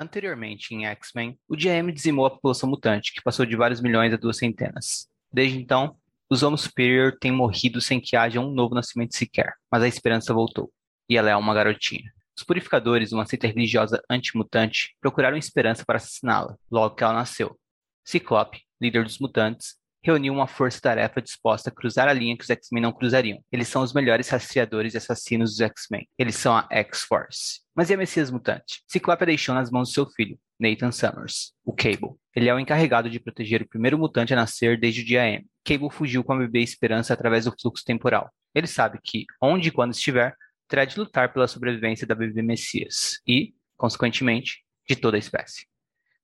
Anteriormente, em X-Men, o GM dizimou a população mutante, que passou de vários milhões a duas centenas. Desde então, os Homo Superior têm morrido sem que haja um novo nascimento sequer, mas a esperança voltou, e ela é uma garotinha. Os purificadores, uma seita religiosa antimutante, procuraram esperança para assassiná-la, logo que ela nasceu. Ciclope, líder dos mutantes, reuniu uma força-tarefa disposta a cruzar a linha que os X-Men não cruzariam. Eles são os melhores rastreadores e assassinos dos X-Men. Eles são a X-Force. Mas e a Messias Mutante? Ciclope deixou nas mãos de seu filho, Nathan Summers, o Cable. Ele é o encarregado de proteger o primeiro mutante a nascer desde o dia M. Cable fugiu com a bebê Esperança através do fluxo temporal. Ele sabe que, onde e quando estiver, terá de lutar pela sobrevivência da bebê Messias e, consequentemente, de toda a espécie.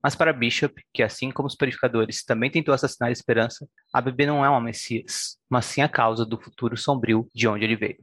Mas para Bishop, que assim como os purificadores também tentou assassinar a Esperança, a bebê não é uma Messias, mas sim a causa do futuro sombrio de onde ele veio.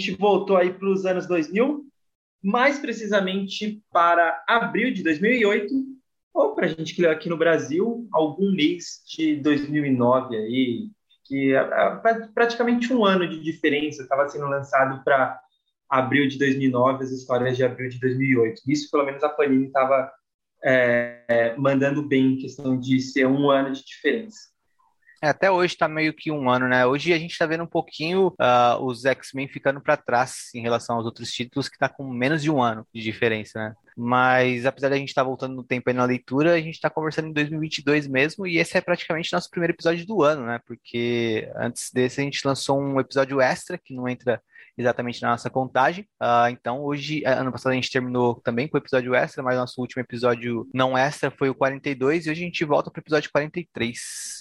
Gente voltou aí para os anos 2000, mais precisamente para abril de 2008, ou para a gente que leu aqui no Brasil, algum mês de 2009 aí, que é, praticamente um ano de diferença, estava sendo lançado para abril de 2009, as histórias de abril de 2008. Isso, pelo menos, a Panini estava é, mandando bem em questão de ser um ano de diferença. É, até hoje está meio que um ano, né? Hoje a gente está vendo um pouquinho uh, os X-Men ficando para trás em relação aos outros títulos, que está com menos de um ano de diferença, né? Mas apesar de a gente estar tá voltando no tempo aí na leitura, a gente está conversando em 2022 mesmo, e esse é praticamente nosso primeiro episódio do ano, né? Porque antes desse a gente lançou um episódio extra, que não entra exatamente na nossa contagem. Uh, então, hoje, eh, ano passado a gente terminou também com o episódio extra, mas nosso último episódio não extra foi o 42 e hoje a gente volta para o episódio 43.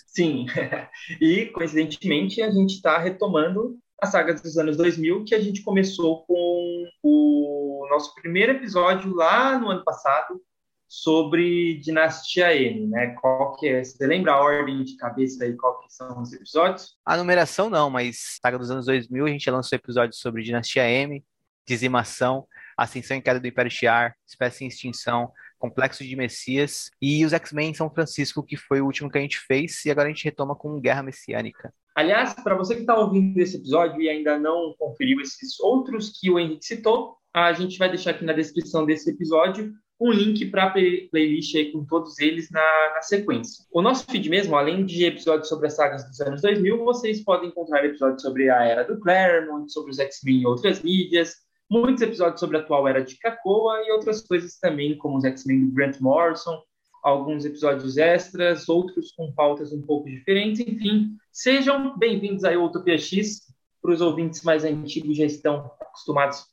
Sim, e coincidentemente a gente está retomando a saga dos anos 2000, que a gente começou com o nosso primeiro episódio lá no ano passado, sobre Dinastia M, né? Qual que é? Você lembra a ordem de cabeça aí, qual que são os episódios? A numeração não, mas saga dos anos 2000 a gente lançou episódios sobre Dinastia M, Dizimação, Ascensão e Queda do Império Shi'ar, Espécie em Extinção, Complexo de Messias e os X-Men em São Francisco, que foi o último que a gente fez, e agora a gente retoma com Guerra Messiânica. Aliás, para você que está ouvindo esse episódio e ainda não conferiu esses outros que o Henrique citou, a gente vai deixar aqui na descrição desse episódio um link para a playlist aí com todos eles na, na, sequência. O nosso feed mesmo, além de episódios sobre as sagas dos anos 2000, vocês podem encontrar episódios sobre a era do Claremont, sobre os X-Men e outras mídias, muitos episódios sobre a atual era de Krakoa e outras coisas também, como os X-Men do Grant Morrison, alguns episódios extras, outros com pautas um pouco diferentes, enfim. Sejam bem-vindos aí ao Utopia X. Para os ouvintes mais antigos já estão acostumados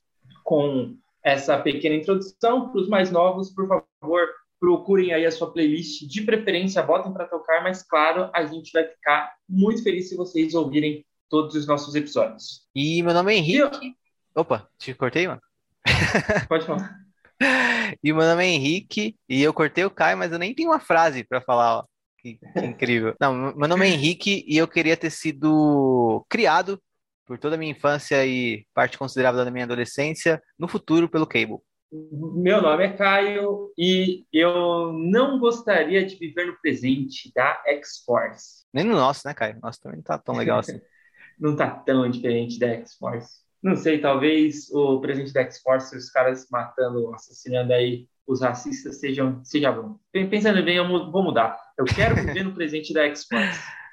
com essa pequena introdução. Para os mais novos, por favor, procurem aí a sua playlist, de preferência, botem para tocar, mas claro, a gente vai ficar muito feliz se vocês ouvirem todos os nossos episódios. E meu nome é Henrique. Eu... Opa, te cortei, mano? Pode falar. e meu nome é Henrique, e eu cortei o Caio, mas eu nem tenho uma frase para falar, ó. Que, que incrível. Não, meu nome é Henrique e eu queria ter sido criado por toda a minha infância e parte considerável da minha adolescência, no futuro pelo Cable. Meu nome é Caio e eu não gostaria de viver no presente da X-Force. Nem no nosso, né, Caio? Nosso também não tá tão legal assim. não tá tão diferente da X-Force. Não sei, talvez o presente da X-Force, os caras matando, assassinando aí os racistas, sejam, seja bom. Pensando bem, eu vou mudar. Eu quero viver no presente da X-Force.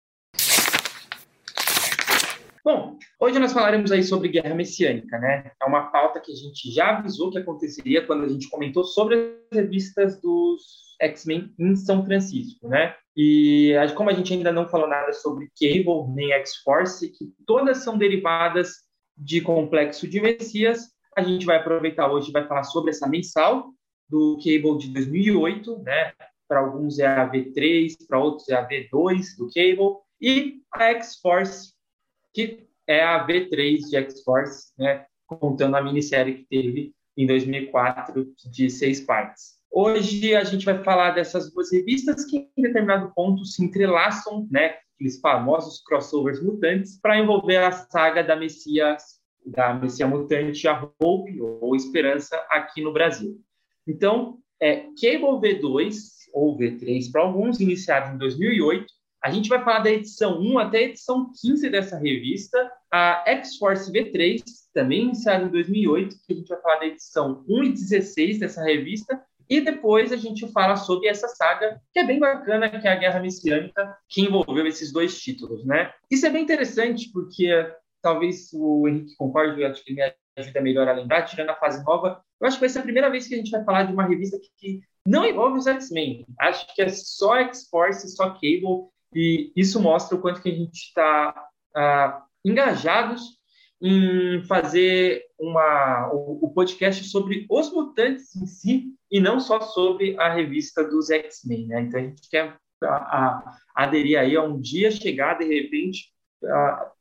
Bom, hoje nós falaremos aí sobre guerra messiânica, né? É uma pauta que a gente já avisou que aconteceria quando a gente comentou sobre as revistas dos X-Men em São Francisco, né? E como a gente ainda não falou nada sobre Cable nem X-Force, que todas são derivadas de Complexo de Messias, a gente vai aproveitar hoje e vai falar sobre essa mensal do Cable de 2008, né? Para alguns é a V3, para outros é a V2 do Cable, e a X-Force que é a V3 de X-Force, né, contando a minissérie que teve em 2004 de seis partes. Hoje a gente vai falar dessas duas revistas que em determinado ponto se entrelaçam, né, aqueles famosos crossovers mutantes, para envolver a saga da Messias, da Messia Mutante, a Hope ou Esperança aqui no Brasil. Então, é, Cable V2 ou V3 para alguns, iniciado em 2008, a gente vai falar da edição 1 até a edição 15 dessa revista, a X-Force V3, também iniciada em 2008, que a gente vai falar da edição 1 e 16 dessa revista, e depois a gente fala sobre essa saga, que é bem bacana, que é a Guerra Messiânica, que envolveu esses dois títulos, né? Isso é bem interessante, porque talvez o Henrique concorde, eu acho que ele me ajuda melhor a lembrar, tirando a fase nova, eu acho que vai ser a primeira vez que a gente vai falar de uma revista que, que não envolve os X-Men. Acho que é só X-Force, só Cable, e isso mostra o quanto que a gente está ah, engajados em fazer uma, o, o, podcast sobre os mutantes em si e não só sobre a revista dos X-Men. Né? Então a gente quer a, a, aderir aí a um dia chegar de repente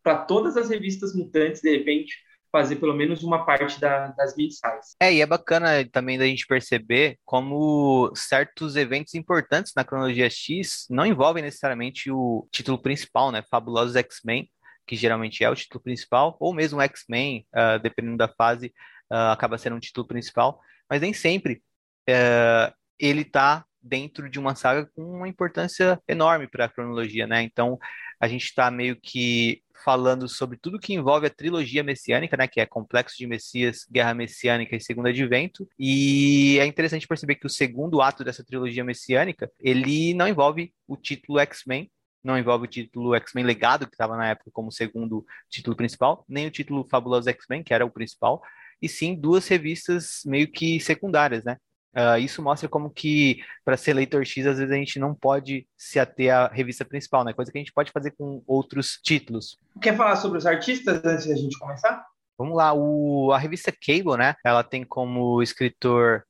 para todas as revistas mutantes de repente fazer pelo menos uma parte da, das mensais. É, e é bacana também da gente perceber como certos eventos importantes na cronologia X não envolvem necessariamente o título principal, né? Fabulosos X-Men, que geralmente é o título principal, ou mesmo X-Men, uh, dependendo da fase, uh, acaba sendo um título principal, mas nem sempre uh, ele está dentro de uma saga com uma importância enorme para a cronologia, né? Então, a gente está meio que falando sobre tudo que envolve a trilogia messiânica, né, que é Complexo de Messias, Guerra Messiânica e Segundo Advento. E é interessante perceber que o segundo ato dessa trilogia messiânica, ele não envolve o título X-Men, não envolve o título X-Men Legado, que estava na época como segundo título principal, nem o título Fabuloso X-Men, que era o principal, e sim duas revistas meio que secundárias, né? Uh, isso mostra como que, para ser leitor X, às vezes a gente não pode se ater à revista principal, né? Coisa que a gente pode fazer com outros títulos. Quer falar sobre os artistas antes da gente começar? Vamos lá, o, a revista Cable, né? Ela tem como escritor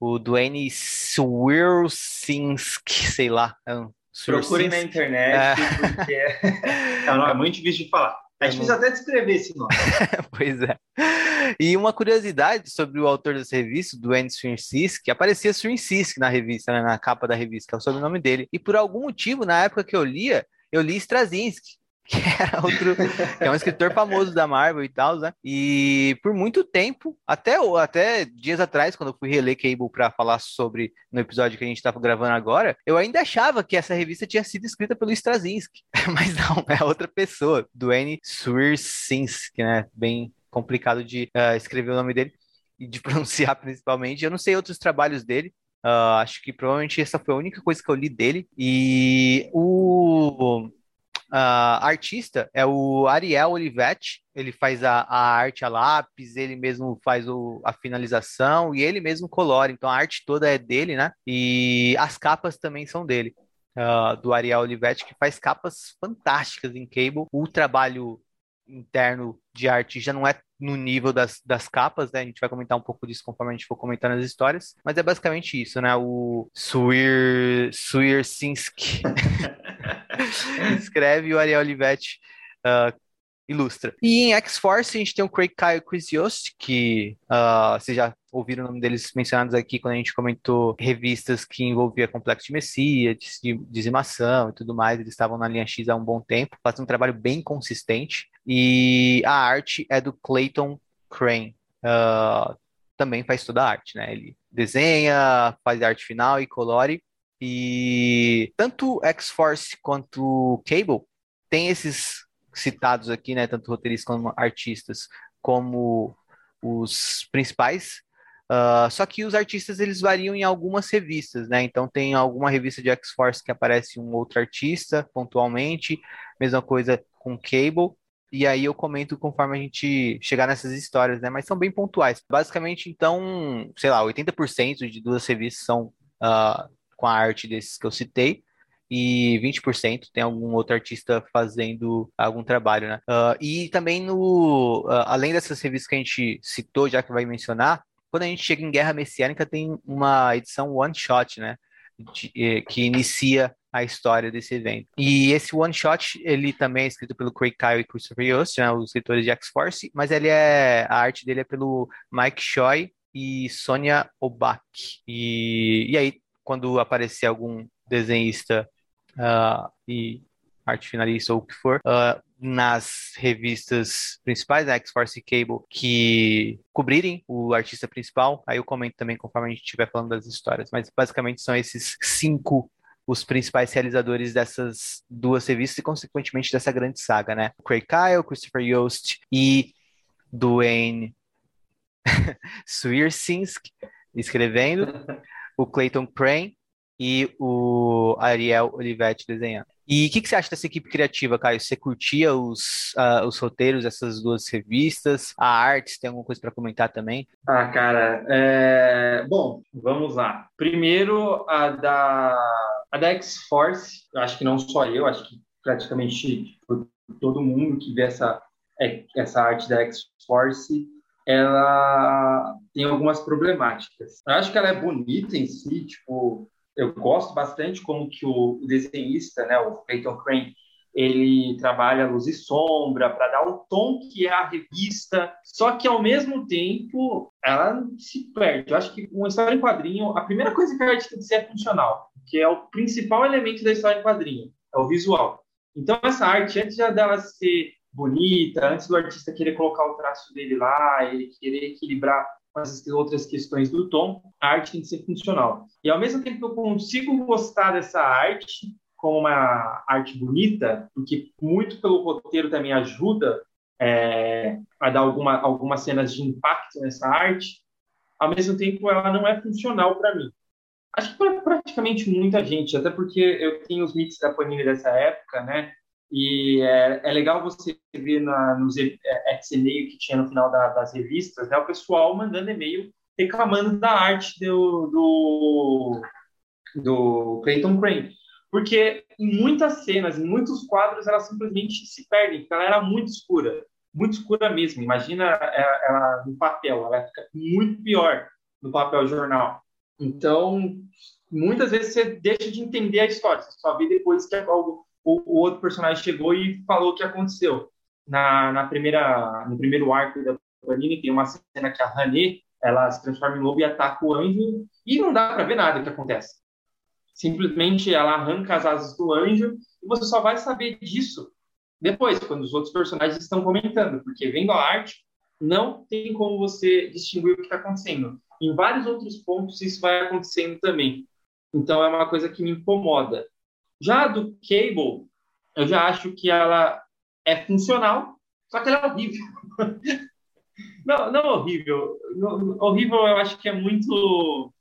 o Duane Swirsinski, sei lá. É um Procure na internet, é. porque é, é muito difícil de falar. É difícil até descrever esse nome. pois é. E uma curiosidade sobre o autor dessa revista, do Andy Swinsisk, aparecia Swinsisk na revista, né, na capa da revista, que é o sobrenome dele. E por algum motivo, na época que eu lia, eu li Straczynski, que outro, que é um escritor famoso da Marvel e tal, né? E por muito tempo, até, até dias atrás, quando eu fui reler Cable para falar sobre no episódio que a gente estava gravando agora, eu ainda achava que essa revista tinha sido escrita pelo Straczynski, mas não, é outra pessoa, Duane Swierczynski, né? Bem complicado de uh, escrever o nome dele e de pronunciar principalmente. Eu não sei outros trabalhos dele, Uh, acho que provavelmente essa foi a única coisa que eu li dele. E o Uh, artista é o Ariel Olivetti, ele faz a, a, arte a lápis, ele mesmo faz o, a finalização e ele mesmo colora, então a arte toda é dele, né? E as capas também são dele, uh, do Ariel Olivetti, que faz capas fantásticas em Cable. O trabalho interno de arte já não é no nível das, das capas, né? A gente vai comentar um pouco disso conforme a gente for comentando as histórias, mas é basicamente isso, né? O Suir, Suirsinski escreve o Ariel Olivetti uh, ilustra. E em X-Force a gente tem o Craig Kyle Yost, que uh, vocês já ouviram o nome deles mencionados aqui quando a gente comentou revistas que envolvia Complexo de Messias, de dizimação e tudo mais. Eles estavam na linha X há um bom tempo, fazendo um trabalho bem consistente. E a arte é do Clayton Crane. Uh, também faz toda a arte, né? Ele desenha, faz a arte final e colore. E tanto X-Force quanto Cable tem esses citados aqui, né? Tanto roteiristas como artistas, como os principais. Uh, só que os artistas eles variam em algumas revistas, né? Então tem alguma revista de X-Force que aparece um outro artista pontualmente, mesma coisa com Cable. E aí eu comento conforme a gente chegar nessas histórias, né? Mas são bem pontuais. Basicamente, então, sei lá, 80% de duas revistas são uh, com a arte desses que eu citei, e 20% tem algum outro artista fazendo algum trabalho, né? Uh, e também no, uh, além dessas revistas que a gente citou, já que vai mencionar, quando a gente chega em Guerra Messiânica tem uma edição one shot, né? De, que inicia a história desse evento. E esse one shot, ele também é escrito pelo Craig Kyle e Christopher Yost, né, os escritores de X-Force, mas ele é a arte dele é pelo Mike Choi e Sonia Obak. E, e aí, quando aparecer algum desenhista uh, e arte finalista ou o que for, uh, nas revistas principais, da X-Force e Cable, que cobrirem o artista principal. Aí eu comento também conforme a gente estiver falando das histórias. Mas basicamente são esses cinco os principais realizadores dessas duas revistas e, consequentemente, dessa grande saga, né? Craig Kyle, Christopher Yost e Duane Swiersinski escrevendo, o Clayton Crane e o Ariel Olivetti desenhando. E o que, que, você acha dessa equipe criativa, Caio? Você curtia os, uh, os roteiros dessas duas revistas? A arte, tem alguma coisa para comentar também? Ah, cara, é... bom, vamos lá. Primeiro, a da, a da X-Force, acho que não só eu, acho que praticamente todo mundo que vê essa, é, essa arte da X-Force, ela tem algumas problemáticas. Eu acho que ela é bonita em si, tipo, eu gosto bastante como que o, desenhista, né, o Peyton Crane, ele trabalha luz e sombra para dar o tom que é a revista, só que ao mesmo tempo ela se perde. Eu acho que uma história em quadrinho, a primeira coisa que a arte tem que ser é funcional, que é o principal elemento da história em quadrinho, é o visual. Então essa arte, antes dela ser bonita, antes do artista querer colocar o traço dele lá, ele querer equilibrar com as outras questões do tom, a arte tem que ser funcional. E ao mesmo tempo que eu consigo gostar dessa arte como uma arte bonita, porque muito pelo roteiro também ajuda é, a dar alguma, algumas cenas de impacto nessa arte, ao mesmo tempo ela não é funcional para mim. Acho que para praticamente muita gente, até porque eu tenho os mitos da Panini dessa época, né? E é, é legal você ver na, nos ex-e-mail que tinha no final da, das revistas, né, o pessoal mandando e-mail reclamando da arte do, do, do Clayton Crane. Porque em muitas cenas, em muitos quadros, ela simplesmente se perde, porque ela era muito escura, muito escura mesmo. Imagina ela, ela no papel, ela fica muito pior no papel jornal. Então, muitas vezes você deixa de entender a história, você só vê depois que é algo o, o, outro personagem chegou e falou o que aconteceu. Na, na primeira, no primeiro arco da Panini, tem uma cena que a Hané, ela se transforma em lobo e ataca o anjo, e não dá para ver nada que acontece. Simplesmente ela arranca as asas do anjo, e você só vai saber disso depois, quando os outros personagens estão comentando, porque vendo a arte, não tem como você distinguir o que está acontecendo. Em vários outros pontos, isso vai acontecendo também. Então, é uma coisa que me incomoda. Já a do Cable, eu já acho que ela é funcional, só que ela é horrível. não, não horrível. horrível eu acho que é muito...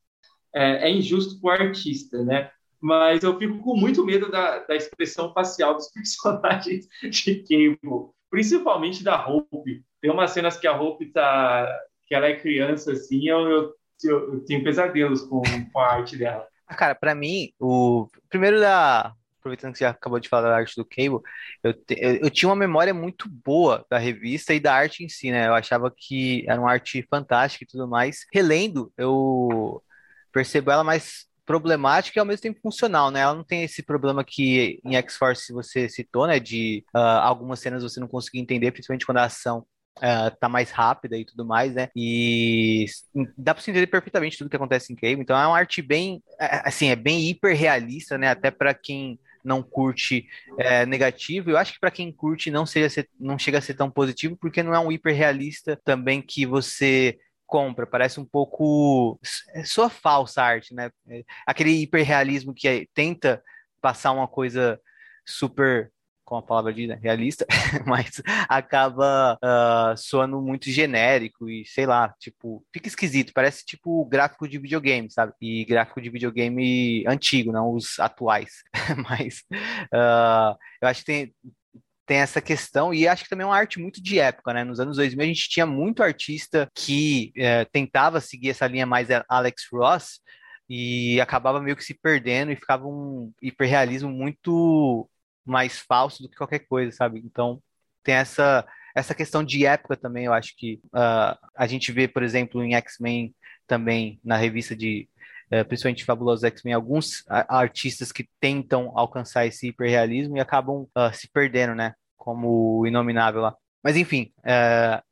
É, é injusto para o artista, né? Mas eu fico com muito medo da, da expressão facial dos personagens de Cable, principalmente da Hope. Tem umas cenas que a Hope tá, que ela é criança assim, eu, eu, eu tenho pesadelos com, com a arte dela. Cara, para mim, o primeiro da aproveitando que você acabou de falar da arte do Cable, eu, te, eu, tinha uma memória muito boa da revista e da arte em si, né? Eu achava que era uma arte fantástica e tudo mais. Relendo, eu percebo ela mais problemática e ao mesmo tempo funcional, né? Ela não tem esse problema que em X-Force você citou, né? De uh, algumas cenas você não conseguir entender, principalmente quando a ação Uh, tá mais rápida e tudo mais, né? E dá para se entender perfeitamente tudo que acontece em Cable. Então é uma arte bem, é, assim, é bem hiper realista, né? Até para quem não curte é, negativo. Eu acho que para quem curte não, seja não chega a ser tão positivo, porque não é um hiper realista também que você compra. Parece um pouco é só falsa arte, né? É, aquele hiperrealismo que é, tenta passar uma coisa super com a palavra de realista, mas acaba uh, soando muito genérico e sei lá, tipo, fica esquisito, parece tipo gráfico de videogame, sabe? E gráfico de videogame antigo, não os atuais. mas uh, eu acho que tem, tem essa questão, e acho que também é uma arte muito de época, né? Nos anos 2000 a gente tinha muito artista que uh, tentava seguir essa linha mais Alex Ross, e acabava meio que se perdendo e ficava um hiperrealismo muito mais falso do que qualquer coisa, sabe? Então tem essa essa questão de época também, eu acho que uh, a gente vê, por exemplo, em X-Men também na revista de é, principalmente Fabulosos X-Men, alguns artistas que tentam alcançar esse hiperrealismo e acabam uh, se perdendo, né? Como o Inominável lá. Mas enfim, uh,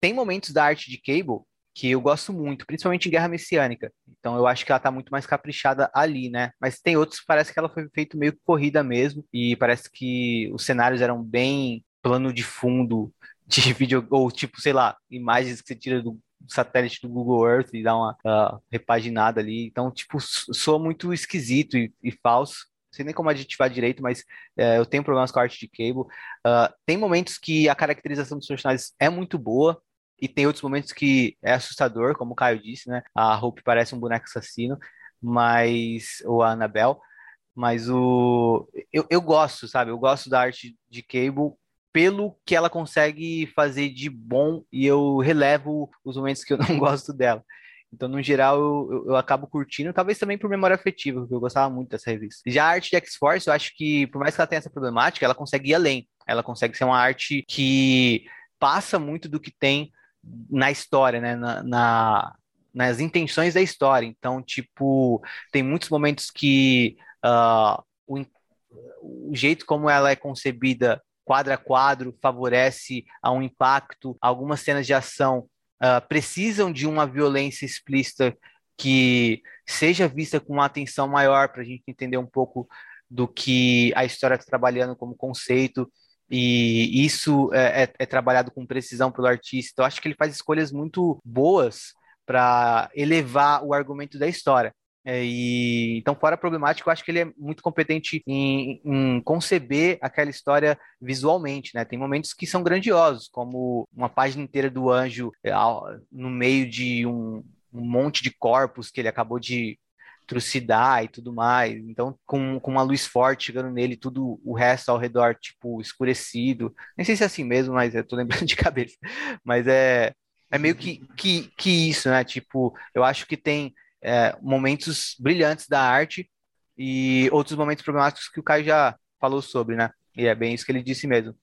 tem momentos da arte de Cable que eu gosto muito, principalmente em Guerra Messiânica. Então eu acho que ela tá muito mais caprichada ali, né? Mas tem outros que parece que ela foi feita meio corrida mesmo, e parece que os cenários eram bem plano de fundo de vídeo, ou tipo, sei lá, imagens que você tira do satélite do Google Earth e dá uma uh, repaginada ali. Então, tipo, soa muito esquisito e, e falso. Não sei nem como aditivar direito, mas uh, eu tenho problemas com a arte de cable. Uh, tem momentos que a caracterização dos personagens é muito boa, e tem outros momentos que é assustador, como o Caio disse, né? A Hope parece um boneco assassino, mas. ou a Annabelle. Mas o. Eu, eu gosto, sabe? Eu gosto da arte de Cable pelo que ela consegue fazer de bom e eu relevo os momentos que eu não gosto dela. Então, no geral, eu, eu, acabo curtindo, talvez também por memória afetiva, porque eu gostava muito dessa revista. Já a arte de X-Force, eu acho que, por mais que ela tenha essa problemática, ela consegue ir além. Ela consegue ser uma arte que passa muito do que tem na história, né? Na, na nas intenções da história. Então, tipo, tem muitos momentos que uh, o, o jeito como ela é concebida quadro a quadro favorece a um impacto. Algumas cenas de ação uh, precisam de uma violência explícita que seja vista com uma atenção maior para a gente entender um pouco do que a história está trabalhando como conceito. E isso é, é, é trabalhado com precisão pelo artista. Então, acho que ele faz escolhas muito boas para elevar o argumento da história. É, e, então, fora problemático, eu acho que ele é muito competente em, em, conceber aquela história visualmente, né? Tem momentos que são grandiosos, como uma página inteira do anjo é, no meio de um, um monte de corpos que ele acabou de trucidar e tudo mais. Então, com, com uma luz forte chegando nele, tudo o resto ao redor, tipo, escurecido. Nem sei se é assim mesmo, mas eu tô lembrando de cabeça. Mas é, é meio que, que, que isso, né? Tipo, eu acho que tem é, momentos brilhantes da arte e outros momentos problemáticos que o Caio já falou sobre, né? E é bem isso que ele disse mesmo.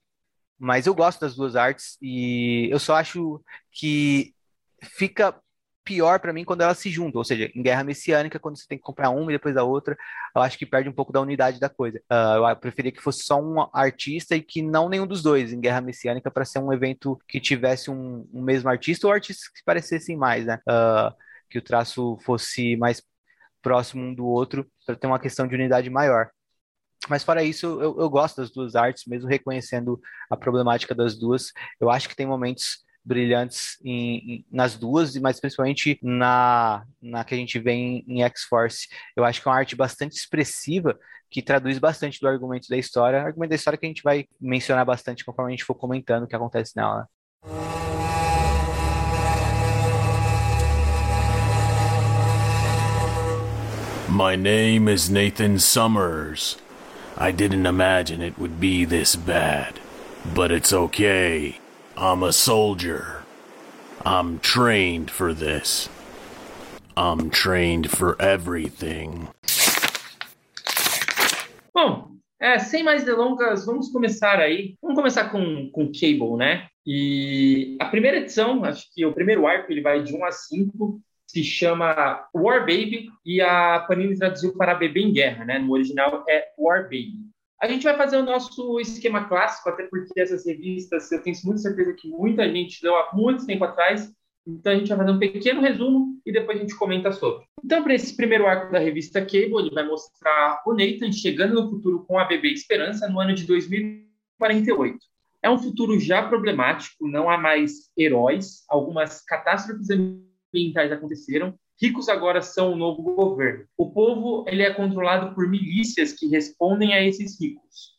Mas eu gosto das duas artes e eu só acho que fica pior para mim quando elas se juntam, ou seja, em Guerra Messiânica, quando você tem que comprar uma e depois a outra, eu acho que perde um pouco da unidade da coisa. Uh, eu preferia que fosse só um artista e que não nenhum dos dois em Guerra Messiânica para ser um evento que tivesse um, um mesmo artista ou artistas que se parecessem mais, né? Uh, que o traço fosse mais próximo um do outro, para ter uma questão de unidade maior. Mas fora isso, eu, eu gosto das duas artes, mesmo reconhecendo a problemática das duas. Eu acho que tem momentos brilhantes em, em, nas duas, mas principalmente na, na que a gente vê em, em X-Force. Eu acho que é uma arte bastante expressiva, que traduz bastante do argumento da história, argumento da história que a gente vai mencionar bastante conforme a gente for comentando o que acontece nela. My name is Nathan Summers. I didn't imagine it would be this bad. But it's okay. I'm a soldier. I'm trained for this. I'm trained for everything. Bom, é, sem mais delongas, vamos começar aí. Vamos começar com, com Cable, né? E a primeira edição, acho que o primeiro arco, ele vai de 1 a 5 se chama War Baby e a Panini traduziu para Bebê em Guerra, né? No original é War Baby. A gente vai fazer o nosso esquema clássico, até porque essas revistas, eu tenho muita certeza que muita gente leu há muito tempo atrás, então a gente vai fazer um pequeno resumo e depois a gente comenta sobre. Então, para esse primeiro arco da revista Cable, ele vai mostrar o Nathan chegando no futuro com a bebê Esperança no ano de 2048. É um futuro já problemático, não há mais heróis, algumas catástrofes ambientais aconteceram. Ricos agora são o novo governo. O povo ele é controlado por milícias que respondem a esses ricos.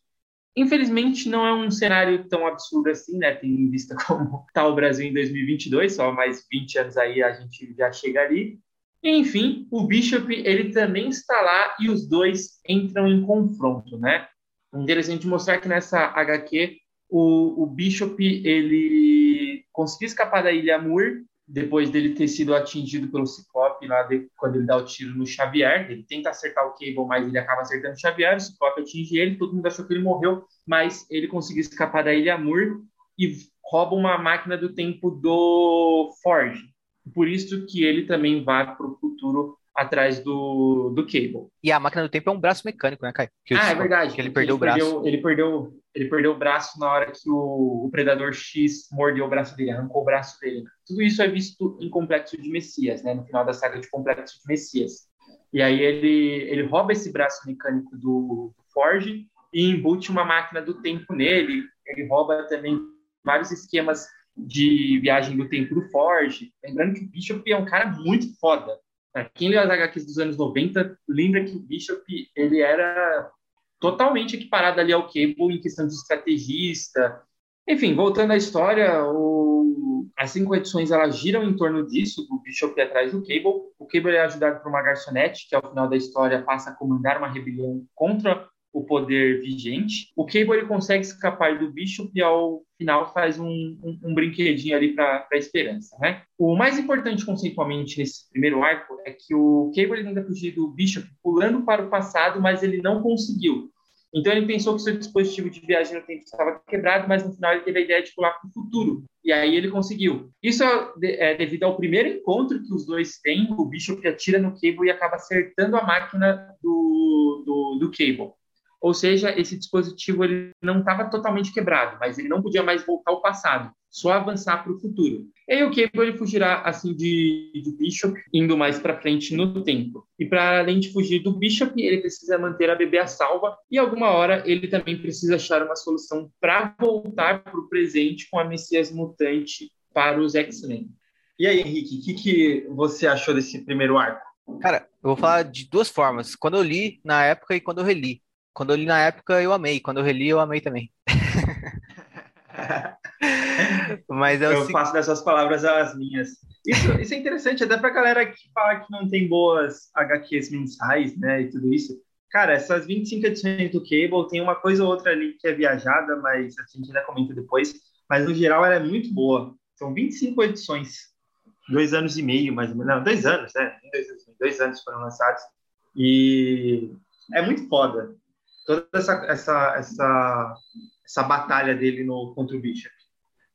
Infelizmente, não é um cenário tão absurdo assim, né? Tendo em vista como está o Brasil em 2022, só mais 20 anos aí a gente já chega ali. Enfim, o Bishop ele também está lá e os dois entram em confronto, né? Interessante mostrar que nessa HQ o, o Bishop ele conseguiu escapar da Ilha Moore depois dele ter sido atingido pelo Ciclope lá de, quando ele dá o tiro no Xavier, ele tenta acertar o Cable, mas ele acaba acertando o Xavier, o Ciclope atinge ele, todo mundo achou que ele morreu, mas ele conseguiu escapar da Ilha Moore e rouba uma máquina do tempo do Forge. Por isso que ele também vai para o futuro atrás do, do Cable. E a máquina do tempo é um braço mecânico, né, Kai? Que ah, é verdade. Que ele perdeu ele o braço. Perdeu, ele, perdeu, ele perdeu o braço na hora que o, o Predador X mordeu o braço dele, arrancou o braço dele. Tudo isso é visto em Complexo de Messias, né? No final da saga de Complexo de Messias. E aí ele, ele rouba esse braço mecânico do, do Forge e embute uma máquina do tempo nele. Ele rouba também vários esquemas de viagem do tempo do Forge. Lembrando que o Bishop é um cara muito foda. Pra quem lê as HQs dos anos 90, lembra que o Bishop ele era totalmente equiparado ali ao Cable em questão de estrategista. Enfim, voltando à história, o... as cinco edições elas giram em torno disso, do Bishop atrás do Cable. O Cable é ajudado por uma garçonete, que ao final da história passa a comandar uma rebelião contra o poder vigente. O Cable ele consegue escapar do Bishop e ao final faz um, um, um brinquedinho ali para a esperança, né? O mais importante conceitualmente nesse primeiro arco é que o Cable tenta fugir do Bishop pulando para o passado, mas ele não conseguiu. Então ele pensou que seu dispositivo de viagem no tempo estava quebrado, mas no final ele teve a ideia de pular para o futuro. E aí ele conseguiu. Isso é, devido ao primeiro encontro que os dois têm. O Bishop atira no Cable e acaba acertando a máquina do, do, do Cable. Ou seja, esse dispositivo ele não estava totalmente quebrado, mas ele não podia mais voltar ao passado, só avançar para o futuro. E aí o Cable ele fugirá assim de, de Bishop, indo mais para frente no tempo. E para além de fugir do Bishop, ele precisa manter a bebê a salva e alguma hora ele também precisa achar uma solução para voltar para o presente com a Messias mutante para os X-Men. E aí, Henrique, o que, que você achou desse primeiro arco? Cara, eu vou falar de duas formas. Quando eu li na época e quando eu reli. Quando eu li na época, eu amei. Quando eu reli, eu amei também. Mas eu, eu faço dessas palavras as minhas. Isso, isso é interessante, até pra galera que fala que não tem boas HQs mensais, né, e tudo isso. Cara, essas 25 edições do Cable tem uma coisa ou outra ali que é viajada, mas a gente ainda comenta depois. Mas no geral ela é muito boa. São 25 edições, dois anos e meio, mais ou menos. Não, dois anos, né? Dois, dois anos foram lançados. E é muito foda toda essa, essa, essa, essa batalha dele no, contra o Bishop.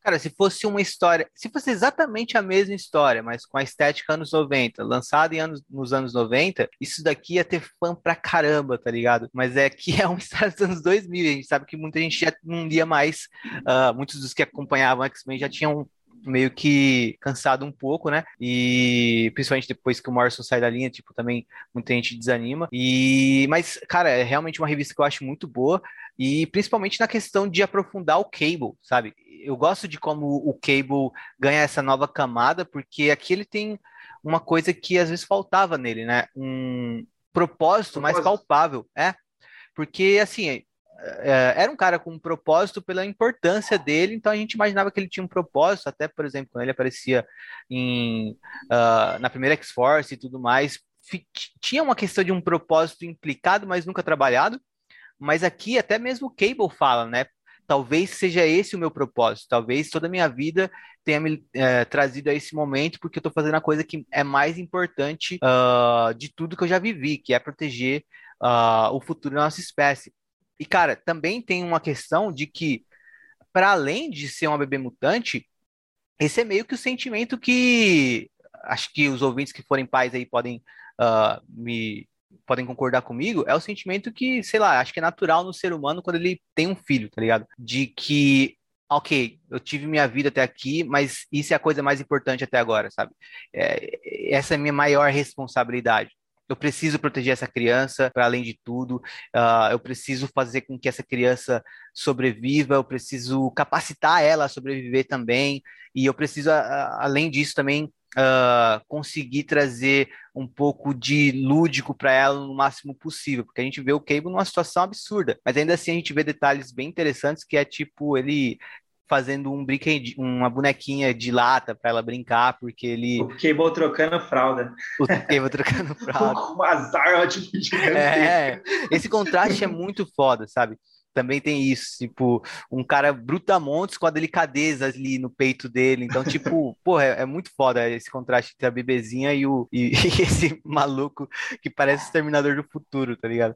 Cara, se fosse uma história, se fosse exatamente a mesma história, mas com a estética anos 90, lançada em anos, nos anos 90, isso daqui ia ter fã pra caramba, tá ligado? Mas é que é uma história dos anos 2000, a gente sabe que muita gente já não lia mais, uh, muitos dos que acompanhavam X-Men já tinham meio que cansado um pouco, né? E principalmente depois que o Morrison sai da linha, tipo, também muita gente desanima. E mas, cara, é realmente uma revista que eu acho muito boa e principalmente na questão de aprofundar o Cable, sabe? Eu gosto de como o Cable ganha essa nova camada, porque aqui ele tem uma coisa que às vezes faltava nele, né? Um propósito, propósito. mais palpável, é? Porque assim, era um cara com um propósito pela importância dele, então a gente imaginava que ele tinha um propósito, até, por exemplo, quando ele aparecia em, uh, na primeira X-Force e tudo mais, tinha uma questão de um propósito implicado, mas nunca trabalhado, mas aqui até mesmo o Cable fala, né? Talvez seja esse o meu propósito, talvez toda a minha vida tenha me é, trazido a esse momento, porque eu estou fazendo a coisa que é mais importante uh, de tudo que eu já vivi, que é proteger uh, o futuro da nossa espécie. E, cara, também tem uma questão de que, para além de ser uma bebê mutante, esse é meio que o sentimento que acho que os ouvintes que forem pais aí podem uh, me podem concordar comigo, é o sentimento que, sei lá, acho que é natural no ser humano quando ele tem um filho, tá ligado? De que, ok, eu tive minha vida até aqui, mas isso é a coisa mais importante até agora, sabe? É, essa é a minha maior responsabilidade eu preciso proteger essa criança para além de tudo, uh, eu preciso fazer com que essa criança sobreviva, eu preciso capacitar ela a sobreviver também, e eu preciso, além disso, também uh, conseguir trazer um pouco de lúdico para ela no máximo possível, porque a gente vê o Cable numa situação absurda, mas ainda assim a gente vê detalhes bem interessantes que é tipo ele fazendo um brinquedo, uma bonequinha de lata para ela brincar, porque ele. O Cable trocando fralda. O Cable trocando fralda. Com azar tipo de É, esse contraste é muito foda, sabe? Também tem isso, tipo, um cara brutamontes com a delicadeza ali no peito dele. Então, tipo, porra, é, é muito foda esse contraste entre a bebezinha e, o, e, e esse maluco que parece o Terminador do Futuro, tá ligado?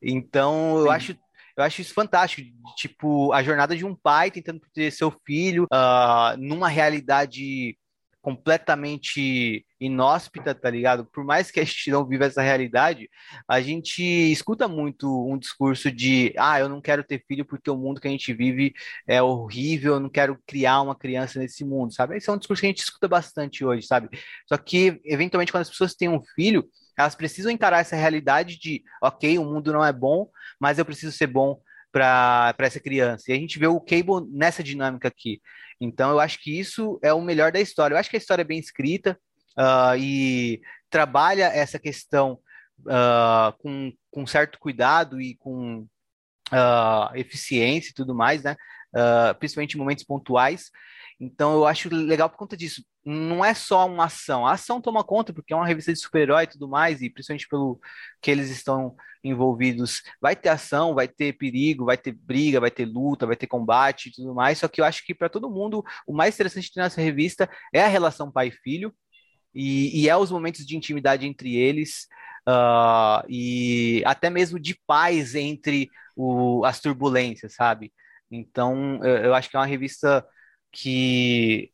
Então, eu acho eu acho isso fantástico. Tipo, a jornada de um pai tentando proteger seu filho uh, numa realidade completamente inóspita, tá ligado? Por mais que a gente não viva essa realidade, a gente escuta muito um discurso de ah, eu não quero ter filho porque o mundo que a gente vive é horrível, eu não quero criar uma criança nesse mundo, sabe? Esse é um discurso que a gente escuta bastante hoje, sabe? Só que, eventualmente, quando as pessoas têm um filho, elas precisam encarar essa realidade de, ok, o mundo não é bom, mas eu preciso ser bom para essa criança. E a gente vê o Cable nessa dinâmica aqui. Então, eu acho que isso é o melhor da história. Eu acho que a história é bem escrita uh, e trabalha essa questão uh, com, com certo cuidado e com uh, eficiência e tudo mais, né? principalmente em momentos pontuais. Então, eu acho legal por conta disso não é só uma ação. A ação toma conta, porque é uma revista de super-herói e tudo mais, e principalmente pelo que eles estão envolvidos, vai ter ação, vai ter perigo, vai ter briga, vai ter luta, vai ter combate e tudo mais. Só que eu acho que para todo mundo, o mais interessante nessa revista é a relação pai-filho, e, e, é os momentos de intimidade entre eles, uh, e até mesmo de paz entre o, as turbulências, sabe? Então, eu, eu acho que é uma revista que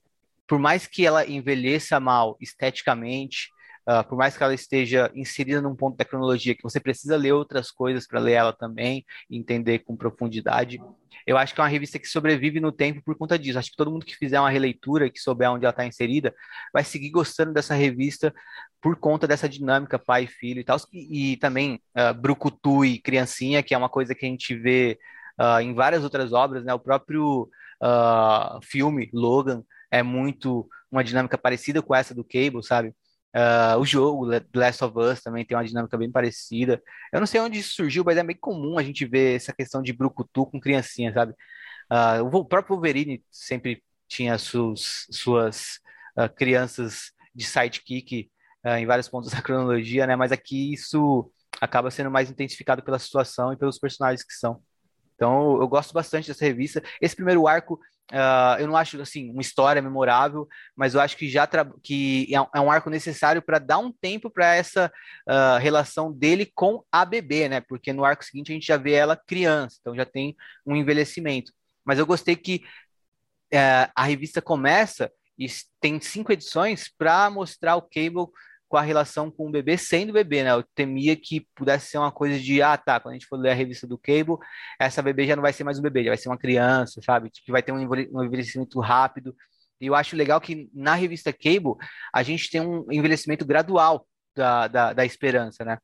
por mais que ela envelheça mal esteticamente, uh, por mais que ela esteja inserida num ponto da cronologia que você precisa ler outras coisas para ler ela também e entender com profundidade, eu acho que é uma revista que sobrevive no tempo por conta disso. Acho que todo mundo que fizer uma releitura, que souber onde ela está inserida, vai seguir gostando dessa revista por conta dessa dinâmica pai filho e tal. E, e também uh, Brucutu e Criancinha, que é uma coisa que a gente vê uh, em várias outras obras, né? O próprio uh, filme Logan é muito uma dinâmica parecida com essa do Cable, sabe? Uh, o jogo, The Last of Us, também tem uma dinâmica bem parecida. Eu não sei onde isso surgiu, mas é bem comum a gente ver essa questão de brucutu com criancinha, sabe? Uh, o próprio Wolverine sempre tinha suas, suas uh, crianças de sidekick em vários pontos da cronologia, né? Mas aqui isso acaba sendo mais intensificado pela situação e pelos personagens que são. Então, eu gosto bastante dessa revista. Esse primeiro arco, uh, eu não acho assim uma história memorável, mas eu acho que já que é, é um arco necessário para dar um tempo para essa uh, relação dele com a bebê, né? Porque no arco seguinte a gente já vê ela criança, então já tem um envelhecimento. Mas eu gostei que uh, a revista começa e tem cinco edições para mostrar o Cable com a relação com o bebê sendo bebê, né? Eu temia que pudesse ser uma coisa de, ah, tá, quando a gente for ler a revista do Cable, essa bebê já não vai ser mais um bebê, já vai ser uma criança, sabe? Que vai ter um envelhecimento rápido. E eu acho legal que na revista Cable a gente tem um envelhecimento gradual da, da, da esperança, né?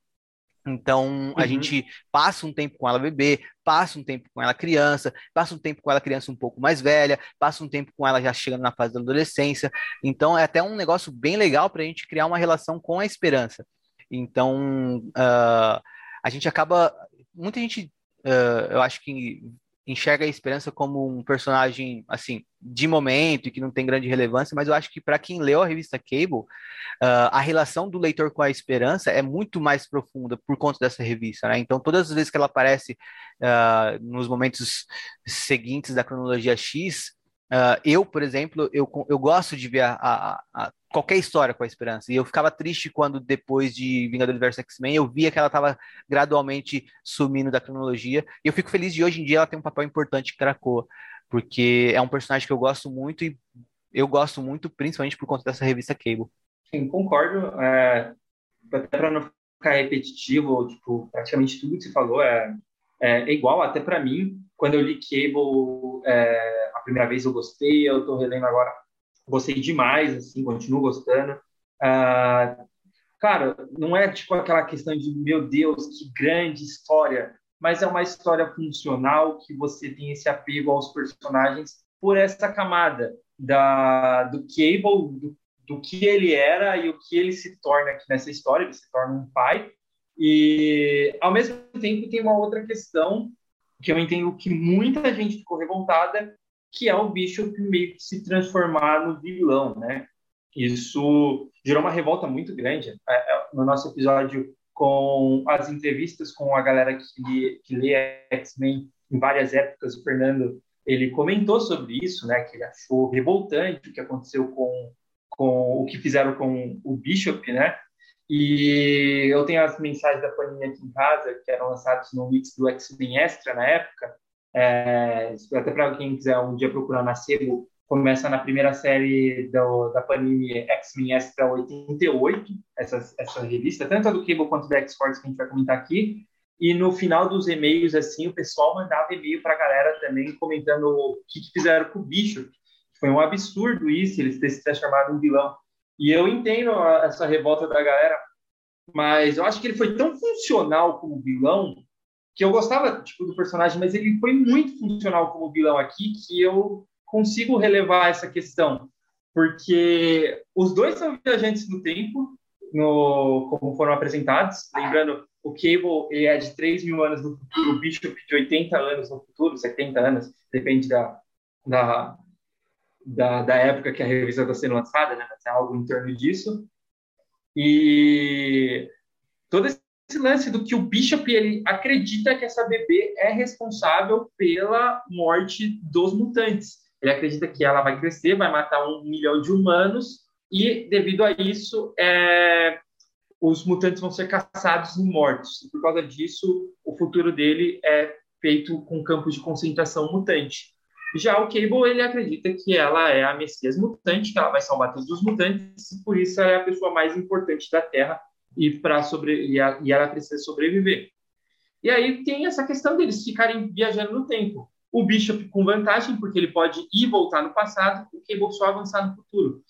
Então, a uhum. gente passa um tempo com ela bebê, passa um tempo com ela criança, passa um tempo com ela criança um pouco mais velha, passa um tempo com ela já chegando na fase da adolescência. Então, é até um negócio bem legal para a gente criar uma relação com a esperança. Então, uh, a gente acaba. Muita gente, uh, eu acho que enxerga a Esperança como um personagem assim de momento e que não tem grande relevância, mas eu acho que para quem leu a revista Cable, uh, a relação do leitor com a Esperança é muito mais profunda por conta dessa revista, né? Então todas as vezes que ela aparece uh, nos momentos seguintes da cronologia X, uh, eu, por exemplo, eu, eu gosto de ver a, a, a qualquer história com a esperança. E eu ficava triste quando, depois de Vingadores vs X-Men, eu via que ela estava gradualmente sumindo da cronologia. E eu fico feliz de hoje em dia ela tem um papel importante em Krakoa, porque é um personagem que eu gosto muito e eu gosto muito, principalmente por conta dessa revista Cable. Sim, concordo. É, até para não ficar repetitivo, tipo, praticamente tudo que você falou é, é, igual, até para mim. Quando eu li Cable é, primeira vez eu gostei, eu estou relendo agora gostei demais, assim, continuo gostando. Uh, cara, não é tipo aquela questão de, meu Deus, que grande história, mas é uma história funcional que você tem esse apego aos personagens por essa camada da, do Cable, do, do que ele era e o que ele se torna aqui nessa história, ele se torna um pai, e ao mesmo tempo tem uma outra questão que eu entendo que muita gente ficou revoltada, que é o Bishop meio que se transformar no vilão, né? Isso gerou uma revolta muito grande. É, é, no nosso episódio com as entrevistas com a galera que, que lê X-Men em várias épocas, o Fernando ele comentou sobre isso, né? Que ele achou revoltante o que aconteceu com, com o que fizeram com o Bishop, né? E eu tenho as mensagens da Panini aqui em casa, que eram lançadas no mix do X-Men Extra na época, é, até para quem quiser um dia procurar na Sebo, começa na primeira série do, da Panini X-Men Extra 88, essa, essa revista, tanto a do Cable quanto da X-Force que a gente vai comentar aqui. E no final dos e-mails, assim, o pessoal mandava e-mail para a galera também comentando o que, que fizeram com o bicho. Foi um absurdo isso, eles terem se transformado em vilão. E eu entendo essa revolta da galera, mas eu acho que ele foi tão funcional como vilão que eu gostava tipo do personagem, mas ele foi muito funcional como vilão aqui que eu consigo relevar essa questão, porque os dois são viajantes no tempo, no, como foram apresentados. Lembrando, o Cable ele é de 3 mil anos no futuro, o Bishop de 80 anos no futuro, 70 anos, depende da, da, da, da época que a revista está sendo lançada, né? Mas é algo em torno disso. E todo esse lance do que o Bishop ele acredita que essa bebê é responsável pela morte dos mutantes. Ele acredita que ela vai crescer, vai matar um milhão de humanos e, devido a isso, é, os mutantes vão ser caçados e mortos. E, por causa disso, o futuro dele é feito com campos de concentração mutante. Já o Cable, ele acredita que ela é a Messias mutante, que ela vai salvar todos os mutantes, e por isso ela é a pessoa mais importante da Terra e, para sobre, e, a, e ela precisa sobreviver. E aí tem essa questão deles ficarem viajando no tempo. O Bishop com vantagem, porque ele pode ir e voltar no passado, o Cable só avançar no futuro.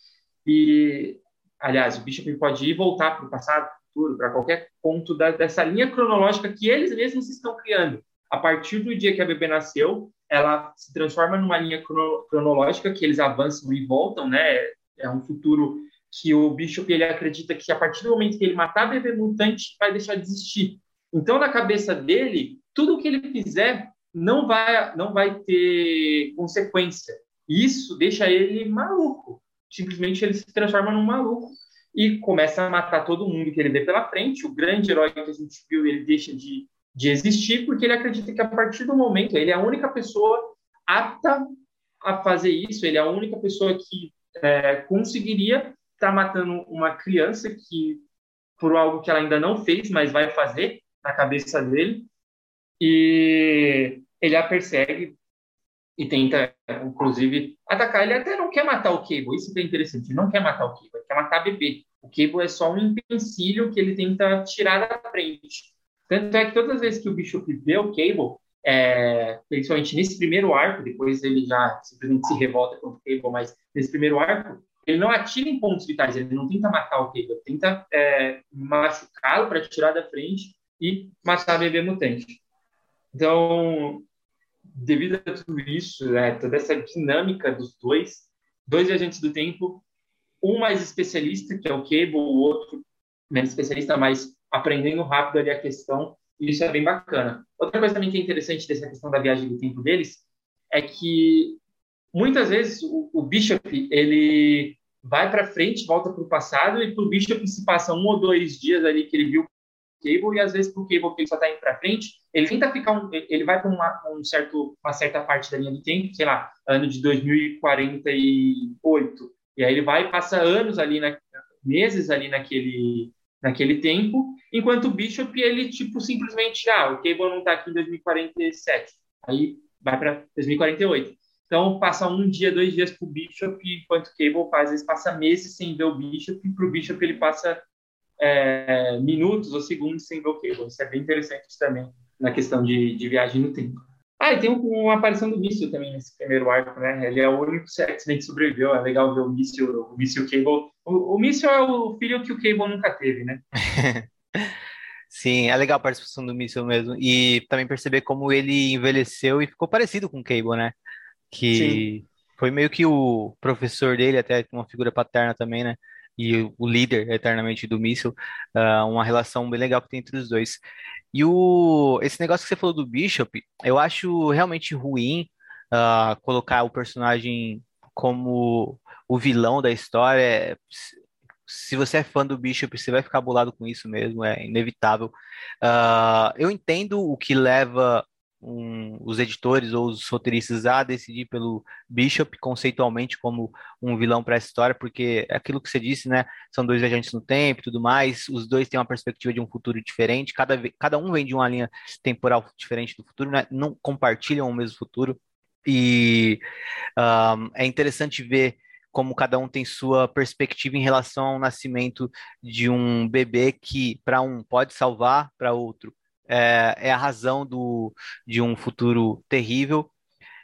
E, aliás, o Bishop pode ir e voltar para o passado, futuro, para qualquer ponto da, dessa linha cronológica que eles mesmos estão criando. A partir do dia que a bebê nasceu, ela se transforma numa linha cronológica que eles avançam e voltam, né? É um futuro que o Bishop ele acredita que a partir do momento que ele matar bebê mutante vai deixar de existir. Então, na cabeça dele, tudo que ele fizer não vai não vai ter consequência. Isso deixa ele maluco. Simplesmente ele se transforma num maluco e começa a matar todo mundo que ele vê pela frente. O grande herói que a gente viu, ele deixa de de existir, porque ele acredita que a partir do momento ele é a única pessoa apta a fazer isso, ele é a única pessoa que é, conseguiria estar tá matando uma criança que por algo que ela ainda não fez, mas vai fazer na cabeça dele, e ele a persegue e tenta, inclusive, atacar. Ele até não quer matar o Cable, isso é interessante, ele não quer matar o Cable, ele quer matar a bebê. O Cable é só um empecilho que ele tenta tirar da frente. Tanto é que todas as vezes que o Bishop vê o Cable, é, principalmente nesse primeiro arco, depois ele já simplesmente se revolta contra o Cable, mas nesse primeiro arco, ele não atira em pontos vitais, ele não tenta matar o ele tenta é, machucá-lo para tirar da frente e matar a bebê mutante. Então, devido a tudo isso, né, toda essa dinâmica dos dois, dois agentes do tempo, um mais especialista, que é o Cable, o outro menos especialista, mas aprendendo rápido ali a questão, e isso é bem bacana. Outra coisa também que é interessante dessa questão da viagem do tempo deles é que muitas vezes o, o Bishop ele vai para frente, volta para o passado, e para o Bishop se passa um ou dois dias ali que ele viu o Cable, e às vezes para o Cable que ele só está indo para frente, ele tenta ficar um, ele vai para uma, um certo, uma certa parte da linha do tempo, sei lá, ano de 2048, e aí ele vai e passa anos ali, na, meses ali naquele naquele tempo, enquanto o Bishop, ele, tipo, simplesmente, ah, o Cable não está aqui em 2047, aí vai para 2048. Então, passa um dia, dois dias para o Bishop, enquanto o Cable, às vezes, passa meses sem ver o Bishop, e para o Bishop ele passa é, minutos ou segundos sem ver o Cable. Isso é bem interessante também, na questão de, de viagem no tempo. Ah, e tem uma aparição do Míssil também nesse primeiro arco, né? Ele é o único X-Men que sobreviveu. É legal ver o Míssil, o Míssil Cable. O, o Míssil é o filho que o Cable nunca teve, né? Sim, é legal a participação do Míssil mesmo. E também perceber como ele envelheceu e ficou parecido com o Cable, né? Que Sim. foi meio que o professor dele, até uma figura paterna também, né? E o líder eternamente do Míssil. Uh, uma relação bem legal que tem entre os dois. E o, esse negócio que você falou do Bishop, eu acho realmente ruim uh, colocar o personagem como o vilão da história. Se você é fã do Bishop, você vai ficar bolado com isso mesmo, é inevitável. Uh, eu entendo o que leva um, os editores ou os roteiristas a decidir pelo Bishop conceitualmente como um vilão para essa história, porque é aquilo que você disse, né? São dois viajantes no tempo e tudo mais, os dois têm uma perspectiva de um futuro diferente, cada, cada um vem de uma linha temporal diferente do futuro, né? não compartilham o mesmo futuro. E um, é interessante ver como cada um tem sua perspectiva em relação ao nascimento de um bebê que, para um, pode salvar, para outro, é, é, a razão do, de um futuro terrível.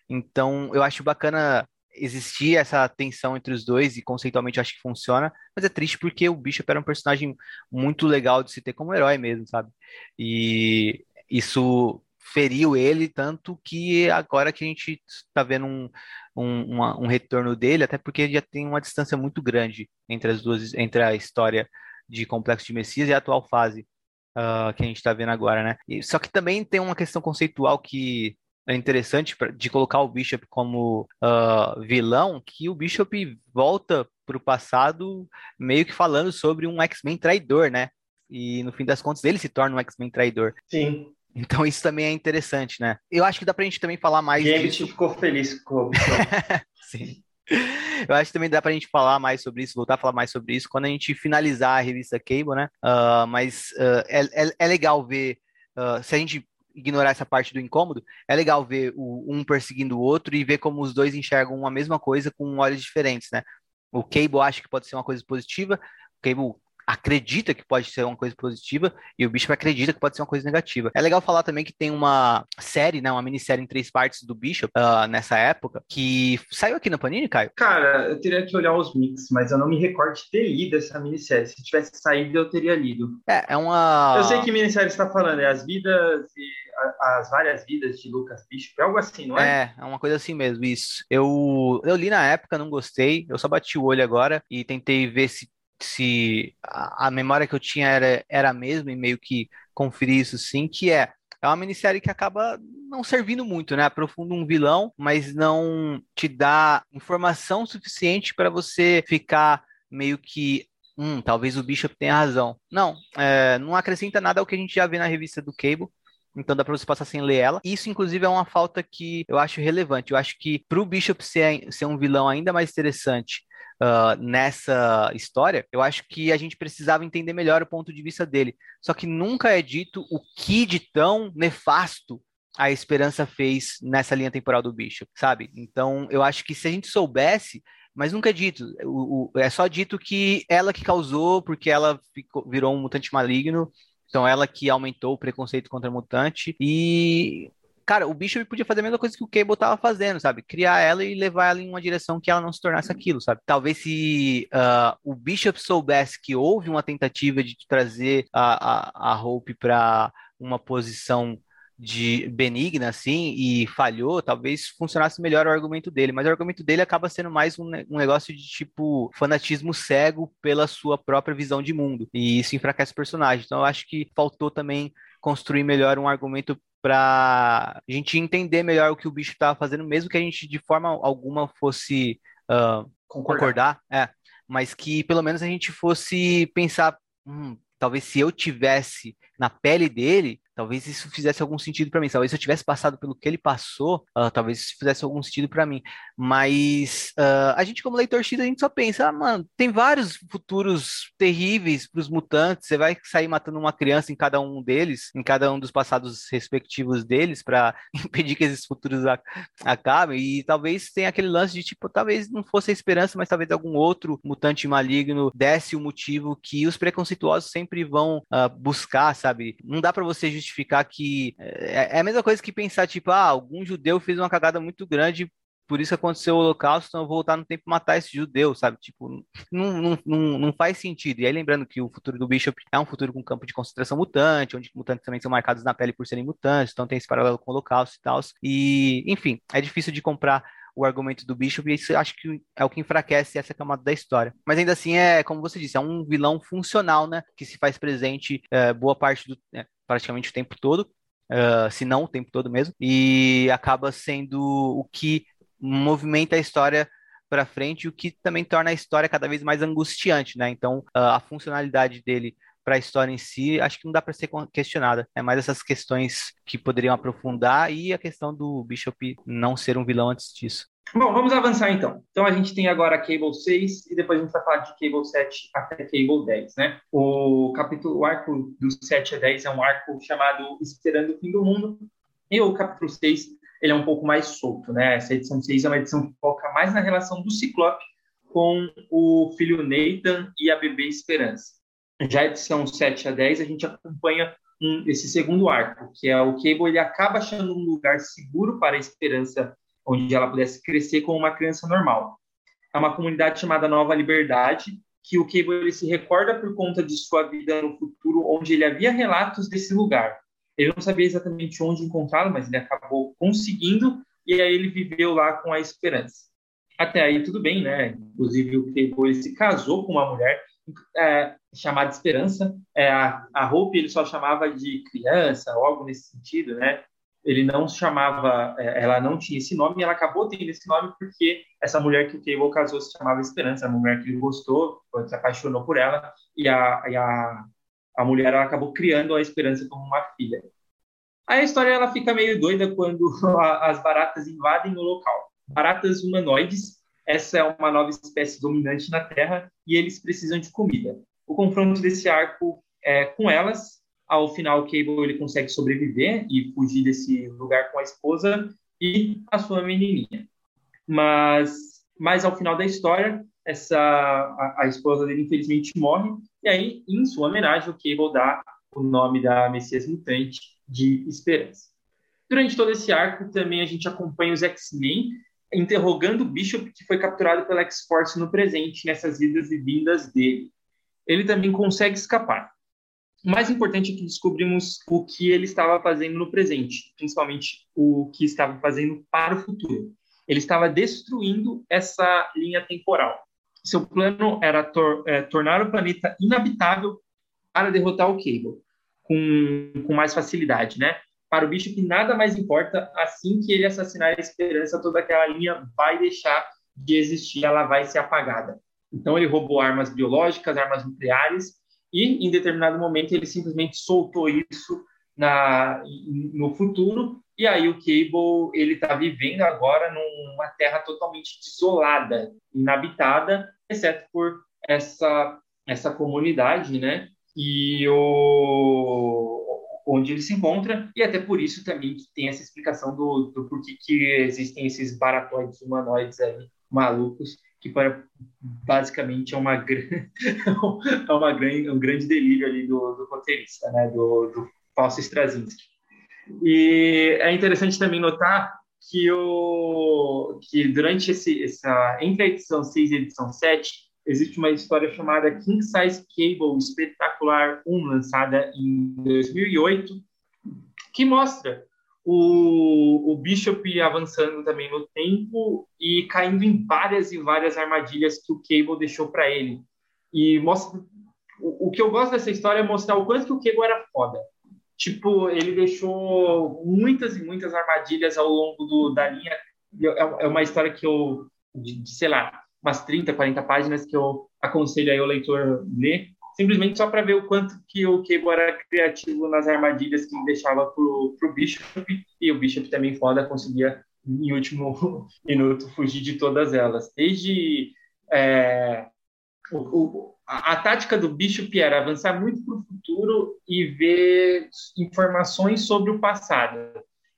Então, eu acho bacana existir essa tensão entre os dois e conceitualmente acho que funciona, mas é triste porque o Bishop era um personagem muito legal de se ter como herói mesmo, sabe? E isso feriu ele tanto que agora que a gente está vendo um, um, uma, um retorno dele, até porque já tem uma distância muito grande entre as duas, entre a história de Complexo de Messias e a atual fase uh, que a gente está vendo agora, né? E, só que também tem uma questão conceitual que é interessante pra, de colocar o Bishop como uh, vilão, que o Bishop volta para o passado meio que falando sobre um X-Men traidor, né? E no fim das contas ele se torna um X-Men traidor. Sim. Então isso também é interessante, né? Eu acho que dá pra gente também falar mais Gambit disso. ficou feliz com o Sim. Eu acho que também dá pra gente falar mais sobre isso, voltar a falar mais sobre isso quando a gente finalizar a revista Cable, né? Uh, mas uh, é, é, é, legal ver, uh, se a gente ignorar essa parte do incômodo, é legal ver o, um perseguindo o outro e ver como os dois enxergam a mesma coisa com olhos diferentes, né? O Cable acha que pode ser uma coisa positiva, o Cable acredita que pode ser uma coisa positiva e o Bishop acredita que pode ser uma coisa negativa. É legal falar também que tem uma série, né, uma minissérie em três partes do Bishop uh, nessa época que saiu aqui na Panini, Caio? Cara, eu teria que olhar os mix, mas eu não me recordo de ter lido essa minissérie. Se tivesse saído, eu teria lido. É, é uma. Eu sei que minissérie está falando, é as vidas e as várias vidas de Lucas Bishop, é algo assim, não é? É, é uma coisa assim mesmo, isso. Eu, eu li na época, não gostei, eu só bati o olho agora e tentei ver se se a, a memória que eu tinha era, era a mesma e meio que conferir isso sim, que é é uma minissérie que acaba não servindo muito, né? Aprofunda um vilão, mas não te dá informação suficiente para você ficar meio que. Hum, talvez o Bishop tenha razão. Não, é, não acrescenta nada ao que a gente já vê na revista do Cable. Então dá para você passar sem ler ela. Isso, inclusive, é uma falta que eu acho relevante. Eu acho que para o Bishop ser, ser um vilão ainda mais interessante uh, nessa história, eu acho que a gente precisava entender melhor o ponto de vista dele. Só que nunca é dito o que de tão nefasto a Esperança fez nessa linha temporal do Bishop, sabe? Então, eu acho que se a gente soubesse, mas nunca é dito. O, o, é só dito que ela que causou, porque ela ficou, virou um mutante maligno, então ela que aumentou o preconceito contra mutante. E cara, o Bishop podia fazer a mesma coisa que o Cable tava fazendo, sabe? Criar ela e levar ela em uma direção que ela não se tornasse aquilo, sabe? Talvez se uh, o Bishop soubesse que houve uma tentativa de trazer a, a, a Hope para uma posição de benigna, assim, e falhou, talvez funcionasse melhor o argumento dele, mas o argumento dele acaba sendo mais um, um, negócio de, tipo, fanatismo cego pela sua própria visão de mundo, e isso enfraquece o personagem, então eu acho que faltou também construir melhor um argumento para a gente entender melhor o que o bicho estava fazendo, mesmo que a gente de forma alguma fosse uh, concordar. concordar, é, mas que pelo menos a gente fosse pensar, hum, talvez se eu tivesse na pele dele, talvez isso fizesse algum sentido para mim. Talvez se eu tivesse passado pelo que ele passou, uh, talvez isso fizesse algum sentido para mim. Mas uh, a gente, como leitor X, a gente só pensa, ah, mano, tem vários futuros terríveis para os mutantes. Você vai sair matando uma criança em cada um deles, em cada um dos passados respectivos deles, para impedir que esses futuros acabem. E talvez tenha aquele lance de tipo, talvez não fosse a esperança, mas talvez algum outro mutante maligno desse o motivo que os preconceituosos sempre vão uh, buscar, sabe? Não dá para você justificar que é, é a mesma coisa que pensar, tipo, ah, algum judeu fez uma cagada muito grande por isso aconteceu o holocausto, então eu vou voltar no tempo matar esse judeu, sabe? Tipo, não, não, não, não faz sentido. E aí lembrando que o futuro do Bishop é um futuro com campo de concentração mutante, onde mutantes também são marcados na pele por serem mutantes, então tem esse paralelo com o holocausto e tal. E, enfim, é difícil de comprar o argumento do Bishop, e isso acho que é o que enfraquece essa camada da história. Mas ainda assim, é, como você disse, é um vilão funcional, né? Que se faz presente é, boa parte do. É, praticamente o tempo todo, uh, se não o tempo todo mesmo, e acaba sendo o que movimenta a história para frente, o que também torna a história cada vez mais angustiante, né? Então, uh, a funcionalidade dele para a história em si, acho que não dá para ser questionada. É mais essas questões que poderiam aprofundar e a questão do Bishop não ser um vilão antes disso. Bom, vamos avançar então. Então a gente tem agora Cable 6 e depois a gente vai falar de Cable 7 até Cable 10, né? O capítulo, o arco do 7 a 10 é um arco chamado Esperando o Fim do Mundo e o capítulo 6 ele é um pouco mais solto, né? Essa edição 6 é uma edição que foca mais na relação do Ciclope com o filho Nathan e a bebê Esperança. Já edição 7 a 10, a gente acompanha um, esse segundo arco, que é o Cable, ele acaba achando um lugar seguro para a Esperança, onde ela pudesse crescer como uma criança normal. É uma comunidade chamada Nova Liberdade, que o Cable ele se recorda por conta de sua vida no futuro, onde ele havia relatos desse lugar. Ele não sabia exatamente onde encontrá-lo, mas ele acabou conseguindo e aí ele viveu lá com a esperança. Até aí tudo bem, né? Inclusive o Cable se casou com uma mulher é, chamada Esperança. É, a, a Hope ele só chamava de criança ou algo nesse sentido, né? Ele não chamava, é, ela não tinha esse nome e ela acabou tendo esse nome porque essa mulher que o Cable casou se chamava Esperança, a mulher que ele gostou, se apaixonou por ela e a, e a a mulher ela acabou criando a Esperança como uma filha. Aí a história ela fica meio doida quando as baratas invadem o local. Baratas humanoides, essa é uma nova espécie dominante na Terra e eles precisam de comida. O confronto desse arco é com elas. Ao final, Cable ele consegue sobreviver e fugir desse lugar com a esposa e a sua menininha. Mas, mas ao final da história, essa a, a esposa dele infelizmente morre e aí, em sua homenagem, o Cable dá o nome da Messias Mutante de Esperança. Durante todo esse arco, também a gente acompanha os X-Men interrogando o Bishop, que foi capturado pela X-Force no presente, nessas idas e vindas dele. Ele também consegue escapar. O mais importante é que descobrimos o que ele estava fazendo no presente, principalmente o que estava fazendo para o futuro. Ele estava destruindo essa linha temporal seu plano era tor é, tornar o planeta inabitável para derrotar o Cable com, com mais facilidade, né? Para o bicho que nada mais importa, assim que ele assassinar a esperança, toda aquela linha vai deixar de existir, ela vai ser apagada. Então ele roubou armas biológicas, armas nucleares, e em determinado momento ele simplesmente soltou isso na, no futuro e aí o Cable ele está vivendo agora numa terra totalmente desolada, inabitada, exceto por essa essa comunidade, né? E o onde ele se encontra e até por isso também que tem essa explicação do, do porquê que existem esses baratoides humanoides aí malucos que para, basicamente é uma é uma grande um grande delírio ali do, do roteirista, né? Do, do Fausto Straczynski. E é interessante também notar que, o, que durante esse, essa, entre a edição 6 e a edição 7, existe uma história chamada King Size Cable Espetacular 1, lançada em 2008, que mostra o, o Bishop avançando também no tempo e caindo em várias e várias armadilhas que o Cable deixou para ele. E mostra o, o, que eu gosto dessa história é mostrar o quanto que o Cable era foda tipo, ele deixou muitas e muitas armadilhas ao longo do, da linha. É, é uma história que eu, de, de, sei lá, umas 30, 40 páginas que eu aconselho aí o leitor ler, simplesmente só para ver o quanto que o Cable era criativo nas armadilhas que deixava pro, pro Bishop, e o Bishop também foda, conseguia em último minuto fugir de todas elas. Desde é, o, o, a, a, tática do Bishop era avançar muito para o futuro e ver informações sobre o passado,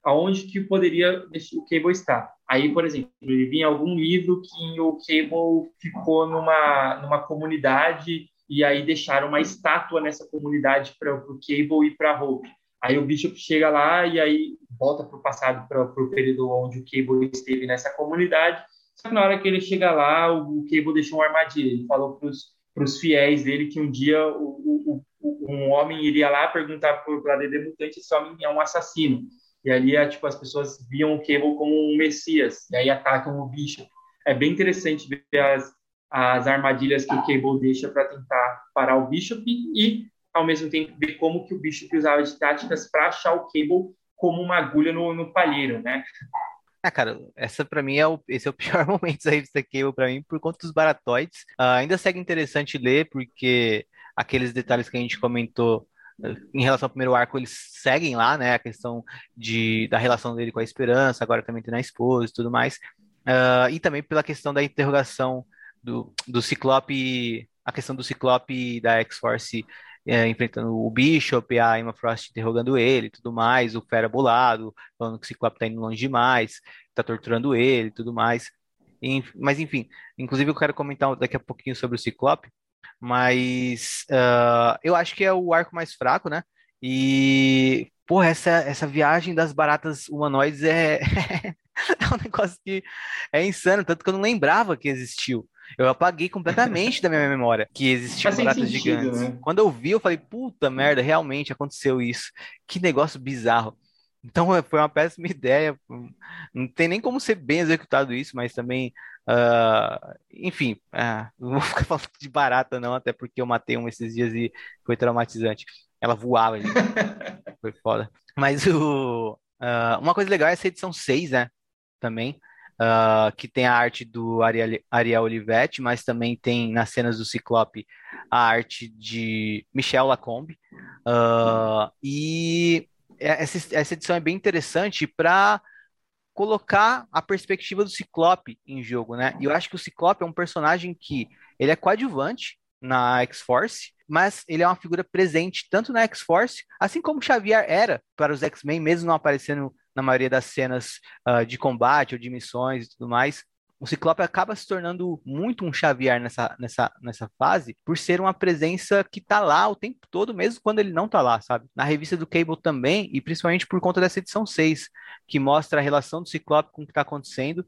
aonde que poderia o Cable estar. Aí, por exemplo, ele vinha algum livro que o Cable ficou numa, numa comunidade e aí deixaram uma estátua nessa comunidade para o Cable e para Hope. Aí o Bishop chega lá e aí volta para o passado, para o período onde o Cable esteve nessa comunidade. Só que na hora que ele chega lá, o Cable deixou uma armadilha. Ele falou para os fiéis dele que um dia o, o, o, um homem iria lá perguntar para a Dede Mutante se esse homem é um assassino. E ali, é, tipo, as pessoas viam o Cable como um messias, e aí atacam o bicho. É bem interessante ver as, as armadilhas que o Cable deixa para tentar parar o Bishop e, ao mesmo tempo, ver como que o Bishop usava de táticas para achar o Cable como uma agulha no, no palheiro, né? Ah, cara, essa para mim é o, esse é o pior momento aí desse Cable para mim, por conta dos baratoides. Uh, ainda segue interessante ler, porque aqueles detalhes que a gente comentou uh, em relação ao primeiro arco, eles seguem lá, né? A questão de, da relação dele com a esperança, agora também tem a esposa e tudo mais. Uh, e também pela questão da interrogação do, do Ciclope, a questão do Ciclope da X-Force é, enfrentando o Bishop, a Emma Frost interrogando ele, tudo mais, o Fera bolado, falando que o Ciclope tá indo longe demais, tá torturando ele, tudo mais. E, mas enfim, inclusive eu quero comentar daqui a pouquinho sobre o Ciclope, mas uh, eu acho que é o arco mais fraco, né? E, pô, essa, essa viagem das baratas humanoides é, é um negócio que é insano, tanto que eu não lembrava que existiu. Eu apaguei completamente da minha memória que existiam baratas sentido, gigantes. Né? Quando eu vi, eu falei, puta merda, realmente aconteceu isso. Que negócio bizarro. Então foi uma péssima ideia. Não tem nem como ser bem executado isso, mas também. Uh, enfim, uh, não vou ficar falando de barata, não, até porque eu matei uma esses dias e foi traumatizante. Ela voava ali. foi foda. Mas o, uh, uma coisa legal é essa edição 6, né? Também uh, que tem a arte do Ariel, Ariel Olivetti, mas também tem nas cenas do Ciclope a arte de Michel Lacombe. Uh, e essa, essa edição é bem interessante para colocar a perspectiva do Ciclope em jogo, né? E eu acho que o Ciclope é um personagem que ele é coadjuvante na X-Force, mas ele é uma figura presente tanto na X-Force, assim como Xavier era para os X-Men, mesmo não aparecendo na maioria das cenas uh, de combate ou de missões e tudo mais. O Ciclope acaba se tornando muito um Xavier nessa, nessa, nessa fase, por ser uma presença que tá lá o tempo todo, mesmo quando ele não tá lá, sabe? Na revista do Cable também, e principalmente por conta dessa edição 6, que mostra a relação do Ciclope com o que está acontecendo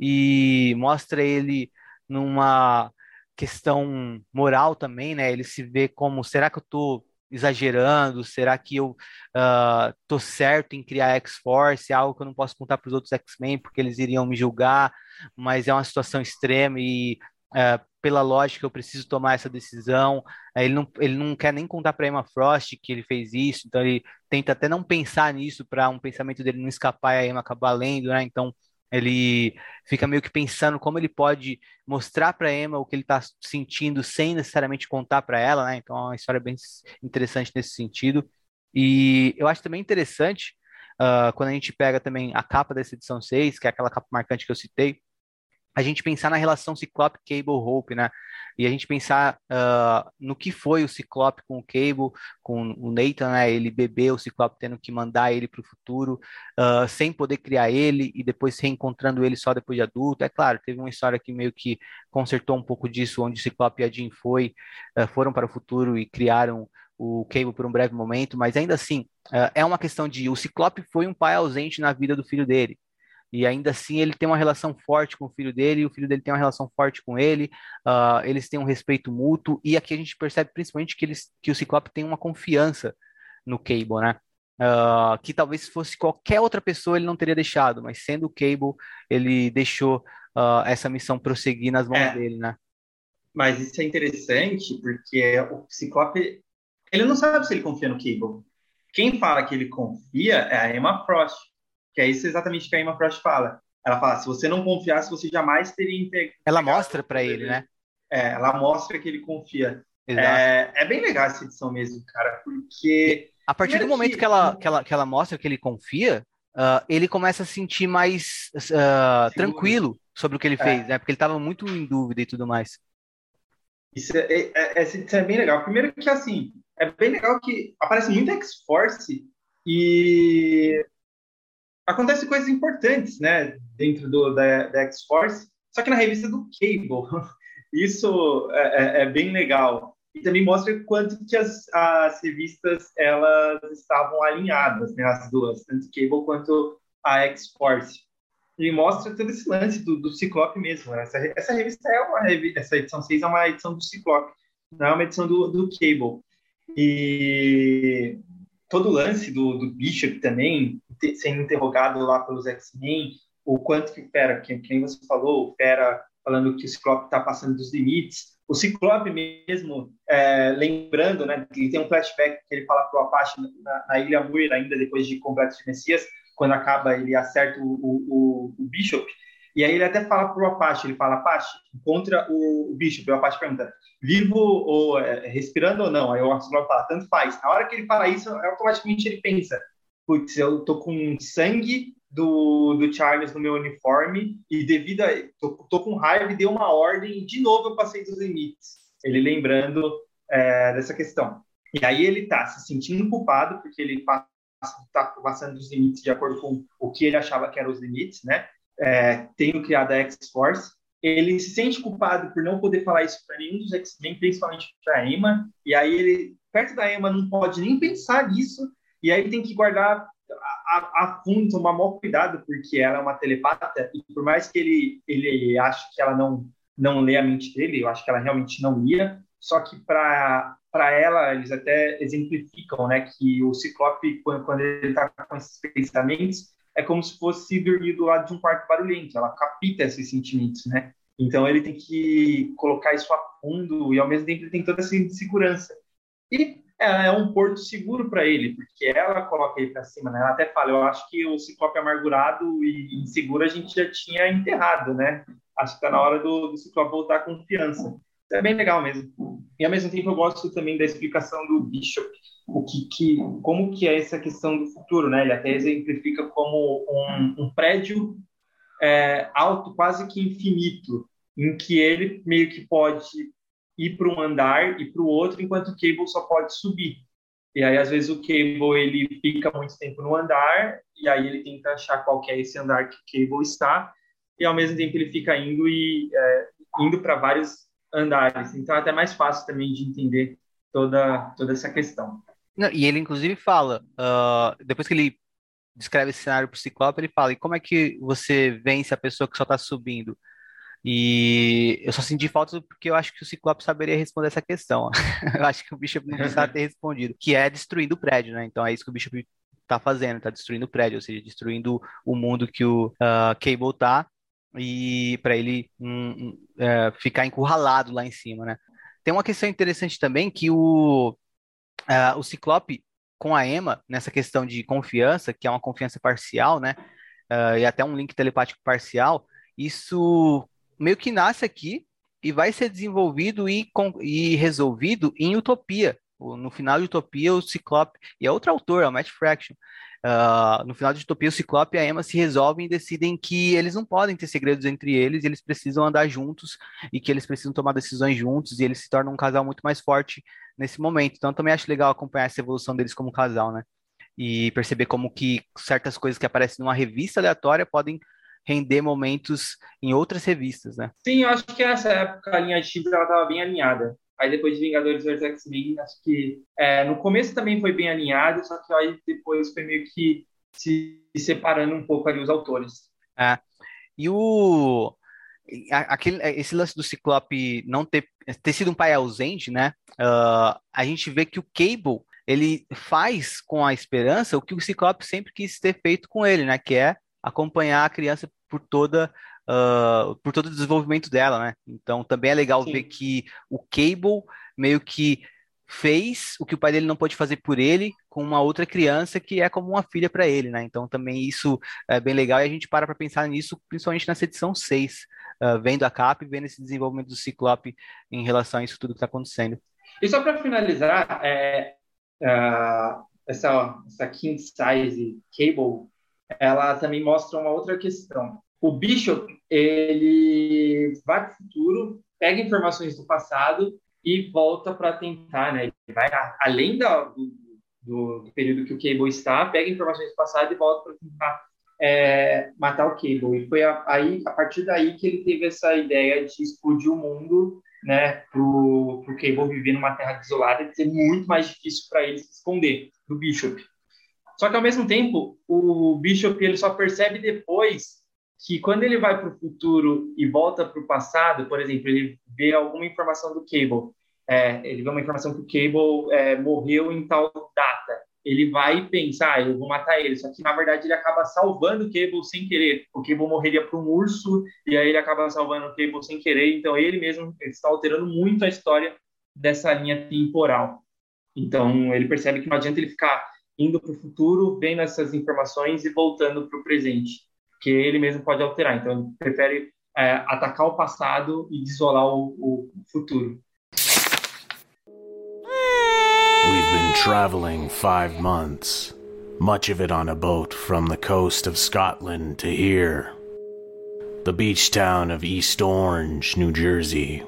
e mostra ele numa questão moral também, né? Ele se vê como, será que eu tô exagerando? Será que eu uh, tô certo em criar X-Force? É algo que eu não posso contar para os outros X-Men porque eles iriam me julgar, mas é uma situação extrema e uh, pela lógica eu preciso tomar essa decisão. Uh, ele, não, ele não quer nem contar para Emma Frost que ele fez isso, então ele tenta até não pensar nisso para um pensamento dele não escapar e a Emma acabar lendo, né? Então ele fica meio que pensando como ele pode mostrar para Emma o que ele está sentindo sem necessariamente contar para ela, né? Então é uma história bem interessante nesse sentido. E eu acho também interessante uh, quando a gente pega também a capa dessa edição 6, que é aquela capa marcante que eu citei, a gente pensar na relação Ciclope, Cable, Hope, né? E a gente pensar uh, no que foi o Ciclope com o Cable, com o Nathan, né? Ele bebeu o Ciclope tendo que mandar ele para o futuro, uh, sem poder criar ele e depois reencontrando ele só depois de adulto. É claro, teve uma história que meio que consertou um pouco disso, onde o Ciclope e a Jean foi, uh, foram para o futuro e criaram o Cable por um breve momento, mas ainda assim, é uma questão de o Ciclope foi um pai ausente na vida do filho dele e ainda assim ele tem uma relação forte com o filho dele, e o filho dele tem uma relação forte com ele, uh, eles têm um respeito mútuo, e aqui a gente percebe principalmente que, eles, que o Ciclope tem uma confiança no Cable, né? Uh, que talvez se fosse qualquer outra pessoa ele não teria deixado, mas sendo o Cable, ele deixou uh, essa missão prosseguir nas mãos é, dele, né? Mas isso é interessante porque o Ciclope, ele não sabe se ele confia no Cable. Quem fala que ele confia é a Emma Frost que é isso exatamente que a Emma Frost fala. Ela fala, se você não confiasse, você jamais teria integrado. Ela mostra para ele, né? É, ela mostra que ele confia. É, é, bem legal essa edição mesmo, cara, porque... A partir do momento que... que, ela, que, ela, que ela mostra que ele confia, uh, ele começa a se sentir mais uh, tranquilo sobre o que ele é. fez, né? Porque ele estava muito em dúvida e tudo mais. Isso é, é, é, essa edição é bem legal. Primeiro que, assim, é bem legal que aparece muito X-Force e acontece coisas importantes, né, dentro do, da, da X-Force, só que na revista do Cable. Isso é, é, é, bem legal. E também mostra quanto que as, as revistas elas estavam alinhadas, né, as duas, tanto Cable quanto a X-Force. E mostra todo esse lance do, do Ciclope mesmo. Né? Essa, essa revista é uma revista, essa edição 6 é uma edição do Ciclope, não é uma edição do, do Cable. E todo o lance do, do Bishop também, sendo interrogado lá pelos X-Men, o quanto que o Fera, que, nem você falou, o Fera falando que o Ciclope está passando dos limites, o Ciclope mesmo, é, lembrando, né, ele tem um flashback que ele fala para o Apache na, na, Ilha Muir, ainda depois de Complexo de Messias, quando acaba, ele acerta o, o, o Bishop, e aí ele até fala para o Apache, ele fala, Apache, encontra o, o Bishop, o Apache pergunta, vivo ou é, respirando ou não? Aí o Ciclope fala, tanto faz. Na hora que ele fala isso, automaticamente ele pensa, putz, eu tô com sangue do, do Charles no meu uniforme e devido a. Tô, tô com raiva e deu uma ordem e de novo eu passei dos limites. Ele lembrando é, dessa questão. E aí ele está se sentindo culpado porque ele está passando os limites de acordo com o que ele achava que eram os limites, né? É, tendo criado a X-Force. Ele se sente culpado por não poder falar isso para nenhum dos X-Men, principalmente para a Emma. E aí ele, perto da Emma, não pode nem pensar nisso. E aí tem que guardar a, a, fundo, tomar maior cuidado, porque ela é uma telepata. E por mais que ele, ele ache que ela não, não lê a mente dele, eu acho que ela realmente não lia. Só que para ela, eles até exemplificam, né, que o Ciclope, quando, quando ele está com esses pensamentos, é como se fosse dormir do lado de um quarto barulhento, ela capta esses sentimentos, né? Então ele tem que colocar isso a fundo e ao mesmo tempo ele tem toda essa insegurança. E é um porto seguro para ele, porque ela coloca ele para cima, né? Ela até fala, eu acho que o Ciclope amargurado e inseguro a gente já tinha enterrado, né? Acho que está na hora do, do Ciclope voltar à confiança é bem legal mesmo. E ao mesmo tempo eu gosto também da explicação do Bishop, o que, que como que é essa questão do futuro, né? Ele até exemplifica como um, um prédio é, alto, quase que infinito, em que ele meio que pode ir para um andar e para o outro, enquanto o Cable só pode subir. E aí, às vezes, o Cable ele fica muito tempo no andar, e aí ele tenta achar qual é esse andar que o Cable está, e ao mesmo tempo ele fica indo e é, indo para vários andares. Então é até mais fácil também de entender toda, toda essa questão. Não, e ele inclusive fala, uh, depois que ele descreve esse cenário para o Ciclope, ele fala, e como é que você vence a pessoa que só está subindo? E eu só senti falta porque eu acho que o Ciclope saberia responder essa questão. eu acho que o Bishop não precisava ter respondido, que é destruindo o prédio, né? Então é isso que o Bishop está fazendo, está destruindo o prédio, ou seja, destruindo o mundo que o uh, Cable tá e para ele um, um, é, ficar encurralado lá em cima, né? Tem uma questão interessante também que o, uh, o Ciclope com a Emma, nessa questão de confiança, que é uma confiança parcial, né? Uh, e até um link telepático parcial, isso meio que nasce aqui e vai ser desenvolvido e, e resolvido em Utopia. No final de Utopia, o Ciclope, e é outro autor, é o Matt Fraction, Uh, no final de Utopia, o Ciclope e a Emma se resolvem e decidem que eles não podem ter segredos entre eles, eles precisam andar juntos e que eles precisam tomar decisões juntos e eles se tornam um casal muito mais forte nesse momento. Então, também acho legal acompanhar essa evolução deles como casal, né? E perceber como que certas coisas que aparecem numa revista aleatória podem render momentos em outras revistas, né? Sim, eu acho que nessa época a linha X ela estava bem alinhada. Aí depois de Vingadores vs X-Men, acho que é, no começo também foi bem alinhado, só que aí depois foi meio que se separando um pouco ali os autores. É. E o aquele, esse lance do Ciclope não ter, ter sido um pai ausente, né? Uh, a gente vê que o Cable ele faz com a esperança o que o Ciclope sempre quis ter feito com ele, né? Que é acompanhar a criança por toda uh, por todo o desenvolvimento dela, né? Então também é legal Sim. ver que o Cable meio que fez o que o pai dele não pôde fazer por ele com uma outra criança que é como uma filha para ele, né? Então também isso é bem legal e a gente para para pensar nisso, principalmente nessa edição 6, uh, ah, vendo a Cap, vendo esse desenvolvimento do Ciclope em relação a isso tudo que está acontecendo. E só para finalizar, é, uh, essa, essa King Size Cable, ela também mostra uma outra questão o Bishop ele vai para o futuro, pega informações do passado e volta para tentar, né? Ele vai além da, do, do, período que o Cable está, pega informações do passado e volta para tentar é, matar o Cable. E foi a, aí, a partir daí que ele teve essa ideia de explodir o mundo, né? Para o Cable viver numa terra desolada e ser muito mais difícil para ele se esconder do Bishop. Só que ao mesmo tempo, o Bishop ele só percebe depois que quando ele vai para o futuro e volta para o passado, por exemplo, ele vê alguma informação do Cable, é, ele vê uma informação que o Cable é, morreu em tal data, ele vai pensar, ah, eu vou matar ele, só que na verdade ele acaba salvando o Cable sem querer. O Cable morreria para um urso e aí ele acaba salvando o Cable sem querer, então ele mesmo está alterando muito a história dessa linha temporal. Então ele percebe que não adianta ele ficar indo para o futuro, vendo essas informações e voltando para o presente que ele mesmo pode alterar. Então, ele prefere é, atacar o passado e desolar o, o futuro. We've been traveling five months, much of it on a boat from the coast of Scotland to here, the beach town of East Orange, New Jersey.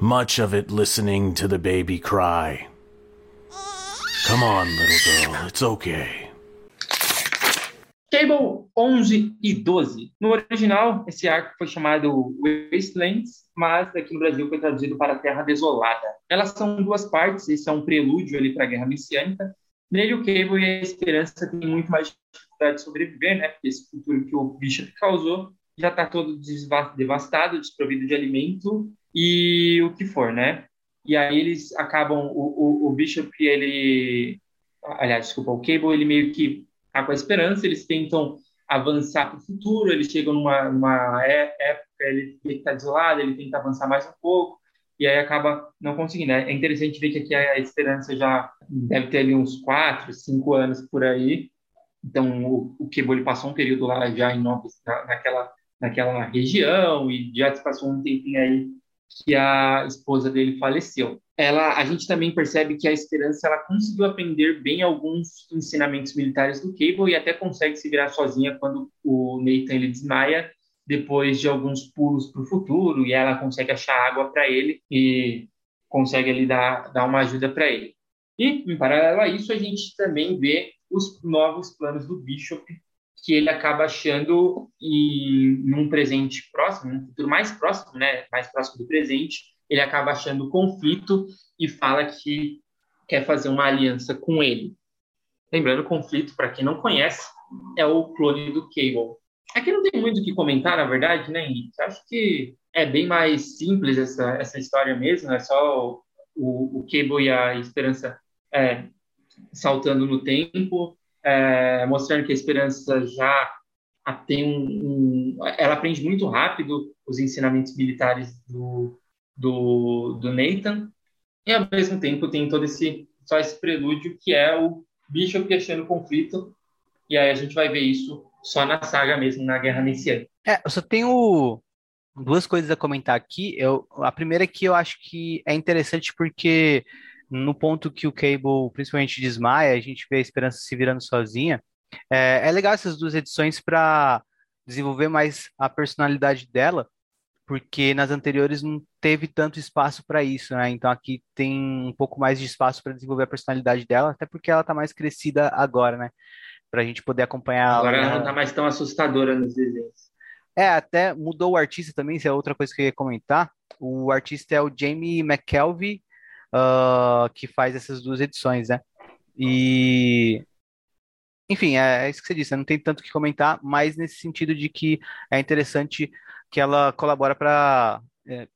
Much of it listening to the baby cry, Come on, little girl, it's okay. Cable 11 e 12. No original, esse arco foi chamado Wastelands, mas aqui no Brasil foi traduzido para Terra Desolada. Elas são duas partes, esse é um prelúdio ali para a Guerra Messiânica. Nele, o Cable e a Esperança têm muito mais dificuldade de sobreviver, né? Porque esse futuro que o Bishop causou já está todo devastado, desprovido de alimento e o que for, né? E aí eles acabam, o, o, o Bishop, ele, aliás, desculpa, o Cable, ele meio que tá com a esperança, eles tentam avançar para o futuro, eles chegam numa, numa é, época, ele está desolado, ele tenta avançar mais um pouco, e aí acaba não conseguindo. É interessante ver que aqui a esperança já deve ter ali uns quatro, cinco anos por aí, então o, o Cable passou um período lá já em Novos, naquela, naquela região, e já se passou um tempinho aí que a esposa dele faleceu. Ela, a gente também percebe que a Esperança ela conseguiu aprender bem alguns ensinamentos militares do Cable e até consegue se virar sozinha quando o Nathan ele desmaia depois de alguns pulos para o futuro e ela consegue achar água para ele e consegue ali dar, dar uma ajuda para ele. E, em paralelo a isso, a gente também vê os novos planos do Bishop que ele acaba achando em num presente próximo, num futuro mais próximo, né, mais próximo do presente, ele acaba achando conflito e fala que quer fazer uma aliança com ele. Lembrando, conflito, para quem não conhece, é o clone do Cable. Aqui não tem muito o que comentar, na verdade, né, Henrique? Acho que é bem mais simples essa, essa história mesmo, é só o, o, o Cable e a Esperança é, saltando no tempo, é, mostrando que a Esperança já tem um, um, Ela aprende muito rápido os ensinamentos militares do, do, do Nathan, e ao mesmo tempo tem todo esse só esse prelúdio que é o Bishop achando conflito, e aí a gente vai ver isso só na saga mesmo, na Guerra Messiânica. É, eu só tenho duas coisas a comentar aqui. Eu, a primeira é que eu acho que é interessante porque no ponto que o Cable principalmente desmaia, a gente vê a Esperança se virando sozinha. É, é legal essas duas edições para desenvolver mais a personalidade dela, porque nas anteriores não teve tanto espaço para isso, né? Então aqui tem um pouco mais de espaço para desenvolver a personalidade dela, até porque ela está mais crescida agora, né? Para a gente poder acompanhar. Agora ela não está mais tão assustadora nos desenhos. É, até mudou o artista também, isso é outra coisa que eu ia comentar. O artista é o Jamie McKelvey, uh, que faz essas duas edições, né? E enfim, é, é, isso que você disse, não tem tanto que comentar, mas nesse sentido de que é interessante que ela colabora para é,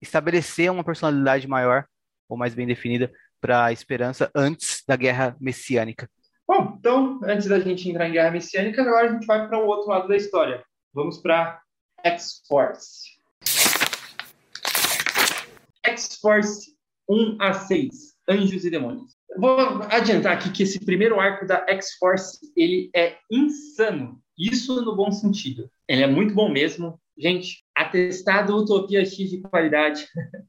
estabelecer uma personalidade maior ou mais bem definida para a esperança antes da guerra messiânica. Bom, então, antes da gente entrar em guerra messiânica, agora a gente vai para o outro lado da história. Vamos para X-Force. X-Force 1 a 6, Anjos e Demônios. Vou adiantar aqui que esse primeiro arco da X-Force, ele é insano. Isso no bom sentido. Ele é muito bom mesmo. Gente, atestado Utopia X de qualidade.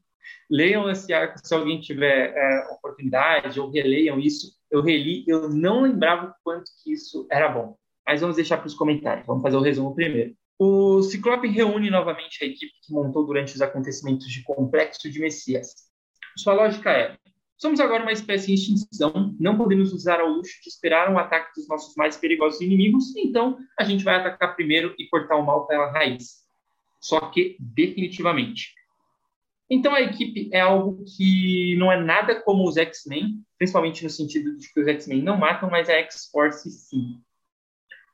Leiam esse arco se alguém tiver é, oportunidade, ou releiam isso. Eu reli, eu não lembrava o quanto que isso era bom. Mas vamos deixar para os comentários. Vamos fazer o resumo primeiro. O Ciclope reúne novamente a equipe que montou durante os acontecimentos de Complexo de Messias. Sua lógica é: somos agora uma espécie em extinção, não podemos usar ao luxo de esperar um ataque dos nossos mais perigosos inimigos, então a gente vai atacar primeiro e cortar o mal pela raiz. Só que definitivamente. Então a equipe é algo que não é nada como os X-Men, principalmente no sentido de que os X-Men não matam, mas a X-Force sim.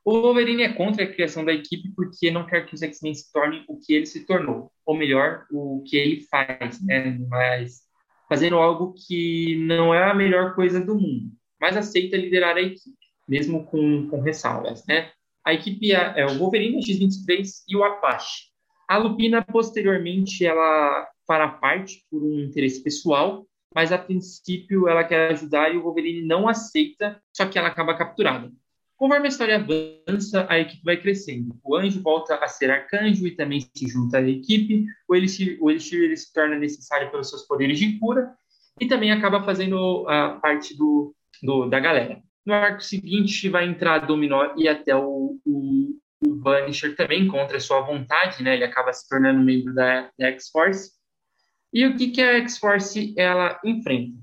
O Wolverine é contra a criação da equipe porque não quer que os X-Men se tornem o que ele se tornou, ou melhor, o que ele faz, né? Mas fazendo algo que não é a melhor coisa do mundo, mas aceita liderar a equipe, mesmo com, com ressalvas, né? A equipe é, é o Wolverine, o X-23 e o Apache. A Lupina, posteriormente, ela fará parte por um interesse pessoal, mas a princípio ela quer ajudar e o Wolverine não aceita, só que ela acaba capturada. Conforme a história avança, a equipe vai crescendo. O anjo volta a ser arcanjo e também se junta à equipe. O Elixir, o Elixir ele se torna necessário pelos seus poderes de cura e também acaba fazendo a parte do, do da galera. No arco seguinte, vai entrar Dominó e até o, o, o Vanisher também, contra sua vontade, né? Ele acaba se tornando membro da, da X-Force. E o que, que a X-Force ela enfrenta?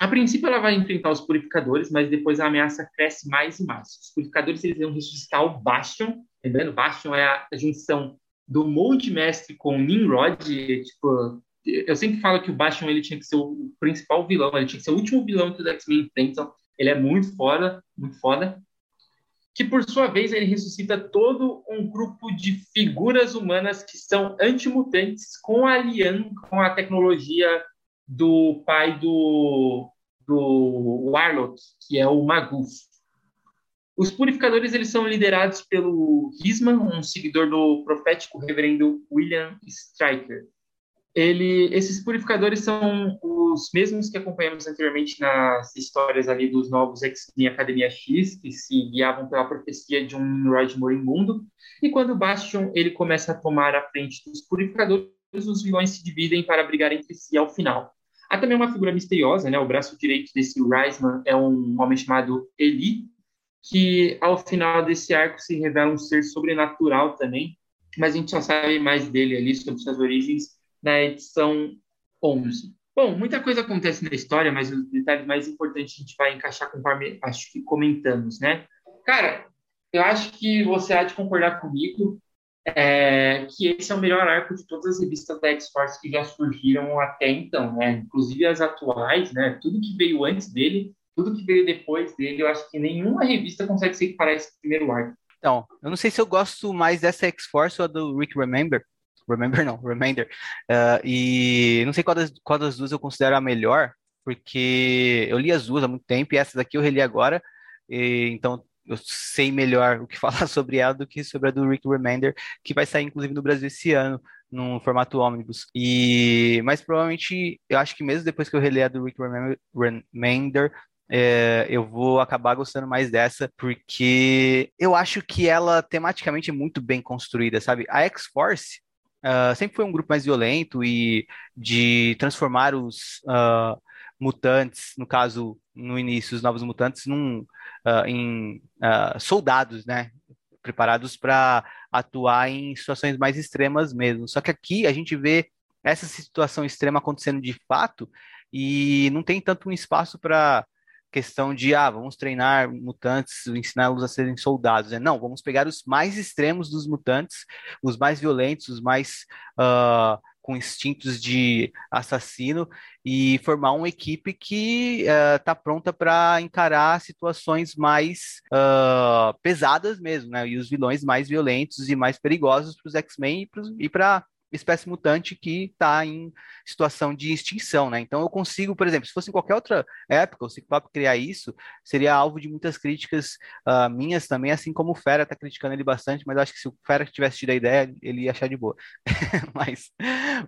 A princípio, ela vai enfrentar os purificadores, mas depois a ameaça cresce mais e mais. Os purificadores eles vão ressuscitar o Bastion. Lembrando, Bastion é a junção do Mold Mestre com Nimrod. Tipo, eu sempre falo que o Bastion ele tinha que ser o principal vilão, ele tinha que ser o último vilão que os X-Men enfrentam. Ele é muito foda, muito foda. Que por sua vez ele ressuscita todo um grupo de figuras humanas que são antimutantes com a Lian, com a tecnologia do pai do, do Warlock, que é o Maguf. Os purificadores eles são liderados pelo Risman, um seguidor do profético reverendo William Stryker. Ele, esses purificadores são os mesmos que acompanhamos anteriormente nas histórias ali dos novos X-Men Academia X, que se guiavam pela profecia de um Nimrod moribundo. E quando Bastion ele começa a tomar a frente dos purificadores, os vilões se dividem para brigar entre si ao final. Há também uma figura misteriosa, né? O braço direito desse Riseman é um homem chamado Eli, que ao final desse arco se revela um ser sobrenatural também, mas a gente só sabe mais dele ali sobre suas origens na edição 11. Bom, muita coisa acontece na história, mas os detalhes mais importantes a gente vai encaixar conforme acho que comentamos, né? Cara, eu acho que você há de concordar comigo é, que esse é o melhor arco de todas as revistas da X-Force que já surgiram até então, né? Inclusive as atuais, né? Tudo que veio antes dele, tudo que veio depois dele, eu acho que nenhuma revista consegue se equiparar esse primeiro arco. Então, eu não sei se eu gosto mais dessa X-Force ou do Rick Remember. Remember não, Remainder. Uh, e não sei qual das, qual das duas eu considero a melhor, porque eu li as duas há muito tempo e essa daqui eu reli agora. E, então eu sei melhor o que falar sobre ela do que sobre a do Rick Remender, que vai sair inclusive no Brasil esse ano, no formato ônibus. E, mas provavelmente, eu acho que mesmo depois que eu reler a do Rick Remender, é, eu vou acabar gostando mais dessa, porque eu acho que ela tematicamente é muito bem construída, sabe? A X-Force uh, sempre foi um grupo mais violento e de transformar os uh, mutantes, no caso, no início, os novos mutantes, num, uh, em uh, soldados, né? Preparados para atuar em situações mais extremas mesmo. Só que aqui a gente vê essa situação extrema acontecendo de fato e não tem tanto um espaço para questão de, ah, vamos treinar mutantes, ensiná-los a serem soldados. Né? Não, vamos pegar os mais extremos dos mutantes, os mais violentos, os mais uh, com instintos de assassino e formar uma equipe que está uh, pronta para encarar situações mais uh, pesadas mesmo, né? E os vilões mais violentos e mais perigosos para os X-Men e para espécie mutante que está em situação de extinção, né? Então eu consigo, por exemplo, se fosse em qualquer outra época, o Ciclope criar isso, seria alvo de muitas críticas uh, minhas também, assim como o Fera está criticando ele bastante, mas acho que se o Fera tivesse tido a ideia, ele ia achar de boa. mas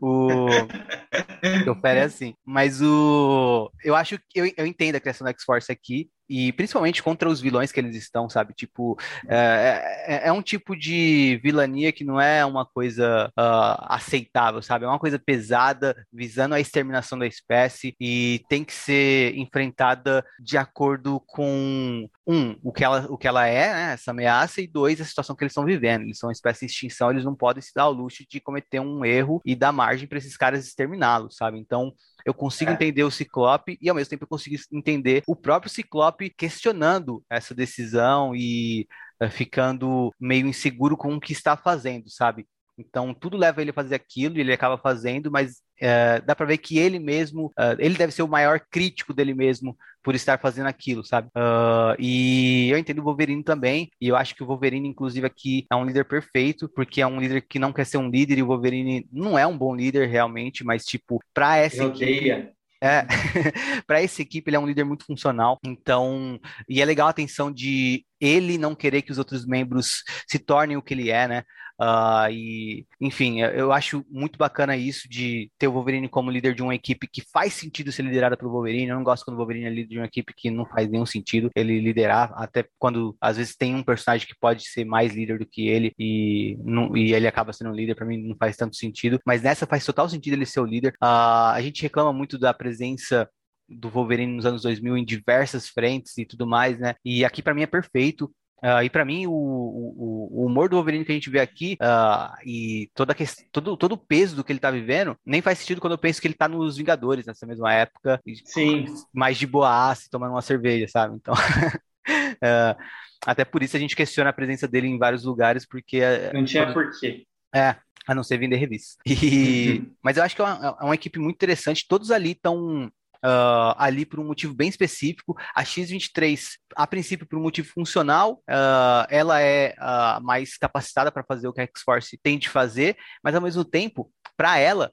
o... o Fera é assim. Mas o... Eu acho que eu, eu entendo a criação da X-Force aqui, e principalmente contra os vilões que eles estão, sabe? Tipo, é, é, é um tipo de vilania que não é uma coisa uh, aceitável, sabe? É uma coisa pesada, visando a exterminação da espécie e tem que ser enfrentada de acordo com um, o que ela, o que ela é, né, essa ameaça, e dois, a situação que eles estão vivendo. Eles são uma espécie de extinção, eles não podem se dar ao luxo de cometer um erro e dar margem para esses caras exterminá-los, sabe? Então, eu consigo é. entender o Ciclope e ao mesmo tempo eu consigo entender o próprio Ciclope questionando essa decisão e uh, ficando meio inseguro com o que está fazendo, sabe? Então, tudo leva ele a fazer aquilo e ele acaba fazendo, mas é, dá para ver que ele mesmo, uh, ele deve ser o maior crítico dele mesmo por estar fazendo aquilo, sabe? Uh, e eu entendo o Wolverine também, e eu acho que o Wolverine, inclusive, aqui é um líder perfeito, porque é um líder que não quer ser um líder, e o Wolverine não é um bom líder realmente, mas, tipo, para essa equipe, é, para essa equipe ele é um líder muito funcional. Então, e é legal a atenção de ele não querer que os outros membros se tornem o que ele é, né? Uh, e, enfim, eu acho muito bacana isso de ter o Wolverine como líder de uma equipe que faz sentido ser liderada pelo Wolverine. Eu não gosto quando o Wolverine é líder de uma equipe que não faz nenhum sentido ele liderar, até quando às vezes tem um personagem que pode ser mais líder do que ele e, não, e ele acaba sendo um líder. Para mim, não faz tanto sentido, mas nessa faz total sentido ele ser o líder. Uh, a gente reclama muito da presença do Wolverine nos anos 2000 em diversas frentes e tudo mais, né? E aqui para mim é perfeito. Uh, e para mim, o, o, o, humor do Wolverine que a gente vê aqui uh, e toda todo, todo o peso do que ele tá vivendo nem faz sentido quando eu penso que ele tá nos Vingadores nessa mesma época. Sim. Mais de boaça, tomando uma cerveja, sabe? Então. uh, até por isso a gente questiona a presença dele em vários lugares, porque. Não tinha quando... porquê. É, a não ser vender revista. E... Uhum. Mas eu acho que é uma, é uma equipe muito interessante. Todos ali estão uh, ali por um motivo bem específico. A X23, a princípio, por um motivo funcional, uh, ela é uh, mais capacitada para fazer o que a X-Force tem de fazer, mas ao mesmo tempo, para ela,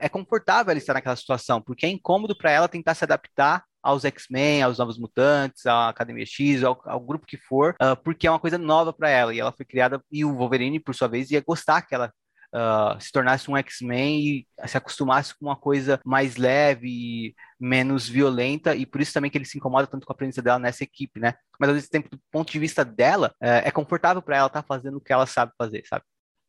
é confortável ela estar naquela situação, porque é incômodo para ela tentar se adaptar aos X-Men, aos Novos Mutantes, à Academia X, ao, ao grupo que for, uh, porque é uma coisa nova para ela e ela foi criada e o Wolverine, por sua vez, ia gostar que ela uh, se tornasse um X-Men e se acostumasse com uma coisa mais leve, menos violenta, e por isso também que ele se incomoda tanto com a presença dela nessa equipe, né? Mas ao mesmo tempo, do ponto de vista dela, uh, é confortável para ela estar tá fazendo o que ela sabe fazer, sabe?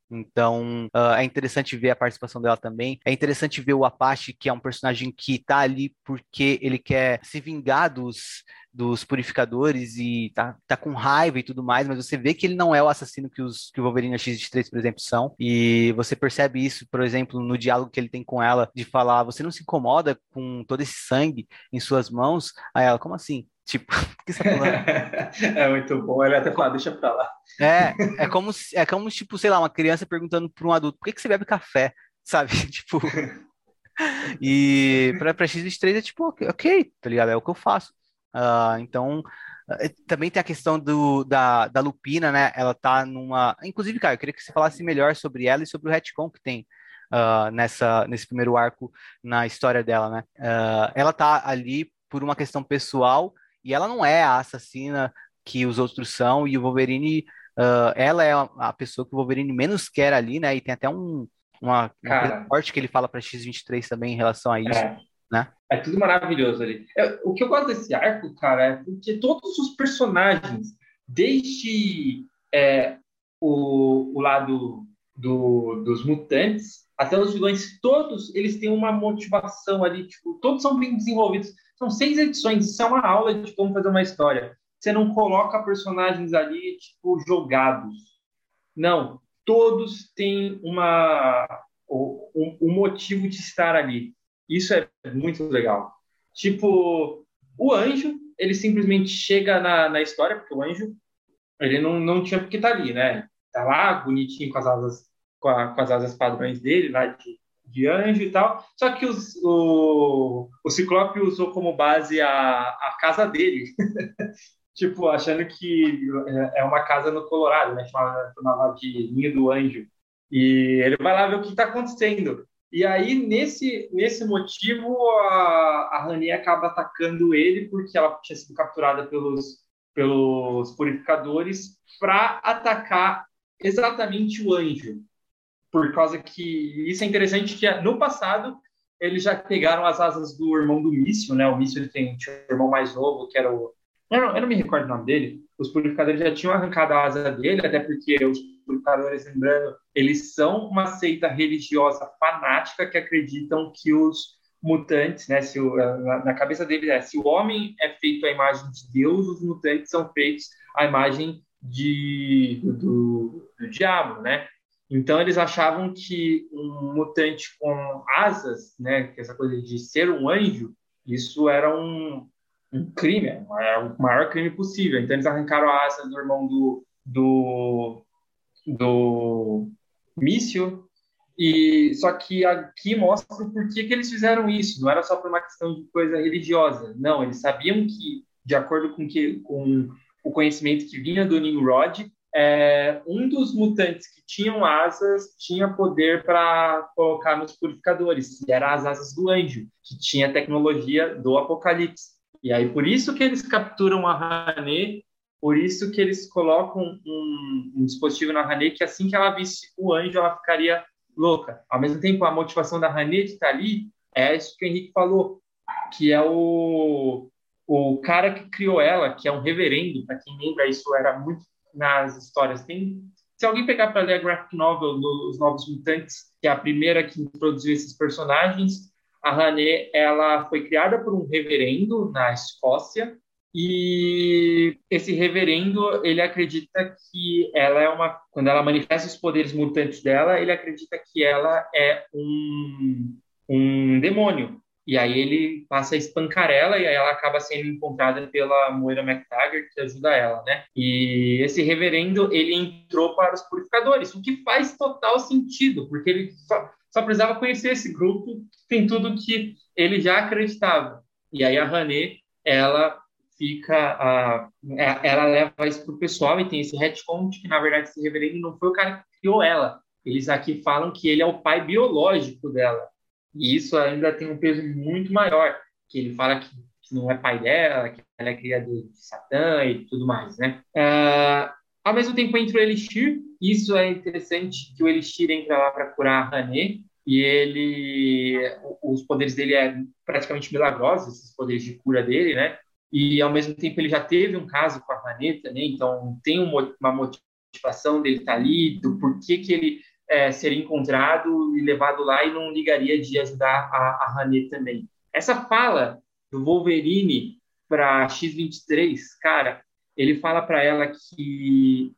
Então, uh, é interessante ver a participação dela também. É interessante ver o Apache, que é um personagem que tá ali porque ele quer se vingar dos, dos purificadores e tá, tá com raiva e tudo mais, mas você vê que ele não é o assassino que, os, que o Wolverine X-23, por exemplo, são. E você percebe isso, por exemplo, no diálogo que ele tem com ela, de falar: você não se incomoda com todo esse sangue em suas mãos? Aí ela, como assim? Tipo, que você tá falando? é muito bom. Ele até fala, deixa pra lá. É, é como, é como, tipo, sei lá, uma criança perguntando para um adulto, por que, que você bebe café? Sabe? Tipo. e pra, pra X23 é tipo, ok, tá ligado? É o que eu faço. Uh, então, uh, também tem a questão do, da, da Lupina, né? Ela tá numa. Inclusive, cara, eu queria que você falasse melhor sobre ela e sobre o retcon que tem uh, nessa, nesse primeiro arco na história dela, né? ela tá ali por uma questão pessoal e ela não é a assassina que os outros são, e o Wolverine, uh, ela é a pessoa que o Wolverine menos quer ali, né? E tem até um, uma, uma forte que ele fala para X23 também em relação a isso. É. Né? É tudo maravilhoso ali. É, o que eu gosto desse arco, cara, é porque todos os personagens, desde é, o, o lado do, dos mutantes até os vilões, todos eles têm uma motivação ali, tipo, todos são bem desenvolvidos. São seis edições, isso é uma aula de como fazer uma história. Você não coloca personagens ali, tipo, jogados. Não, todos têm uma, um, um motivo de estar ali. Isso é muito legal. Tipo, o anjo, ele simplesmente chega na, na história, porque o anjo, ele não, não tinha porque tá ali, né? Tá lá, bonitinho, com as asas, com, a, com as asas padrões dele, lá de de anjo e tal. Só que os, o, o Ciclope usou como base a, a casa dele. tipo, achando que é uma casa no Colorado, né? Chamava, chamava de Ninho do Anjo. E ele vai lá ver o que está acontecendo. E aí, nesse, nesse motivo, a, a Rani acaba atacando ele, porque ela tinha sido capturada pelos, pelos purificadores, para atacar exatamente o anjo por causa que isso é interessante que no passado eles já pegaram as asas do irmão do Mício, né? O Mício ele tem um irmão mais novo que era o eu não, eu não me recordo o nome dele. Os purificadores já tinham arrancado a asa dele, até porque os purificadores, lembrando, eles são uma seita religiosa fanática que acreditam que os mutantes, né? Se o, na, cabeça deles é se o homem é feito à imagem de Deus, os mutantes são feitos à imagem de, do, do diabo, né? Então eles achavam que um mutante com asas, né, que essa coisa de ser um anjo, isso era um, um crime, era o maior crime possível. Então eles arrancaram a asa do irmão do do do Mício e só que aqui mostra o porquê que eles fizeram isso. Não era só por uma questão de coisa religiosa. Não, eles sabiam que de acordo com que com o conhecimento que vinha do Nimrod, é, um dos mutantes que tinham asas tinha poder para colocar nos purificadores, e era as asas do anjo, que tinha tecnologia do apocalipse. E aí, por isso que eles capturam a Hané, por isso que eles colocam um, um dispositivo na Hané, que assim que ela visse o anjo, ela ficaria louca. Ao mesmo tempo, a motivação da Hané de estar ali é isso que o Henrique falou, que é o, o cara que criou ela, que é um reverendo, para quem lembra, isso era muito nas histórias. Tem, se alguém pegar para ler a graphic novel dos Novos Mutantes, que é a primeira que introduziu esses personagens, a Hané ela foi criada por um reverendo na Escócia E esse reverendo, ele acredita que ela é uma. Quando ela manifesta os poderes mutantes dela, ele acredita que ela é um, um demônio. E aí ele passa a espancar ela e aí ela acaba sendo encontrada pela Moira McTaggart, que ajuda ela, né? E esse reverendo, ele entrou para os purificadores, o que faz total sentido, porque ele só, só precisava conhecer esse grupo, tem tudo que ele já acreditava. E aí a Rané, ela fica a, é, ela leva isso pro pessoal e tem esse retcon que na verdade esse reverendo não foi o cara que criou ela. Eles aqui falam que ele é o pai biológico dela. E isso ainda tem um peso muito maior, que ele fala que, não é pai dela, que ela é criadora de Satã e tudo mais, né? Uh, ao mesmo tempo entra o Elixir, isso é interessante que o Elixir entra lá para curar a Hané, e ele, os poderes dele é praticamente milagrosos, esses poderes de cura dele, né? E ao mesmo tempo ele já teve um caso com a Hané também, então tem uma motivação dele estar tá ali, do porquê que ele é, encontrado e levado lá e não ligaria de ajudar a, a Hané também. Essa fala do Wolverine para X23, cara, ele fala para ela que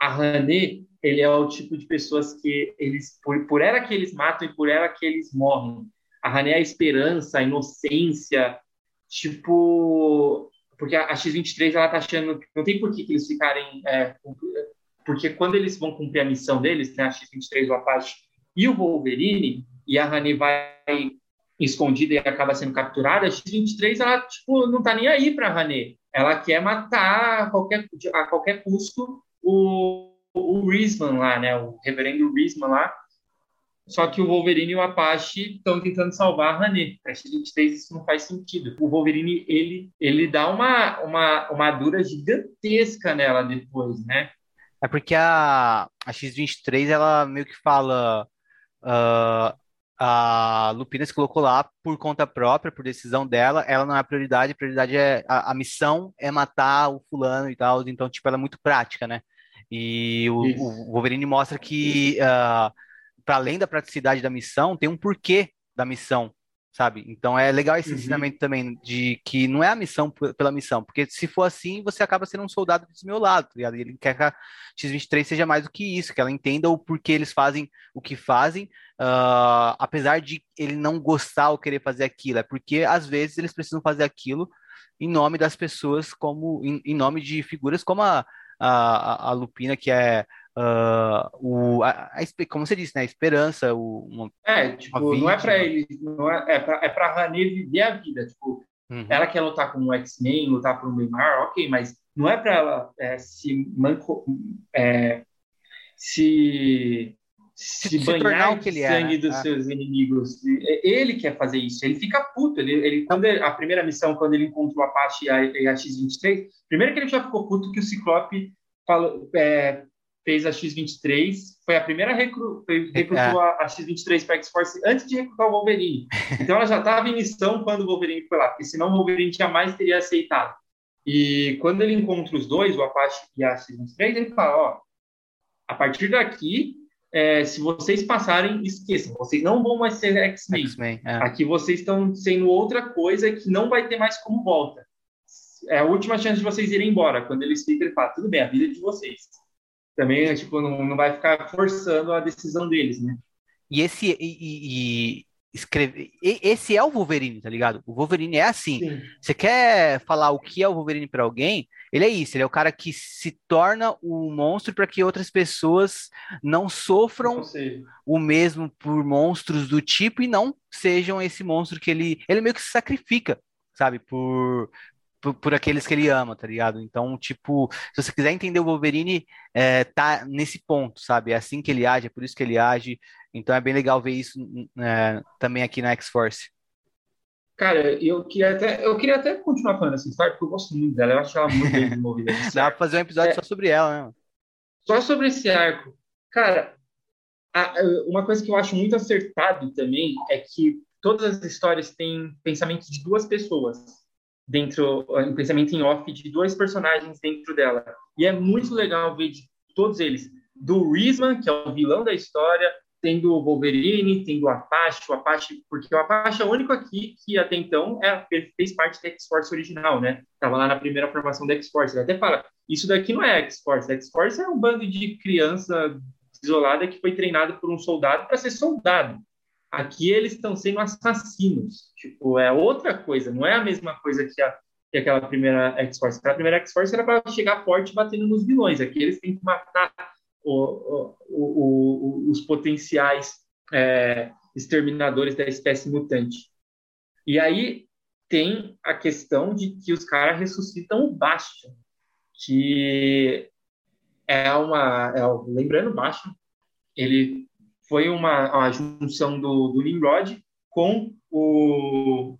a Hané, ele é o tipo de pessoas que eles, por, por ela que eles matam e por ela que eles morrem. A Hané é a esperança, a inocência, tipo, porque a, a X23 ela tá achando não tem por que, que eles ficarem é, porque quando eles vão cumprir a missão deles, né, a X-23, o Apache e o Wolverine, e a Honey vai escondida e acaba sendo capturada, a X-23, ela, tipo, não tá nem aí pra Honey. Ela quer matar a qualquer, a qualquer custo o, o Risman lá, né, o reverendo Risman lá, só que o Wolverine e o Apache estão tentando salvar a Hané. Para X-23 isso não faz sentido. O Wolverine, ele, ele dá uma, uma, uma dura gigantesca nela depois, né? É porque a, a X23, ela meio que fala. Uh, a Lupina se colocou lá por conta própria, por decisão dela. Ela não é a prioridade, a prioridade é. A, a missão é matar o fulano e tal. Então, tipo, ela é muito prática, né? E o, o Wolverine mostra que, uh, ah, para além da praticidade da missão, tem um porquê da missão sabe? Então é legal esse uhum. ensinamento também de que não é a missão pela missão, porque se for assim, você acaba sendo um soldado desmiolado, tá ligado? E ele quer que a X-23 seja mais do que isso, que ela entenda o porquê eles fazem o que fazem, uh, apesar de ele não gostar ou querer fazer aquilo, é porque às vezes eles precisam fazer aquilo em nome das pessoas, como em, em nome de figuras como a, a, a Lupina, que é uh, o, a, a, como você disse, né, a esperança, o, uma, é, tipo, não é para ele, não é, é para é para Rani viver a vida, tipo, uhum. ela quer lutar com um X-Men, lutar por um Neymar, ok, mas não é para ela é, se manco, é, se se, se banhar de sangue é, né? dos ah. seus inimigos. Ele quer fazer isso. Ele fica puto. Ele, ele quando ele, a primeira missão, quando ele encontrou a Apache e a, e a X-23, primeiro que ele já ficou puto que o Ciclope falou, é, fez a X-23, foi a primeira recru, recrutou é. a, a X-23 para X-Force antes de recrutar o Wolverine. Então ela já estava em missão quando o Wolverine foi lá, porque senão o Wolverine jamais teria aceitado. E quando ele encontra os dois, o Apache e a X-23, ele fala, ó, a partir daqui, é, se vocês passarem, esqueçam, vocês não vão mais ser X-Men. É. Aqui vocês estão sendo outra coisa que não vai ter mais como volta. É a última chance de vocês irem embora. Quando ele explica, ele fala, tudo bem, a vida é de vocês também tipo, não, não vai ficar forçando a decisão deles, né? E esse e, e escrever, esse é o Wolverine, tá ligado? O Wolverine é assim. Sim. Você quer falar o que é o Wolverine para alguém? Ele é isso, ele é o cara que se torna o monstro para que outras pessoas não sofram não o mesmo por monstros do tipo e não sejam esse monstro que ele ele meio que se sacrifica, sabe, por por, por, aqueles que ele ama, tá ligado? Então, tipo, se você quiser entender o Wolverine, é, tá nesse ponto, sabe? É assim que ele age, é por isso que ele age. Então é bem legal ver isso é, também aqui na X-Force. Cara, eu queria até, eu queria até continuar falando essa história, porque eu gosto muito dela, eu acho ela muito bem desenvolvida. Dá pra fazer um episódio é, só sobre ela, né? Só sobre esse arco. Cara, a, uma coisa que eu acho muito acertado também é que todas as histórias têm pensamentos de duas pessoas dentro, um pensamento em off de dois personagens dentro dela. E é muito legal ver de todos eles, do Risman, que é o vilão da história, tem do Wolverine, tem do Apache, o Apache, porque o Apache é o único aqui que até então é, fez parte da X-Force original, né? Tava lá na primeira formação da X-Force. Ele até fala, isso daqui não é X-Force, X-Force é um bando de criança isolada que foi treinado por um soldado para ser soldado. Aqui eles estão sendo assassinos. Tipo, é outra coisa, não é a mesma coisa que, a, que aquela primeira X-Force. Aquela primeira X-Force era para chegar forte batendo nos vilões. Aqui eles têm que matar o, o, o, os potenciais é, exterminadores da espécie mutante. E aí tem a questão de que os caras ressuscitam o Bastion, que é uma. É, lembrando, o Bastion, ele foi uma, uma junção do, do Nimrod com o,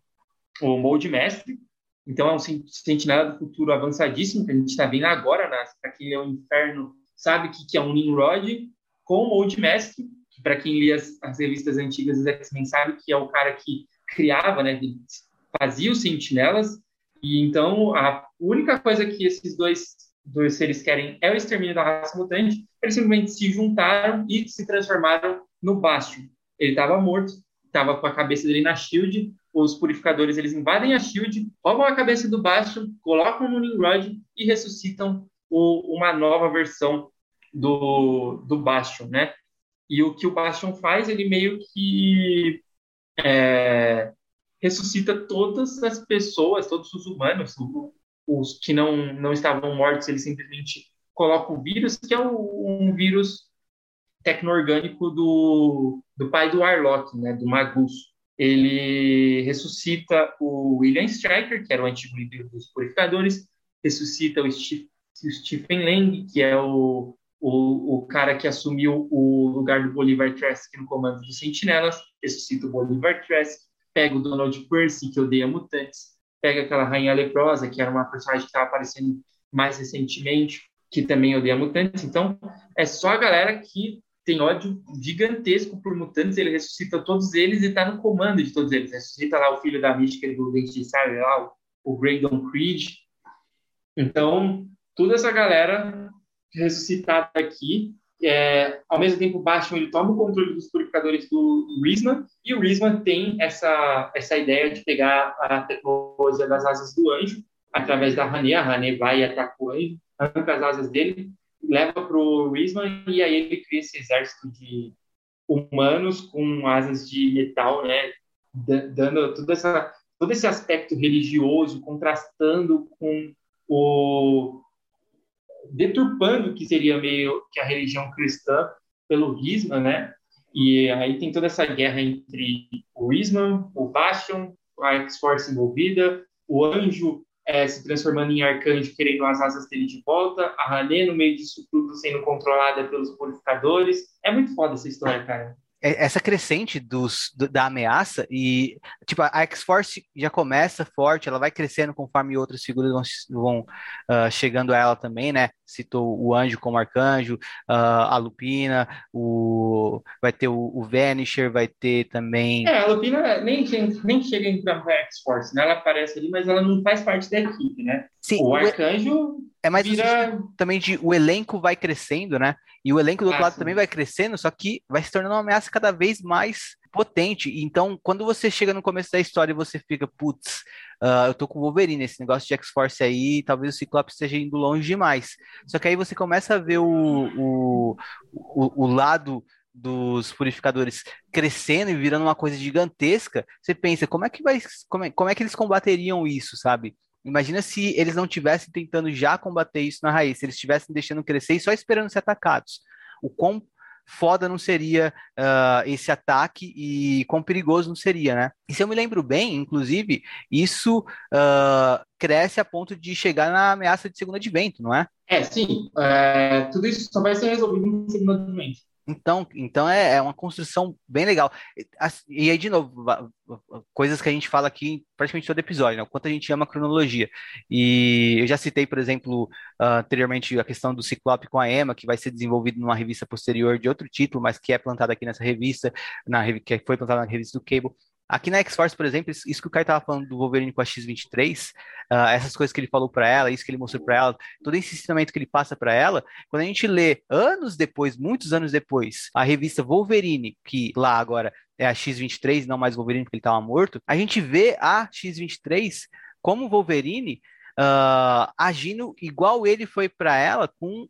o Mold Mestre. Então é um sentinela do futuro avançadíssimo que a gente está vendo agora, né? para quem é o inferno sabe que, que é um Nimrod com o Old Mestre, que para quem lia as, as, revistas antigas dos X-Men sabe que é o cara que criava, né, fazia os sentinelas, e então a única coisa que esses dois, dois seres querem é o extermínio da raça mutante, eles simplesmente se juntaram e se transformaram no Bastion. Ele estava morto, estava com a cabeça dele na Shield, os purificadores eles invadem a Shield, roubam a cabeça do Bastion, colocam no Nimrod e ressuscitam o, uma nova versão do, do Bastion, né? E o que o Bastion faz, ele meio que é, ressuscita todas as pessoas, todos os humanos, os que não, não estavam mortos, ele simplesmente coloca o vírus, que é um vírus tecno-orgânico do, do pai do Warlock, né, do Magus. Ele ressuscita o William Stryker, que era o antigo líder dos Purificadores, ressuscita o, Steve, o Stephen Lang, que é o o, o cara que assumiu o lugar do Bolivar Trask no comando dos Sentinelas, ressuscita o Bolivar Trask, pega o Donald Percy, que odeia mutantes, pega aquela Rainha Leprosa, que era uma personagem que estava aparecendo mais recentemente, que também odeia mutantes. Então, é só a galera que tem ódio gigantesco por mutantes, ele ressuscita todos eles e está no comando de todos eles. Ressuscita lá o filho da mística do Dente de Sire, lá, o Graydon Creed. Então, toda essa galera ressuscitado aqui. É, ao mesmo tempo, o Bastion ele toma o controle dos purificadores do Risman, e o Risman tem essa, essa ideia de pegar a tecnologia das asas do anjo, através da Rane. A Rane vai e ataca o anjo, arranca as asas dele, leva para o Risman, e aí ele cria esse exército de humanos com asas de metal, né, dando todo, essa, todo esse aspecto religioso, contrastando com o deturpando o que seria meio que a religião cristã pelo Risma, né? E aí tem toda essa guerra entre o Risma, o Bastion, a X-Force envolvida, o Anjo é, se transformando em arcanjo, querendo as asas dele de volta, a Hané no meio disso tudo sendo controlada pelos purificadores. É muito foda essa história, cara. É, essa crescente dos, do, da ameaça e tipo a X-Force já começa forte, ela vai crescendo conforme outras figuras vão, vão uh, chegando a ela também, né? Citou o Anjo como arcanjo, uh, a Lupina, o vai ter o, o Vanisher, vai ter também. É, a Lupina nem, nem chega a entrar na X-Force, né? Ela aparece ali, mas ela não faz parte da equipe, né? Sim, o arcanjo é mais vira... também de o elenco vai crescendo, né? E o elenco do outro ah, lado sim. também vai crescendo, só que vai se tornando uma ameaça cada vez mais potente. Então, quando você chega no começo da história e você fica, putz, uh, eu tô com o Wolverine, esse negócio de X-Force aí, talvez o Ciclope esteja indo longe demais. Só que aí você começa a ver o, o, o, o lado dos purificadores crescendo e virando uma coisa gigantesca, você pensa, como é que vai, como é, como é que eles combateriam isso, sabe? Imagina se eles não tivessem tentando já combater isso na raiz, se eles estivessem deixando crescer e só esperando ser atacados. O quão foda não seria uh, esse ataque e quão perigoso não seria, né? E se eu me lembro bem, inclusive, isso uh, cresce a ponto de chegar na ameaça de segundo advento, não é? É, sim. É, tudo isso só vai ser resolvido no segundo advento. Então, então é, é, uma construção bem legal. E aí, de novo, coisas que a gente fala aqui praticamente todo episódio, né? o quanto a gente ama a cronologia. E eu já citei, por exemplo, uh, anteriormente a questão do Ciclope com a Emma, que vai ser desenvolvido numa revista posterior de outro título, mas que é plantado aqui nessa revista, na, que foi plantada na revista do Cable. Aqui na X-Force, por exemplo, isso que o Kai estava falando do Wolverine com a X-23, uh, ah, essas coisas que ele falou para ela, isso que ele mostrou para ela, todo esse ensinamento que ele passa para ela, quando a gente lê anos depois, muitos anos depois, a revista Wolverine, que lá agora é a X-23, não mais Wolverine porque ele estava morto, a gente vê a X-23 como Wolverine uh, agindo igual ele foi para ela com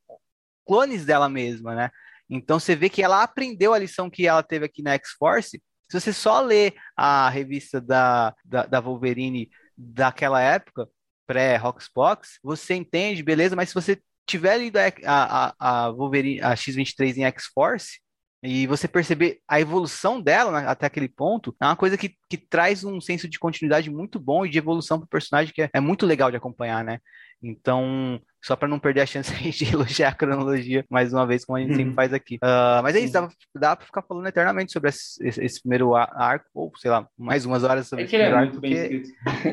clones dela mesma, né? Então você vê que ela aprendeu a lição que ela teve aqui na X-Force. Se você só lê a revista da, da, da Wolverine daquela época, pré-Roxbox, você entende, beleza, mas se você tiver lido a, a, a Wolverine, a X-23 em X-Force, e você perceber a evolução dela né, até aquele ponto, é uma coisa que, que traz um senso de continuidade muito bom e de evolução para o personagem que é, é, muito legal de acompanhar, né? Então, só para não perder a chance de elogiar a cronologia mais uma vez, como a gente sempre uhum. faz aqui. Uh, mas é isso, dá, dá para ficar falando eternamente sobre esse, esse, primeiro arco, ou sei lá, mais umas horas sobre é que esse ele é muito bem escrito.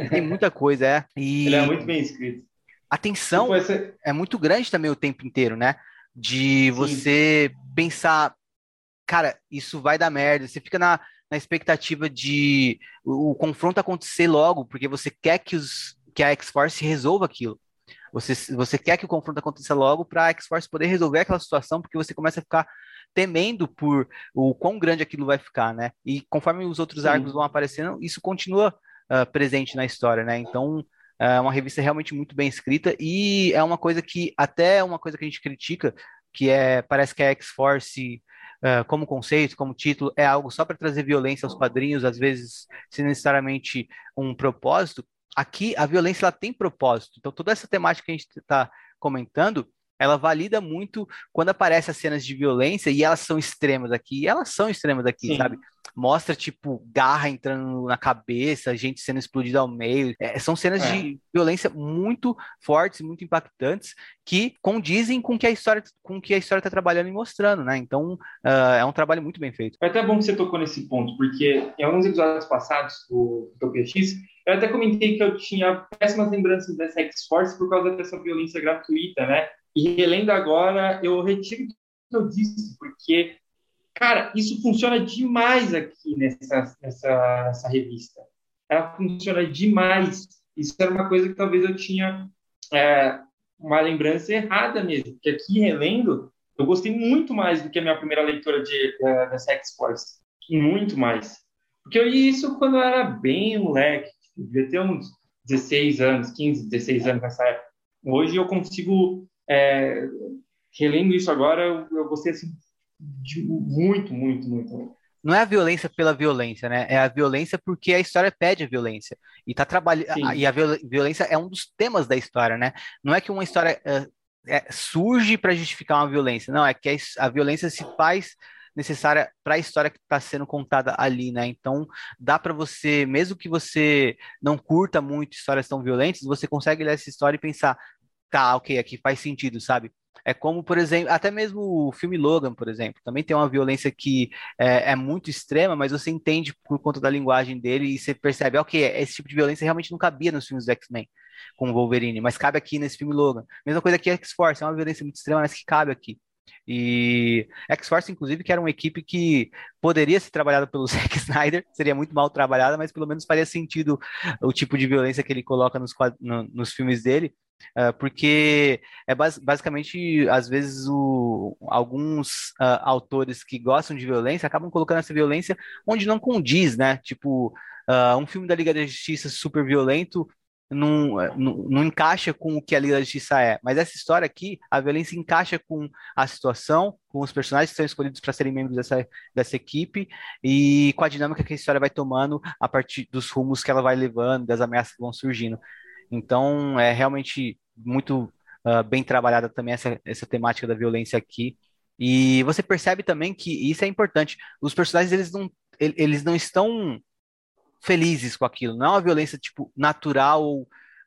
Tem muita coisa, é. E ele é muito bem escrito. A tensão é muito grande também o tempo inteiro, né? De você Sim. pensar cara, isso vai dar merda. Você fica na, na expectativa de o, o, confronto acontecer logo, porque você quer que, os, que a X-Force resolva aquilo. Você, você quer que o confronto aconteça logo para a X-Force poder resolver aquela situação, porque você começa a ficar temendo por o quão grande aquilo vai ficar, né? E conforme os outros Sim. arcos vão aparecendo, isso continua uh, presente na história, né? Então, é uma revista realmente muito bem escrita e é uma coisa que até é uma coisa que a gente critica, que é parece que a X-Force uh, como conceito, como título, é algo só para trazer violência aos quadrinhos, às vezes sem necessariamente um propósito. Aqui a violência ela tem propósito. Então toda essa temática que a gente está comentando ela valida muito quando aparecem as cenas de violência e elas são extremas aqui. E elas são extremas aqui, Sim. sabe? Mostra, tipo, garra entrando na cabeça, gente sendo explodida ao meio. É, são cenas é. de violência muito fortes, muito impactantes, que condizem com que a história com que a história está trabalhando e mostrando, né? Então, uh, é um trabalho muito bem feito. É até bom que você tocou nesse ponto, porque em alguns episódios passados do Tokyo X, eu até comentei que eu tinha péssimas lembranças dessa X-Force por causa dessa violência gratuita, né? E relendo agora, eu retiro o que eu disse, porque, cara, isso funciona demais aqui nessa, nessa, nessa revista. Ela funciona demais. Isso era uma coisa que talvez eu tinha é, uma lembrança errada mesmo, porque aqui, relendo, eu gostei muito mais do que a minha primeira leitura de, uh, da Sex Force. Muito mais. Porque eu li isso quando eu era bem moleque, devia ter uns 16 anos, 15, 16 anos nessa época. Hoje eu consigo é, relendo isso agora, eu, eu gostei assim, de muito, muito, muito. Não é a violência pela violência, né? É a violência porque a história pede a violência. E tá trabalhando. E a violência é um dos temas da história, né? Não é que uma história uh, é, surge para justificar uma violência. Não, é que a, a violência se faz necessária para a história que está sendo contada ali, né? Então, dá para você, mesmo que você não curta muito histórias tão violentas, você consegue ler essa história e pensar, tá, ok, aqui faz sentido, sabe? É como, por exemplo, até mesmo o filme Logan, por exemplo, também tem uma violência que é, é muito extrema, mas você entende por conta da linguagem dele e você percebe, ok, esse tipo de violência realmente não cabia nos filmes do X-Men com o Wolverine, mas cabe aqui nesse filme Logan. Mesma coisa que X-Force, é uma violência muito extrema, mas que cabe aqui. E X-Force, inclusive, que era uma equipe que poderia ser trabalhada pelo Zack Snyder, seria muito mal trabalhada, mas pelo menos faria sentido o tipo de violência que ele coloca nos, no, nos filmes dele. Uh, porque é bas basicamente, às vezes, o, alguns uh, autores que gostam de violência acabam colocando essa violência onde não condiz, né? Tipo, uh, um filme da Liga da Justiça super violento não, não, não, encaixa com o que a Liga da Justiça é. Mas essa história aqui, a violência encaixa com a situação, com os personagens que são escolhidos para serem membros dessa, dessa equipe e com a dinâmica que a história vai tomando a partir dos rumos que ela vai levando, das ameaças que vão surgindo. Então, é realmente muito uh, bem trabalhada também essa, essa temática da violência aqui. E você percebe também que isso é importante. Os personagens, eles não, eles não estão felizes com aquilo. Não é uma violência, tipo, natural,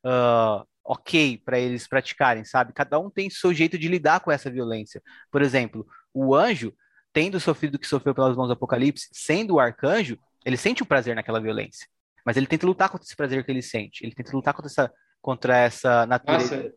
uh, ok para eles praticarem, sabe? Cada um tem seu jeito de lidar com essa violência. Por exemplo, o anjo, tendo sofrido o que sofreu pelas mãos do Apocalipse, sendo o arcanjo, ele sente o prazer naquela violência. Mas ele tenta lutar contra esse prazer que ele sente. Ele tenta lutar contra essa, contra essa natureza.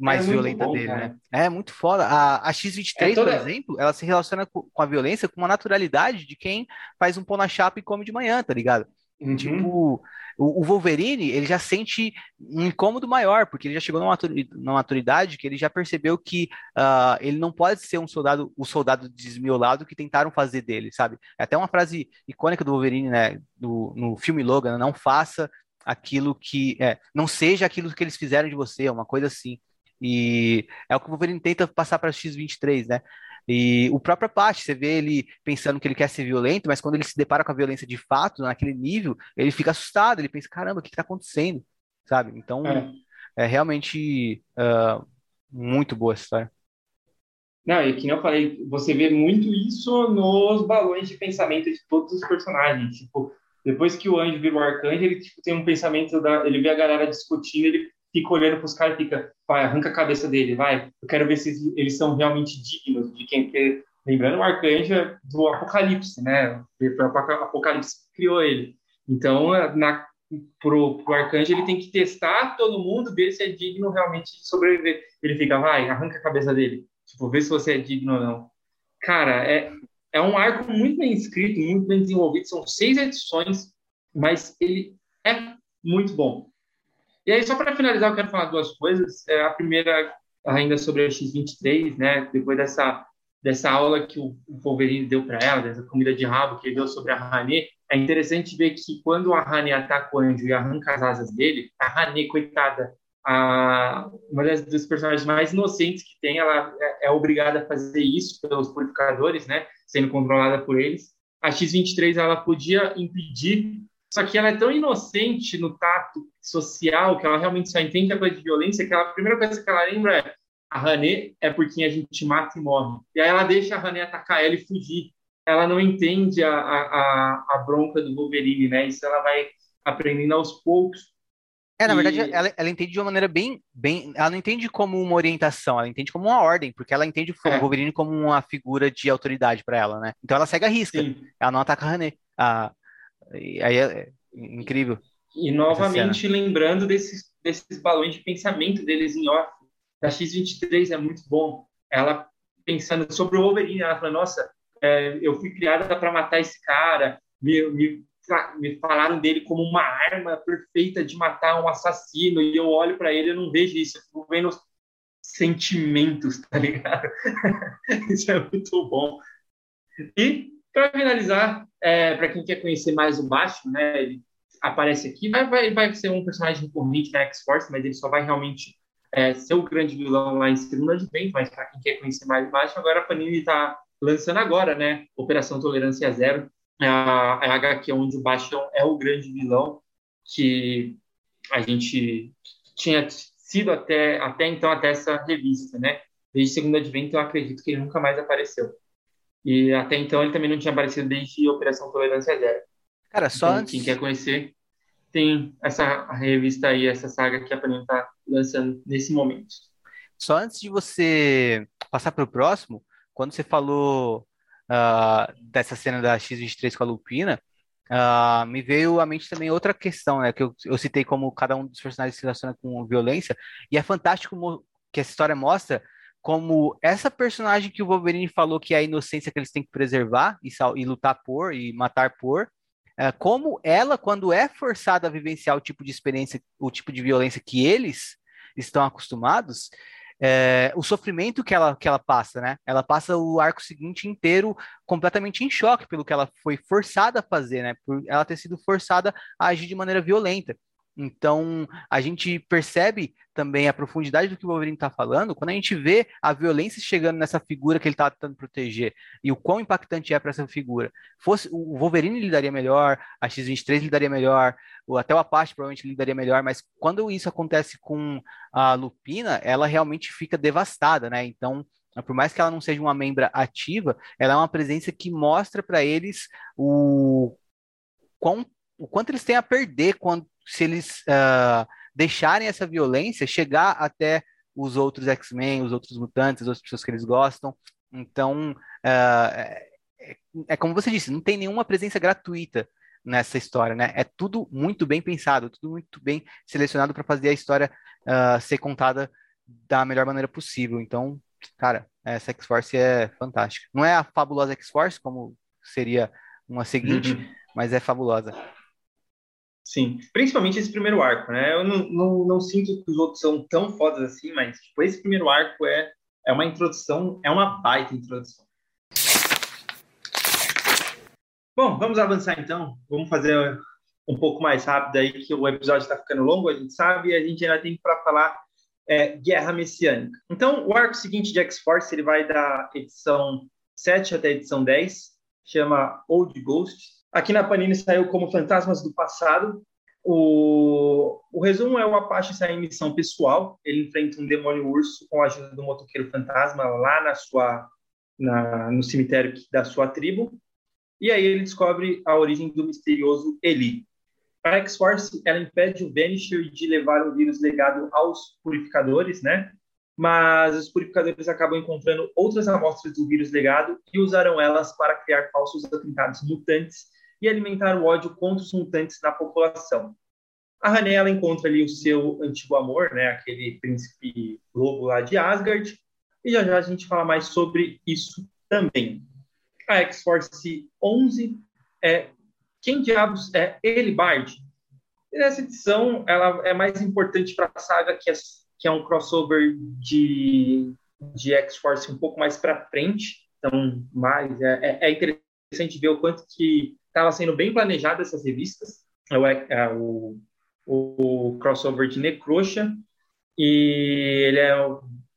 mais é violenta bom, dele, cara. né? É muito foda. A, a X23, é toda... por exemplo, ela se relaciona com, com, a violência com uma naturalidade de quem faz um pão na chapa e come de manhã, tá ligado? Uhum. Tipo, o, Wolverine, ele já sente um incômodo maior, porque ele já chegou numa maturidade que ele já percebeu que uh, ele não pode ser um soldado, o soldado desmiolado que tentaram fazer dele, sabe? É até uma frase icônica do Wolverine, né, do, no filme Logan, não faça aquilo que, é, não seja aquilo que eles fizeram de você, uma coisa assim. E é o que o Wolverine tenta passar para X-23, né? E o próprio Apache, você vê ele pensando que ele quer ser violento, mas quando ele se depara com a violência de fato, naquele nível, ele fica assustado, ele pensa, caramba, o que está acontecendo? Sabe? Então, é, é realmente uh, muito boa essa história. Não, e que nem eu falei, você vê muito isso nos balões de pensamento de todos os personagens. Tipo, depois que o anjo vira o arcanjo, ele tipo, tem um pensamento da. Ele vê a galera discutindo, ele fica olhando para os caras e fica, vai, arranca a cabeça dele, vai. Eu quero ver se eles são realmente dignos de quem. Porque, lembrando, o arcanjo é do Apocalipse, né? O Apocalipse criou ele. Então, na, pro, pro arcanjo, ele tem que testar todo mundo, ver se é digno realmente de sobreviver. Ele fica, vai, arranca a cabeça dele. Tipo, ver se você é digno ou não. Cara, é, é um arco muito bem escrito, muito bem desenvolvido. São seis edições, mas ele é muito bom. E aí, só para finalizar, eu quero falar duas coisas. É, a primeira, ainda sobre a X23, né? Depois dessa, dessa aula que o, Wolverine deu para ela, dessa comida de rabo que ele deu sobre a Rani, é interessante ver que quando a Rani ataca o anjo e arranca as asas dele, a Rani, coitada, a, uma das dos personagens mais inocentes que tem, ela é, é, obrigada a fazer isso pelos purificadores, né, sendo controlada por eles. A X-23 ela podia impedir, só que ela é tão inocente no tato social que ela realmente só entende a coisa de violência que ela, a primeira coisa que ela lembra é a Hané é porque a gente mata e morre. E aí ela deixa a Hané atacar ela e fugir. Ela não entende a, a, a bronca do Wolverine, né? Isso ela vai aprendendo aos poucos. É, na verdade, ela, ela entende de uma maneira bem, bem. Ela não entende como uma orientação, ela entende como uma ordem, porque ela entende o é. Wolverine como uma figura de autoridade para ela, né? Então ela segue a risca. Sim. Ela não ataca a René. Ah, aí é, é incrível. E novamente lembrando desses, desses balões de pensamento deles em off. Da X23 é muito bom. Ela pensando sobre o Wolverine, ela fala: Nossa, é, eu fui criada para matar esse cara, me, me me falaram dele como uma arma perfeita de matar um assassino e eu olho para ele e não vejo isso, eu fico vendo sentimentos, tá ligado? isso é muito bom. E para finalizar, é, para quem quer conhecer mais o Batman, né, ele aparece aqui, vai, vai, vai ser um personagem recorrente na X-Force, mas ele só vai realmente é, ser o grande vilão lá em segunda de mas para quem quer conhecer mais o Batman, agora a Panini está lançando agora, né, Operação Tolerância Zero, é a, a HQ onde o Bastião é o grande vilão que a gente tinha sido até, até então, até essa revista, né? Desde Segunda Advento, eu acredito que ele nunca mais apareceu. E até então ele também não tinha aparecido desde Operação Tolerância Zero. Cara, só então, antes... Quem quer conhecer, tem essa revista aí, essa saga que a Panini está lançando nesse momento. Só antes de você passar para o próximo, quando você falou uh, dessa cena da X23 com a Lupina, uh, me veio à mente também outra questão, né? Que eu, eu citei como cada um dos personagens se relaciona com violência, e é fantástico que essa história mostra como essa personagem que o Wolverine falou que é a inocência que eles têm que preservar e, e lutar por e matar por, uh, como ela, quando é forçada a vivenciar o tipo de experiência, o tipo de violência que eles estão acostumados, é, o sofrimento que ela, que ela passa, né? Ela passa o arco seguinte inteiro completamente em choque pelo que ela foi forçada a fazer, né? Por ela ter sido forçada a agir de maneira violenta. Então, a gente percebe também a profundidade do que o Wolverine está falando quando a gente vê a violência chegando nessa figura que ele está tentando proteger e o quão impactante é para essa figura. Fosse o Wolverine lidaria melhor, a X-23 lidaria melhor, até o Apache provavelmente lidaria melhor, mas quando isso acontece com a Lupina, ela realmente fica devastada, né? Então, por mais que ela não seja uma membra ativa, ela é uma presença que mostra para eles o quão o quanto eles têm a perder quando, se eles uh, deixarem essa violência chegar até os outros X-Men, os outros mutantes, as outras pessoas que eles gostam. Então, uh, é, é, como você disse, não tem nenhuma presença gratuita nessa história, né? É tudo muito bem pensado, tudo muito bem selecionado para fazer a história uh, ser contada da melhor maneira possível. Então, cara, essa X-Force é fantástica. Não é a fabulosa X-Force, como seria uma seguinte, uhum. mas é fabulosa. Sim, principalmente esse primeiro arco, né? Eu não, não, não, sinto que os outros são tão fodas assim, mas tipo, esse primeiro arco é, é uma introdução, é uma baita introdução. Bom, vamos avançar então. Vamos fazer um pouco mais rápido aí, que o episódio está ficando longo, a gente sabe, e a gente ainda tem para falar é, Guerra Messiânica. Então, o arco seguinte de X-Force, ele vai da edição 7 até a edição 10, chama Old Ghosts. Aqui na Panini saiu como Fantasmas do Passado. O, o resumo é o Apache sair em missão pessoal. Ele enfrenta um demônio urso com a ajuda do motoqueiro fantasma lá na sua, na, no cemitério da sua tribo. E aí ele descobre a origem do misterioso Eli. A X-Force ela impede o Vanisher de levar o vírus legado aos purificadores, né? Mas os purificadores acabam encontrando outras amostras do vírus legado e usarão elas para criar falsos atentados mutantes e alimentar o ódio contra os mutantes na população. A Hané ela encontra ali o seu antigo amor, né, aquele príncipe lobo lá de Asgard, e já já a gente fala mais sobre isso também. A X-Force 11 é quem diabos é Elibard? E nessa edição ela é mais importante para a saga que é, que é um crossover de de X-Force um pouco mais para frente, então mais é, é, é interessante ver o quanto que estava sendo bem planejado essas revistas, é o, é, o, o crossover de Necrocha, e ele é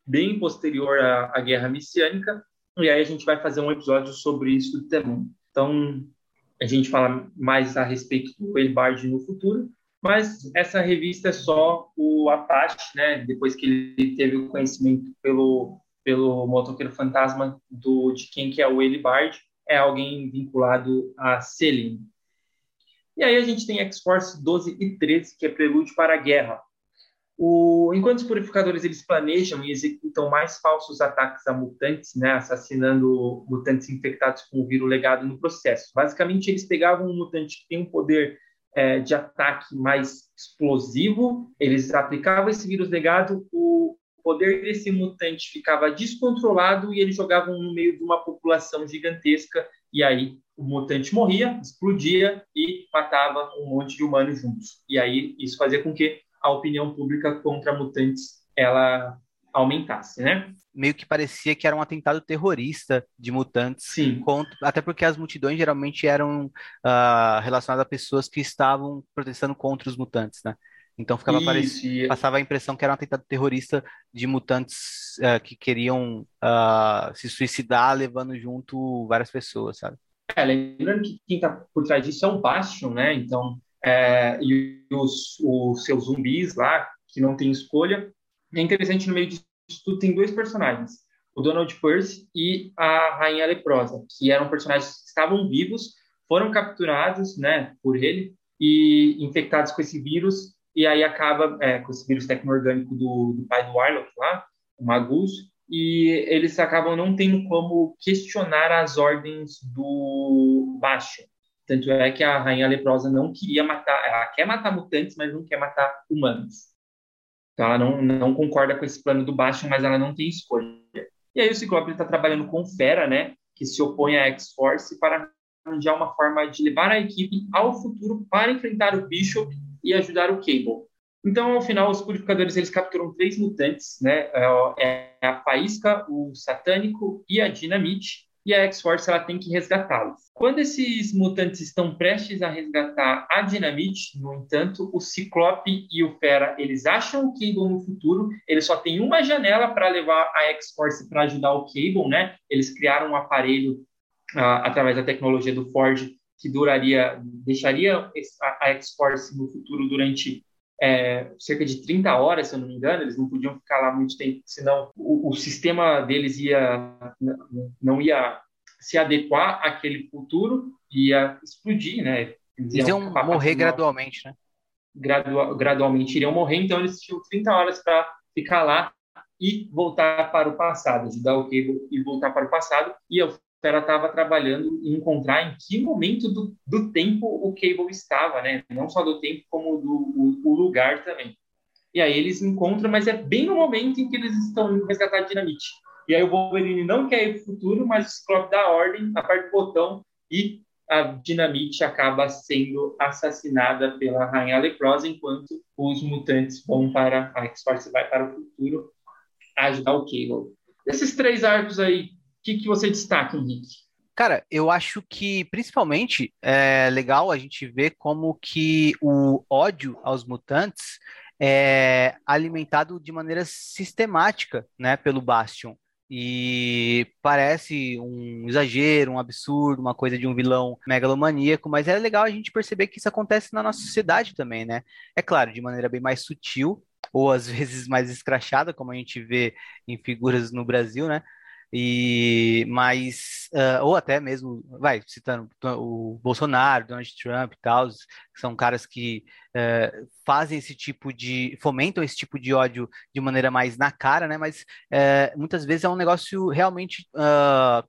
bem posterior à, à Guerra Messiânica, e aí a gente vai fazer um episódio sobre isso também. Então, a gente fala mais a respeito do Elbard no futuro, mas essa revista é só o Apache, né? Depois que ele teve o conhecimento pelo pelo motoqueiro fantasma do de quem que é o Elibard, é alguém vinculado a Selim. E aí a gente tem X-Force 12 e 13, que é prelúdio para a guerra. O, enquanto os purificadores eles planejam e executam mais falsos ataques a mutantes, né, assassinando mutantes infectados com o vírus legado no processo. Basicamente, eles pegavam um mutante que tem um poder é, de ataque mais explosivo, eles aplicavam esse vírus legado, o poder desse mutante ficava descontrolado e eles jogavam no meio de uma população gigantesca e aí o mutante morria, explodia e matava um monte de humanos juntos. E aí isso fazia com que a opinião pública contra mutantes ela aumentasse, né? Meio que parecia que era um atentado terrorista de mutantes, Sim. Contra, até porque as multidões geralmente eram uh, relacionadas a pessoas que estavam protestando contra os mutantes, né? Então ficava parecido, passava a impressão que era um atentado terrorista de mutantes uh, que queriam uh, se suicidar, levando junto várias pessoas, sabe? É, lembrando que quem está por trás disso é o Bastion, né? Então, é, e os, os seus zumbis lá, que não tem escolha. É interessante, no meio disso tudo tem dois personagens, o Donald Percy e a Rainha Leprosa, que eram personagens que estavam vivos, foram capturados, né, por ele e infectados com esse vírus e aí acaba é, com esse vírus tecno-orgânico do, do, pai do Warlock lá, o Magus, e eles acabam não tendo como questionar as ordens do Baixo. Tanto é que a Rainha Leprosa não queria matar, ela quer matar mutantes, mas não quer matar humanos. Então ela não, não concorda com esse plano do Baixo, mas ela não tem escolha. E aí o Ciclope está trabalhando com Fera, né, que se opõe à X-Force para arranjar uma forma de levar a equipe ao futuro para enfrentar o Bishop e ajudar o Cable. Então, ao final, os purificadores eles capturam três mutantes, né? É, é a Faísca, o Satânico e a Dinamite, e a X-Force ela tem que resgatá-los. Quando esses mutantes estão prestes a resgatar a Dinamite, no entanto, o Ciclope e o Fera eles acham o Cable no futuro, eles só têm uma janela para levar a X-Force para ajudar o Cable, né? Eles criaram um aparelho uh, através da tecnologia do Ford que duraria, deixaria a, X-Force no futuro durante é, cerca de 30 horas, se eu não me engano, eles não podiam ficar lá muito tempo, senão o, o sistema deles ia não ia se adequar àquele futuro, ia explodir, né? Eles iam, iam morrer gradualmente, né? Gradua, gradualmente iriam morrer, então eles tinham 30 horas para ficar lá e voltar para o passado, ajudar o Cable e voltar para o passado. E eu ela estava trabalhando em encontrar em que momento do, do tempo o Cable estava, né? Não só do tempo, como do o, o lugar também. E aí eles encontram, mas é bem no momento em que eles estão indo resgatar a dinamite. E aí o Wolverine não quer ir para o futuro, mas o Ciclope dá ordem, aperta o botão e a dinamite acaba sendo assassinada pela Rainha Leprosa, enquanto os mutantes vão para a X-Force vai para o futuro ajudar o Cable. Desses três arcos aí, que, que você destaca, Henrique? Cara, eu acho que principalmente é legal a gente ver como que o ódio aos mutantes é alimentado de maneira sistemática, né, pelo Bastion. E parece um exagero, um absurdo, uma coisa de um vilão megalomaníaco, mas é legal a gente perceber que isso acontece na nossa sociedade também, né? É claro, de maneira bem mais sutil, ou às vezes mais escrachada, como a gente vê em figuras no Brasil, né? E mas uh, ou até mesmo vai citando o Bolsonaro, Donald Trump e tal, são caras que uh, fazem esse tipo de fomentam esse tipo de ódio de maneira mais na cara, né? Mas uh, muitas vezes é um negócio realmente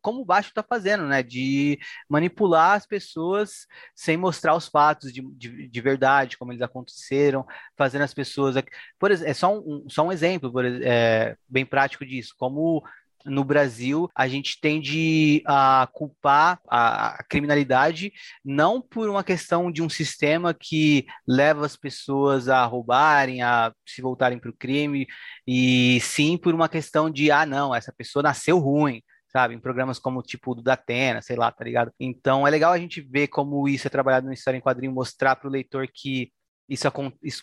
como o Baixo está fazendo, né? De manipular as pessoas sem mostrar os fatos de, de, de verdade, como eles aconteceram, fazendo as pessoas por exemplo, é só um, só um exemplo por, é, bem prático disso, como no Brasil, a gente tende a culpar a, criminalidade não por uma questão de um sistema que leva as pessoas a roubarem, a se voltarem para o crime, e sim por uma questão de, ah, não, essa pessoa nasceu ruim, sabe? Em programas como tipo do Datena, sei lá, tá ligado? Então é legal a gente ver como isso é trabalhado na história em quadrinho, mostrar para o leitor que isso, isso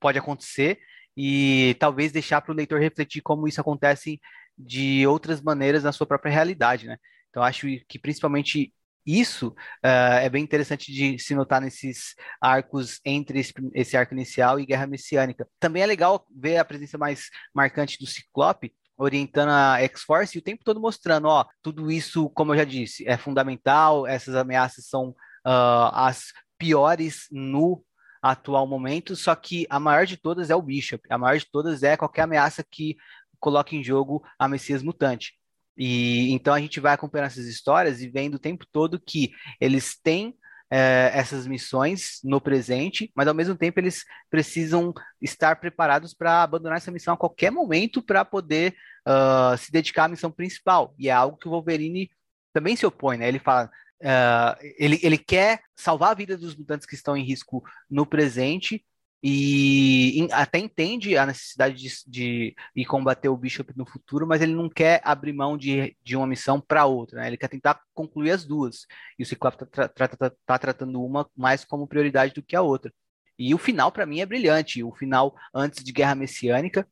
pode acontecer e talvez deixar para o leitor refletir como isso acontece de outras maneiras na sua própria realidade, né? Então, acho que principalmente isso uh, é bem interessante de se notar nesses arcos entre esse, esse, arco inicial e Guerra Messiânica. Também é legal ver a presença mais marcante do Ciclope orientando a X-Force e o tempo todo mostrando, ó, tudo isso, como eu já disse, é fundamental, essas ameaças são uh, as piores no atual momento, só que a maior de todas é o Bishop, a maior de todas é qualquer ameaça que coloca em jogo a Messias Mutante. E então a gente vai acompanhando essas histórias e vendo o tempo todo que eles têm é, essas missões no presente, mas ao mesmo tempo eles precisam estar preparados para abandonar essa missão a qualquer momento para poder uh, se dedicar à missão principal. E é algo que o Wolverine também se opõe, né? Ele fala. Uh, ele, ele quer salvar a vida dos mutantes que estão em risco no presente, e até entende a necessidade de, de, de, combater o Bishop no futuro, mas ele não quer abrir mão de, de uma missão para outra, né? ele quer tentar concluir as duas. E o Ciclope está tra tra tá tratando uma mais como prioridade do que a outra. E o final, para mim, é brilhante. O final antes de Guerra Messiânica,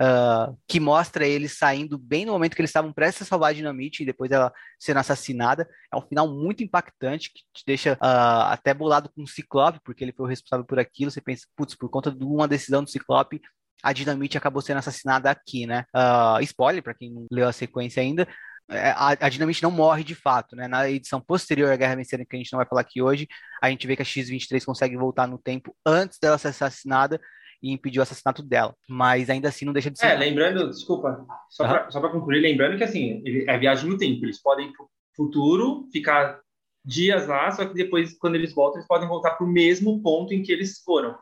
uh, que mostra eles saindo bem no momento que eles estavam prestes a salvar a Dinamite e depois ela sendo assassinada. É um final muito impactante, que te deixa uh, até bolado com o Ciclope, porque ele foi o responsável por aquilo. Você pensa, putz, por conta de uma decisão do Ciclope, a Dinamite acabou sendo assassinada aqui, né? Uh, spoiler, para quem não leu a sequência ainda, é, a, a, Dinamite não morre de fato, né? Na edição posterior à Guerra Messiânica, que a gente não vai falar aqui hoje, a gente vê que a X-23 consegue voltar no tempo antes dela ser assassinada e impedir o assassinato dela. Mas ainda assim não deixa de ser. É, lembrando, desculpa, só uhum. para concluir, lembrando que assim, é viagem no tempo. Eles podem ir para o futuro, ficar dias lá, só que depois, quando eles voltam, eles podem voltar para o mesmo ponto em que eles foram.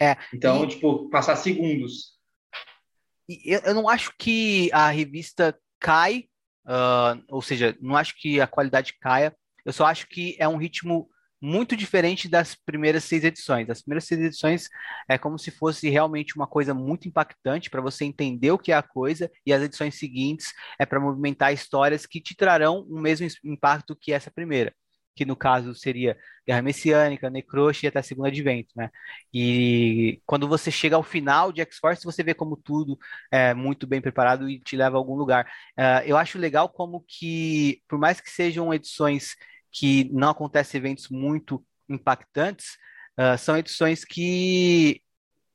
É. Então, e... tipo, passar segundos. Eu, eu não acho que a revista cai, uh, ou seja, não acho que a qualidade caia. Eu só acho que é um ritmo muito diferente das primeiras seis edições. As primeiras seis edições é como se fosse realmente uma coisa muito impactante para você entender o que é a coisa, e as edições seguintes é para movimentar histórias que te trarão o mesmo impacto que essa primeira, que no caso seria Guerra Messiânica, Necroche e até a Segunda Advento, né? E quando você chega ao final de X-Force, você vê como tudo é muito bem preparado e te leva a algum lugar. Uh, eu acho legal como que, por mais que sejam edições que não acontecem eventos muito impactantes, uh, são edições que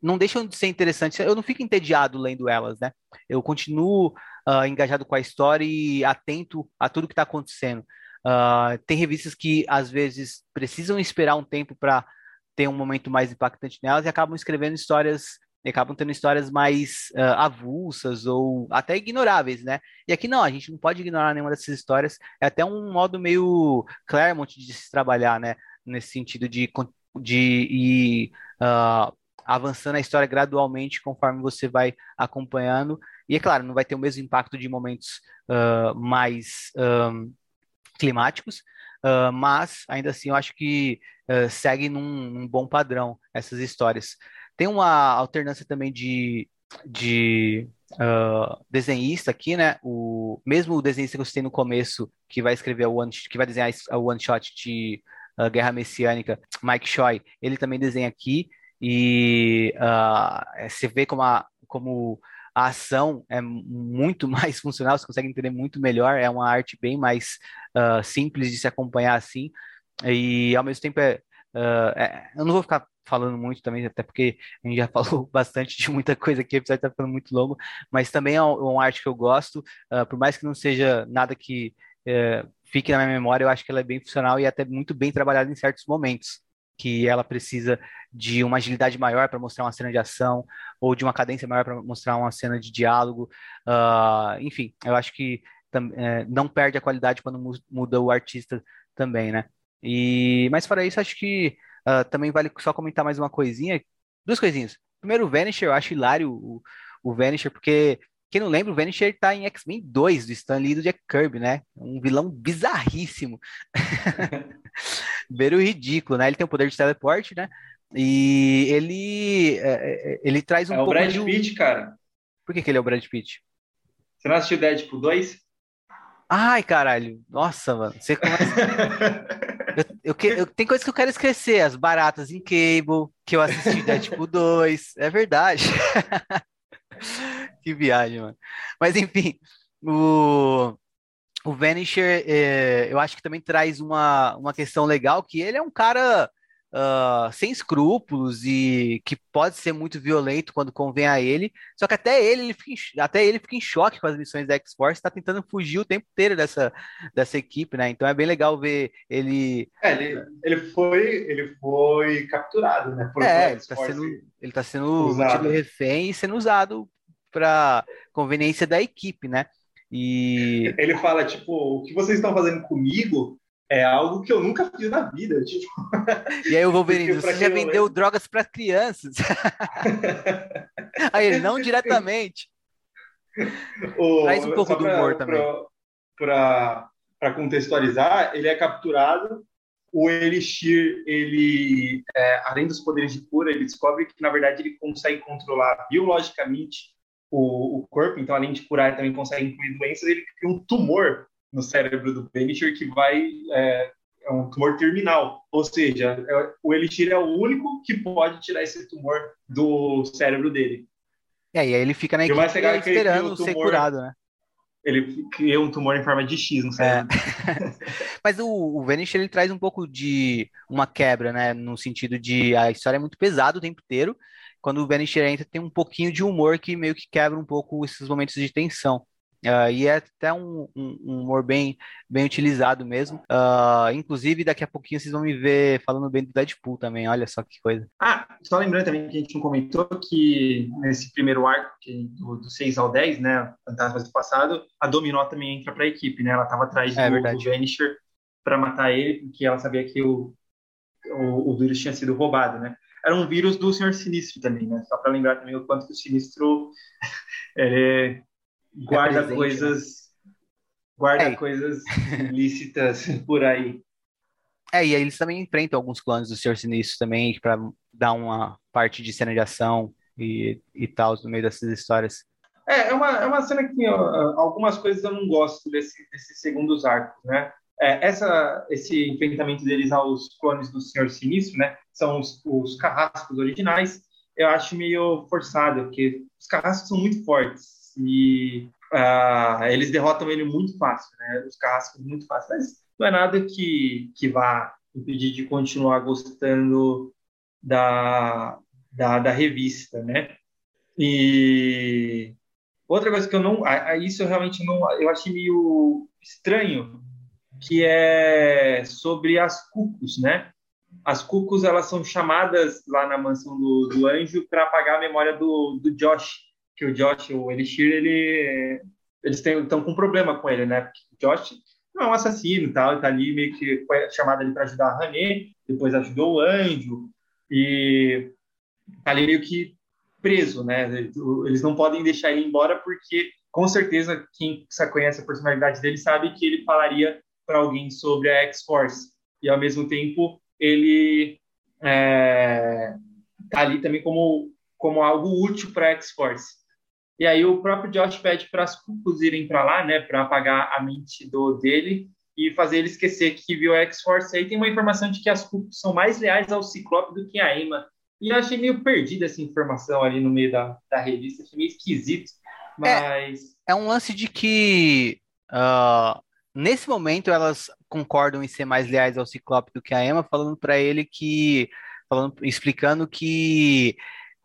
não deixam de ser interessantes. Eu não fico entediado lendo elas, né? Eu continuo uh, engajado com a história e atento a tudo que está acontecendo. Uh, tem revistas que às vezes precisam esperar um tempo para ter um momento mais impactante nelas e acabam escrevendo histórias acabam tendo histórias mais uh, avulsas ou até ignoráveis, né? E aqui não, a gente não pode ignorar nenhuma dessas histórias. É até um modo meio Claremont de se trabalhar, né? Nesse sentido de, de ir uh, avançando a história gradualmente conforme você vai acompanhando. E é claro, não vai ter o mesmo impacto de momentos uh, mais um, climáticos, uh, mas ainda assim eu acho que uh, segue num, num, bom padrão essas histórias. Tem uma alternância também de, de desenhista aqui, né? O mesmo o desenhista que eu citei no começo, que vai escrever o one, que vai desenhar o one shot de Guerra Messiânica, Mike Choi, ele também desenha aqui. E uh, você vê como a, como a ação é muito mais funcional, você consegue entender muito melhor, é uma arte bem mais uh, simples de se acompanhar assim, e ao mesmo tempo é, uh, é, eu não vou ficar falando muito também, até porque a gente já falou bastante de muita coisa aqui, o episódio está ficando muito longo, mas também é uma arte que eu gosto, uh, por mais que não seja nada que uh, fique na minha memória, eu acho que ela é bem funcional e até muito bem trabalhada em certos momentos que ela precisa de uma agilidade maior para mostrar uma cena de ação, ou de uma cadência maior para mostrar uma cena de diálogo. Uh, enfim, eu acho que é, não perde a qualidade quando muda o artista também, né? E, mas fora isso, acho que uh, também vale só comentar mais uma coisinha, duas coisinhas. Primeiro, o Vanisher, eu acho hilário o, o Vanisher, porque quem não lembra, o Vanisher tá em X-Men 2 do Stan Lee e do Jack Kirby, né? Um vilão bizarríssimo. Beiro ridículo, né? Ele tem o poder de teleporte, né? E ele é, é ele traz um é pouco o Brad de... Pitt, cara. Por que, que ele é o Brad Pitt? Você não assistiu Deadpool 2? Ai, caralho. Nossa, mano. Você começa... eu, eu, eu, tem coisas que eu quero esquecer. As baratas em Cable, que eu assisti Deadpool 2. É verdade. que viagem, mano. Mas enfim, o, o Vanisher, é, eu acho que também traz uma, uma questão legal, que ele é um cara uh, sem escrúpulos e que pode ser muito violento quando convém a ele. Só que até ele, ele fica em, até ele fica em choque com as missões da X-Force, está tentando fugir o tempo inteiro dessa, dessa equipe, né? Então é bem legal ver ele. É, ele, ele, foi, ele foi capturado, né? Por é, ele está sendo, ele tá sendo mantido refém e sendo usado para conveniência da equipe, né? E ele fala tipo, o que vocês estão fazendo comigo é algo que eu nunca fiz na vida, tipo. E aí o Wolverine, você já vendeu lembro... drogas para crianças? aí ele não diretamente. O, Traz um pouco do humor pra, também. Para contextualizar, ele é capturado. O Elixir, ele, é, além dos poderes de cura, ele descobre que na verdade ele consegue controlar biologicamente o, o corpo, então além de curar, ele também consegue incluir doenças, ele cria um tumor no cérebro do Vanisher que vai é, é um tumor terminal, ou seja, é, o Elixir é o único que pode tirar esse tumor do cérebro dele. É, e aí ele fica na equipe esperando tumor, ser curado, né? Ele cria um tumor em forma de X no cérebro. É. Mas o, o ele traz um pouco de uma quebra, né? No sentido de a história é muito pesada o tempo inteiro, quando o Vanisher entra, tem um pouquinho de humor que meio que quebra um pouco esses momentos de tensão. Uh, e é até um, um, um, humor bem, bem utilizado mesmo. Uh, inclusive, daqui a pouquinho vocês vão me ver falando bem do Deadpool também. Olha só que coisa. Ah, só lembrando também que a gente não comentou que nesse primeiro arco, que, do, do 6 ao 10, né? Fantasmas do passado, a Dominó também entra para a equipe, né? Ela estava atrás é, do, do Vanisher para matar ele, porque ela sabia que o, o, o vírus tinha sido roubado, né? era um vírus do Senhor Sinistro também, né? Só para lembrar também o quanto que o Sinistro é, guarda é coisas guarda é. coisas ilícitas por aí. É, e aí eles também enfrentam alguns clones do Senhor Sinistro também para dar uma parte de cena de ação e, e tal no meio dessas histórias. É, é uma, é uma cena que ó, algumas coisas eu não gosto desse, desses segundos arcos, né? É, essa, esse enfrentamento deles aos clones do Senhor Sinistro, né? São os, os carrascos originais. Eu acho meio forçado, porque os carrascos são muito fortes e uh, eles derrotam ele muito fácil, né? Os carrascos muito fácil, mas não é nada que, que vá impedir de continuar gostando da, da, da revista, né? E outra coisa que eu não, isso eu realmente não, eu achei meio estranho que é sobre as cucos, né? As cucos elas são chamadas lá na mansão do, do anjo para apagar a memória do, do Josh, que o Josh, o Elixir, ele eles estão com problema com ele, né? Porque o Josh não é um assassino, tal, ele tá ali meio que foi chamado ali para ajudar a René, depois ajudou o anjo e tá ali meio que preso, né? Eles não podem deixar ele embora porque, com certeza, quem conhece a personalidade dele sabe que ele falaria para alguém sobre a X-Force. E, ao mesmo tempo, ele é, tá ali também como, como algo útil para a X-Force. E aí o próprio Josh pede para as Cucos irem para lá, né, para apagar a mente do dele e fazer ele esquecer que viu a X-Force. Aí tem uma informação de que as Cucos são mais leais ao Ciclope do que a Emma. E eu achei meio perdida essa informação ali no meio da, da revista, achei meio esquisito. Mas. É, é um lance de que. Uh, nesse momento elas concordam em ser mais leais ao Ciclope do que a Emma, falando para ele que. Falando, explicando que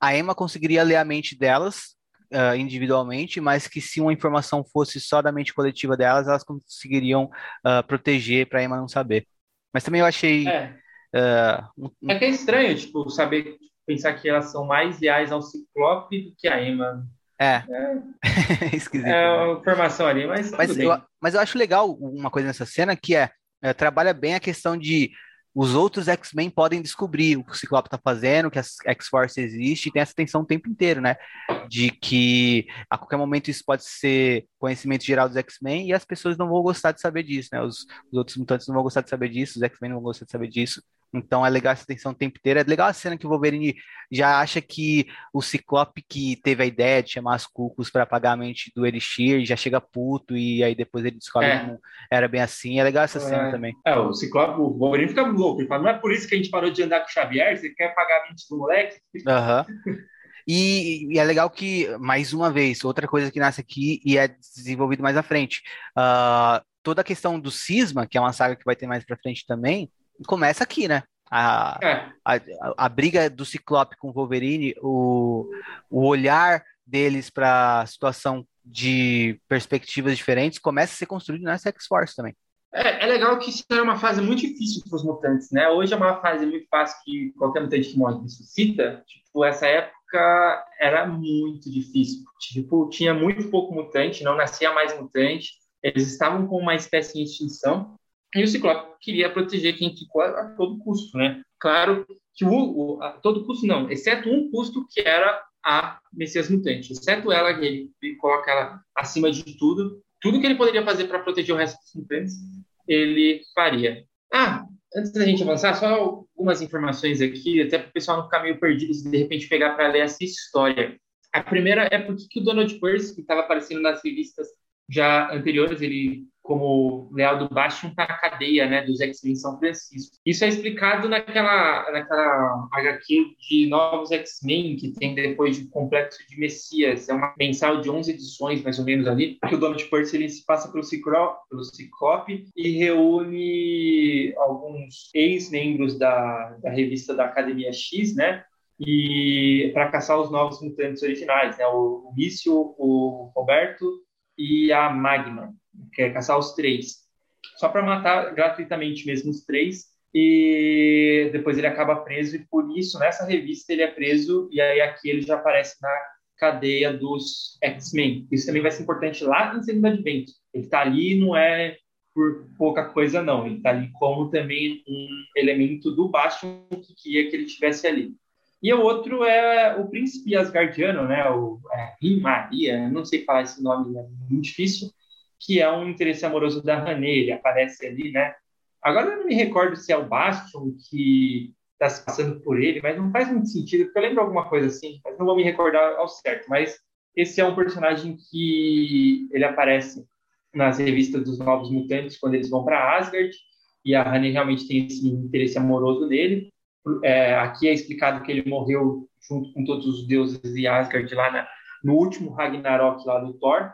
a Emma conseguiria ler a mente delas uh, individualmente, mas que se uma informação fosse só da mente coletiva delas, elas conseguiriam uh, proteger para a Emma não saber. Mas também eu achei. É. Uh, um... é que é estranho, tipo, saber, pensar que elas são mais leais ao Ciclope do que a Emma. É. É, esquisito. É uma informação ali, mas. Mas eu, mas eu acho legal uma coisa nessa cena que é, é trabalha bem a questão de os outros X-Men podem descobrir o que o Ciclope está fazendo, que a X-Force existe, e tem essa tensão o tempo inteiro, né? De que a qualquer momento isso pode ser conhecimento geral dos X-Men e as pessoas não vão gostar de saber disso, né? Os, os outros mutantes não vão gostar de saber disso, os X-Men não vão gostar de saber disso. Então é legal essa tensão o tempo inteiro. É legal a cena que o Wolverine já acha que o Ciclope que teve a ideia de chamar as Cucos para pagar a mente do Elixir já chega puto e aí depois ele descobre é. que não era bem assim. É legal essa cena é. também. É, o Ciclope, o Wolverine fica louco. Ele fala, não é por isso que a gente parou de andar com o Xavier? Você quer pagar a mente do moleque? Aham. Uhum. E, e, é legal que, mais uma vez, outra coisa que nasce aqui e é desenvolvido mais à frente. Uh, toda a questão do cisma, que é uma saga que vai ter mais pra frente também, começa aqui, né? A, é. a, a, a, briga do Ciclope com o Wolverine, o, o olhar deles para a situação de perspectivas diferentes começa a ser construído nessa X-Force também. É, é, legal que isso era uma fase muito difícil para os mutantes, né? Hoje é uma fase muito fácil que qualquer mutante que morre ressuscita. Tipo, essa época era muito difícil. Tipo, tinha muito pouco mutante, não nascia mais mutante. Eles estavam com uma espécie em extinção. E o Ciclope queria proteger quem ficou a, todo custo, né? Claro que o, o, a todo custo não, exceto um custo que era a Messias Mutante, exceto ela, ele, ele coloca ela acima de tudo. Tudo que ele poderia fazer para proteger o resto dos mutantes, ele faria. Ah, antes da gente avançar, só algumas informações aqui, até para o pessoal não ficar meio perdido se de repente pegar para ler essa história. A primeira é porque o Donald Percy, que estava aparecendo nas revistas já anteriores, ele como Leal do Bastion para a cadeia né, dos X-Men São Francisco. Isso é explicado naquela, naquela HQ de Novos X-Men que tem depois de Complexo de Messias. É uma mensal de 11 edições, mais ou menos, ali, que o Donald Percy ele se passa pelo Ciclope, pelo Ciclope e reúne alguns ex-membros da, da revista da Academia X, né? E para caçar os novos mutantes originais, né? O, o Mício, o Roberto e a Magma quer caçar os três, só para matar gratuitamente mesmo os três, e depois ele acaba preso, e por isso, nessa revista, ele é preso, e aí aqui ele já aparece na cadeia dos X-Men. Isso também vai ser importante lá em Segundo Advento. Ele está ali, não é por pouca coisa, não. Ele está ali como também um elemento do Bastion que queria que ele tivesse ali. E o outro é o príncipe asgardiano, né? O é, Maria, não sei falar esse nome, é muito difícil que é um interesse amoroso da René, ele aparece ali, né? Agora eu não me recordo se é o Bastion que está se passando por ele, mas não faz muito sentido, porque eu lembro alguma coisa assim, mas não vou me recordar ao certo. Mas esse é um personagem que ele aparece nas revistas dos Novos Mutantes quando eles vão para Asgard, e a Honey realmente tem esse interesse amoroso nele. É, aqui é explicado que ele morreu junto com todos os deuses de Asgard lá na, no último Ragnarok lá do Thor,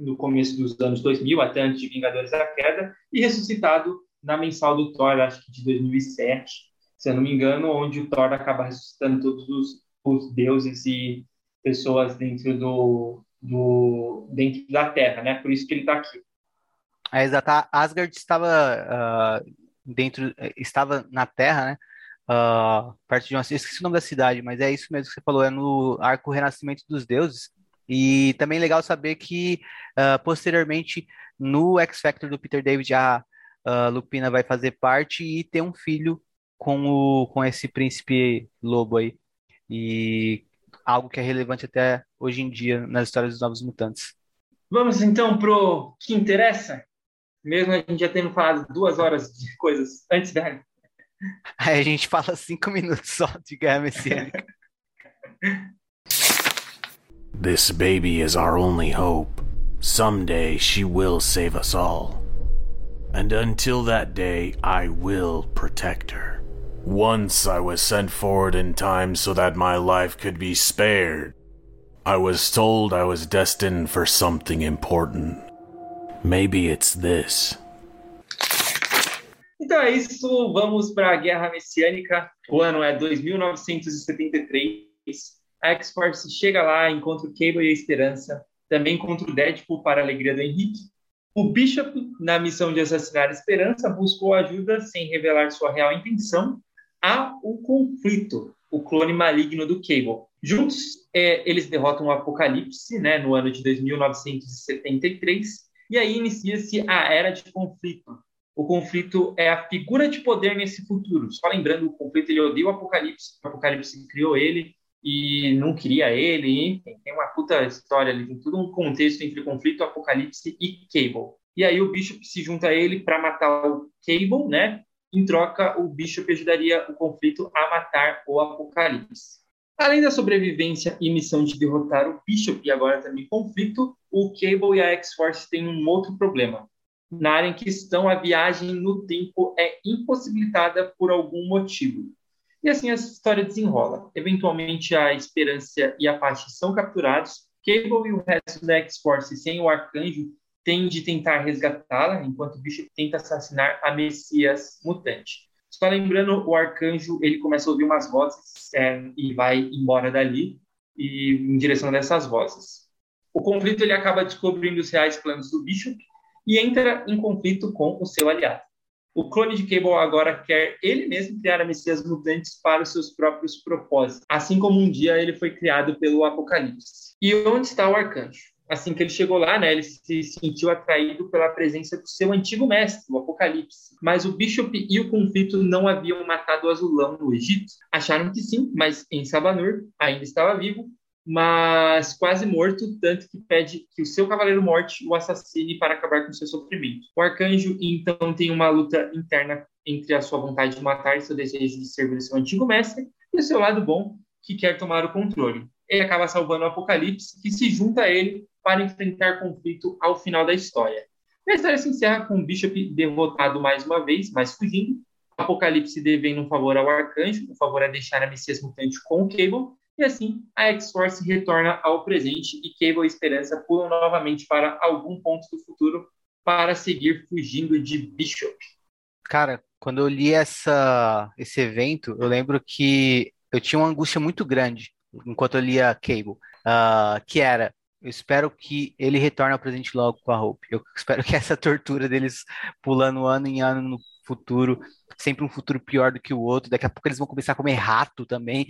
no começo dos anos 2000, até antes de Vingadores da Queda, e ressuscitado na mensal do Thor, acho que de 2007, se eu não me engano, onde o Thor acaba ressuscitando todos os, os deuses e pessoas dentro do, do dentro da Terra, né? Por isso que ele está aqui. É exato. Asgard estava uh, dentro, estava na Terra, né? Uh, perto de uma, esqueci o nome da cidade, mas é isso mesmo que você falou, é no arco Renascimento dos Deuses, e também legal saber que uh, posteriormente no X Factor do Peter David a uh, Lupina vai fazer parte e ter um filho com o com esse príncipe lobo aí. e algo que é relevante até hoje em dia nas histórias dos Novos Mutantes. Vamos então pro que interessa? Mesmo a gente já tendo falado duas horas de coisas antes da. Aí a gente fala cinco minutos só de Guerra Messiânica. This baby is our only hope. Someday she will save us all. And until that day, I will protect her. Once I was sent forward in time so that my life could be spared. I was told I was destined for something important. Maybe it's this. Então é isso, vamos para a Guerra Messiânica. O ano é 2973. A X-Force chega lá, encontra o Cable e a Esperança, também contra o Deadpool para a alegria do Henrique. O Bishop, na missão de assassinar a Esperança, buscou ajuda sem revelar sua real intenção a o conflito, o clone maligno do Cable. Juntos, é, eles derrotam o Apocalipse, né, no ano de 2973, e aí inicia-se a Era de Conflito. O conflito é a figura de poder nesse futuro. Só lembrando, o conflito ele odeia o Apocalipse, o Apocalipse criou ele e não queria ele, enfim, tem uma puta história ali, tem todo um contexto entre conflito, Apocalipse e Cable. E aí o Bishop se junta a ele para matar o Cable, né? Em troca, o Bishop ajudaria o conflito a matar o Apocalipse. Além da sobrevivência e missão de derrotar o Bishop e agora também conflito, o Cable e a X-Force têm um outro problema. Na área em questão, a viagem no tempo é impossibilitada por algum motivo. E assim a história desenrola. Eventualmente, a Esperança e a Paty são capturados. Cable e o resto da X-Force, sem o Arcanjo, tem de tentar resgatá-la, enquanto o bicho tenta assassinar a Messias mutante. Só lembrando, o arcanjo ele começa a ouvir umas vozes é, e vai embora dali e em direção dessas vozes. O conflito ele acaba descobrindo os reais planos do bicho e entra em conflito com o seu aliado. O clone de Cable agora quer ele mesmo criar Messias mutantes para os seus próprios propósitos, assim como um dia ele foi criado pelo Apocalipse. E onde está o arcanjo? assim que ele chegou lá, né, ele se sentiu atraído pela presença do seu antigo mestre, o Apocalipse. Mas o Bishop e o conflito não haviam matado o Azulão no Egito. Acharam que sim, mas em Sabanur ainda estava vivo, mas quase morto, tanto que pede que o seu Cavaleiro Morte o assassine para acabar com seu sofrimento. O Arcanjo, então, tem uma luta interna entre a sua vontade de matar e seu desejo de servir seu antigo mestre, e o seu lado bom, que quer tomar o controle. Ele acaba salvando o Apocalipse, que se junta a ele para enfrentar conflito ao final da história. A história se encerra com o Bishop derrotado mais uma vez, mas fugindo. Apocalipse devendo um favor ao Arcanjo, o favor é deixar a Messias Mutante com o Cable, e assim a X-Force retorna ao presente e Cable e Esperança pulam novamente para algum ponto do futuro para seguir fugindo de Bishop. Cara, quando eu li essa, esse evento, eu lembro que eu tinha uma angústia muito grande enquanto eu lia Cable, uh, que era eu espero que ele retorne ao presente logo com a Hope. Eu espero que essa tortura deles pulando ano em ano no futuro, sempre um futuro pior do que o outro. Daqui a pouco eles vão começar a comer rato também.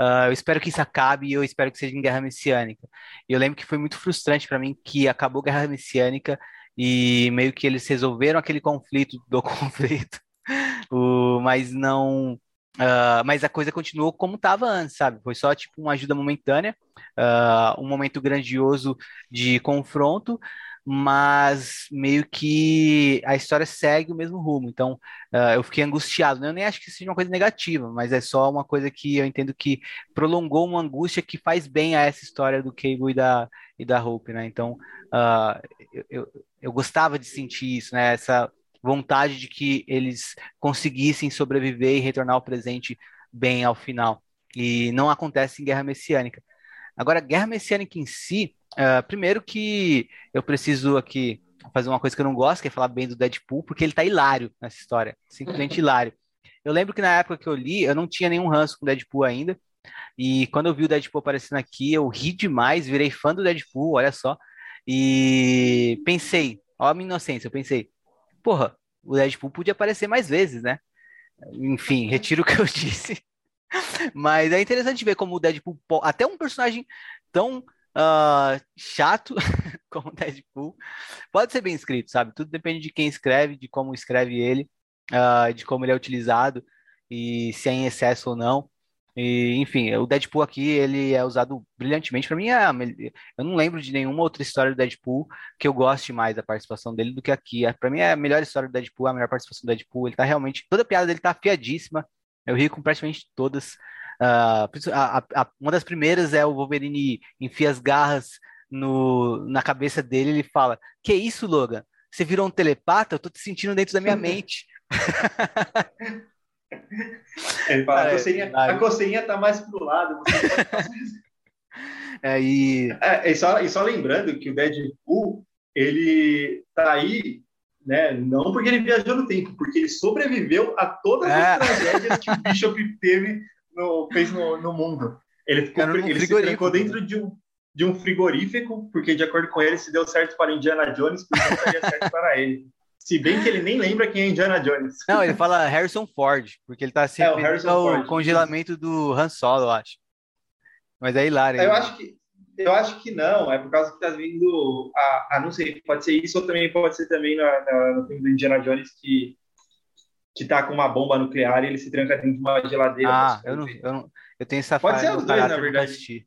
Uh, eu espero que isso acabe e eu espero que seja em Guerra Messiânica. Eu lembro que foi muito frustrante para mim que acabou Guerra Messiânica e meio que eles resolveram aquele conflito do conflito, o, mas não Uh, mas a coisa continuou como estava antes, sabe? Foi só tipo uma ajuda momentânea, uh, um momento grandioso de confronto, mas meio que a história segue o mesmo rumo. Então uh, eu fiquei angustiado. Né? Eu nem acho que seja uma coisa negativa, mas é só uma coisa que eu entendo que prolongou uma angústia que faz bem a essa história do Cable e da, e da Hope, né? Então eu, eu, eu gostava de sentir isso, né? Essa vontade de que eles conseguissem sobreviver e retornar ao presente bem ao final. E não acontece em Guerra Messiânica. Agora, Guerra Messiânica em si, uh, primeiro que eu preciso aqui fazer uma coisa que eu não gosto, que é falar bem do Deadpool, porque ele tá hilário nessa história, simplesmente hilário. Eu lembro que na época que eu li, eu não tinha nenhum ranço com o Deadpool ainda, e quando eu vi o Deadpool aparecendo aqui, eu ri demais, virei fã do Deadpool, olha só, e pensei, ó a minha inocência, eu pensei, porra, o Deadpool podia aparecer mais vezes, né? Enfim, retiro o que eu disse. Mas é interessante ver como o Deadpool, até um personagem tão uh, chato como Deadpool, pode ser bem escrito, sabe? Tudo depende de quem escreve, de como escreve ele, uh, de como ele é utilizado e se é em excesso ou não. E, enfim, o Deadpool aqui, ele é usado brilhantemente. Para mim, é, eu não lembro de nenhuma outra história do Deadpool que eu goste mais da participação dele do que aqui. É, Para mim, é a melhor história do Deadpool, a melhor participação do Deadpool. Ele tá realmente... Toda a piada dele tá afiadíssima. Eu ri com praticamente todas. Uh, a, a, uma das primeiras é o Wolverine enfia as garras no, na cabeça dele ele fala: Que isso, Logan? Você virou um telepata? Eu tô te sentindo dentro da minha mente. Ele fala, a, coceirinha, a coceirinha tá mais pro lado. é, e... É, e, só, e só lembrando que o Deadpool, ele tá aí, né, não porque ele viajou no tempo, porque ele sobreviveu a todas as é. tragédias que o Bishop teve no, fez no, no mundo. Ele, ficou, ele se trancou dentro de um, de um frigorífico, porque de acordo com ele, se deu certo para Indiana Jones, porque não daria certo para ele. Se bem que ele nem lembra quem é Indiana Jones. Não, ele fala Harrison Ford, porque ele tá sempre é, o, o congelamento do Han Solo, eu acho. Mas é hilário. Eu acho que eu acho que não, é por causa que tá vindo a, a não sei, pode ser isso ou também pode ser também na, na, no filme do Indiana Jones que que tá com uma bomba nuclear e ele se tranca dentro de uma geladeira. Ah, eu não, eu não, eu tenho essa Pode ser os dois, na verdade.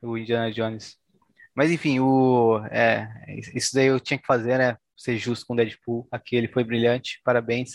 O Indiana Jones. Mas enfim, o é, isso daí eu tinha que fazer, né? ser justo com o Deadpool. Aqui ele foi brilhante, parabéns.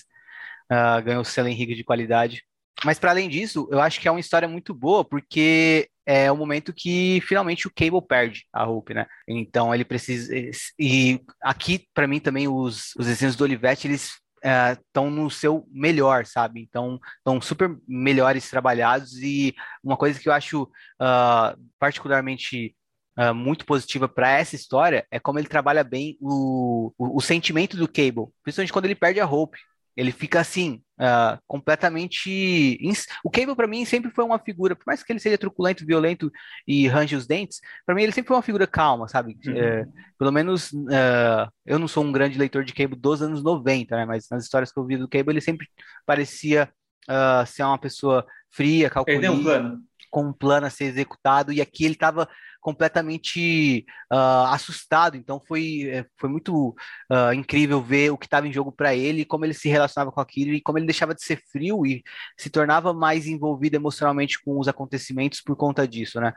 Uh, ganhou o selo Henrique de qualidade. Mas para além disso, eu acho que é uma história muito boa, porque é o momento que finalmente o Cable perde a Hope, né? Então ele precisa. E aqui, para mim, também, os, os desenhos do Olivetti, eles estão uh, no seu melhor, sabe? Então, estão super melhores trabalhados. E uma coisa que eu acho uh, particularmente uh, muito positiva para essa história é como ele trabalha bem o, o, o, sentimento do Cable, principalmente quando ele perde a Hope. Ele fica assim, uh, completamente. O Cable, para mim, sempre foi uma figura, por mais que ele seja truculento, violento e range os dentes, para mim ele sempre foi uma figura calma, sabe? Uhum. É, pelo menos uh, eu não sou um grande leitor de Cable dos anos 90, né? Mas nas histórias que eu vi do Cable, ele sempre parecia uh, ser uma pessoa fria, calculista, um plano. Com um plano a ser executado, e aqui ele estava completamente uh, assustado. Então foi, é, foi muito uh, incrível ver o que estava em jogo para ele, como ele se relacionava com aquilo e como ele deixava de ser frio e se tornava mais envolvido emocionalmente com os acontecimentos por conta disso, né?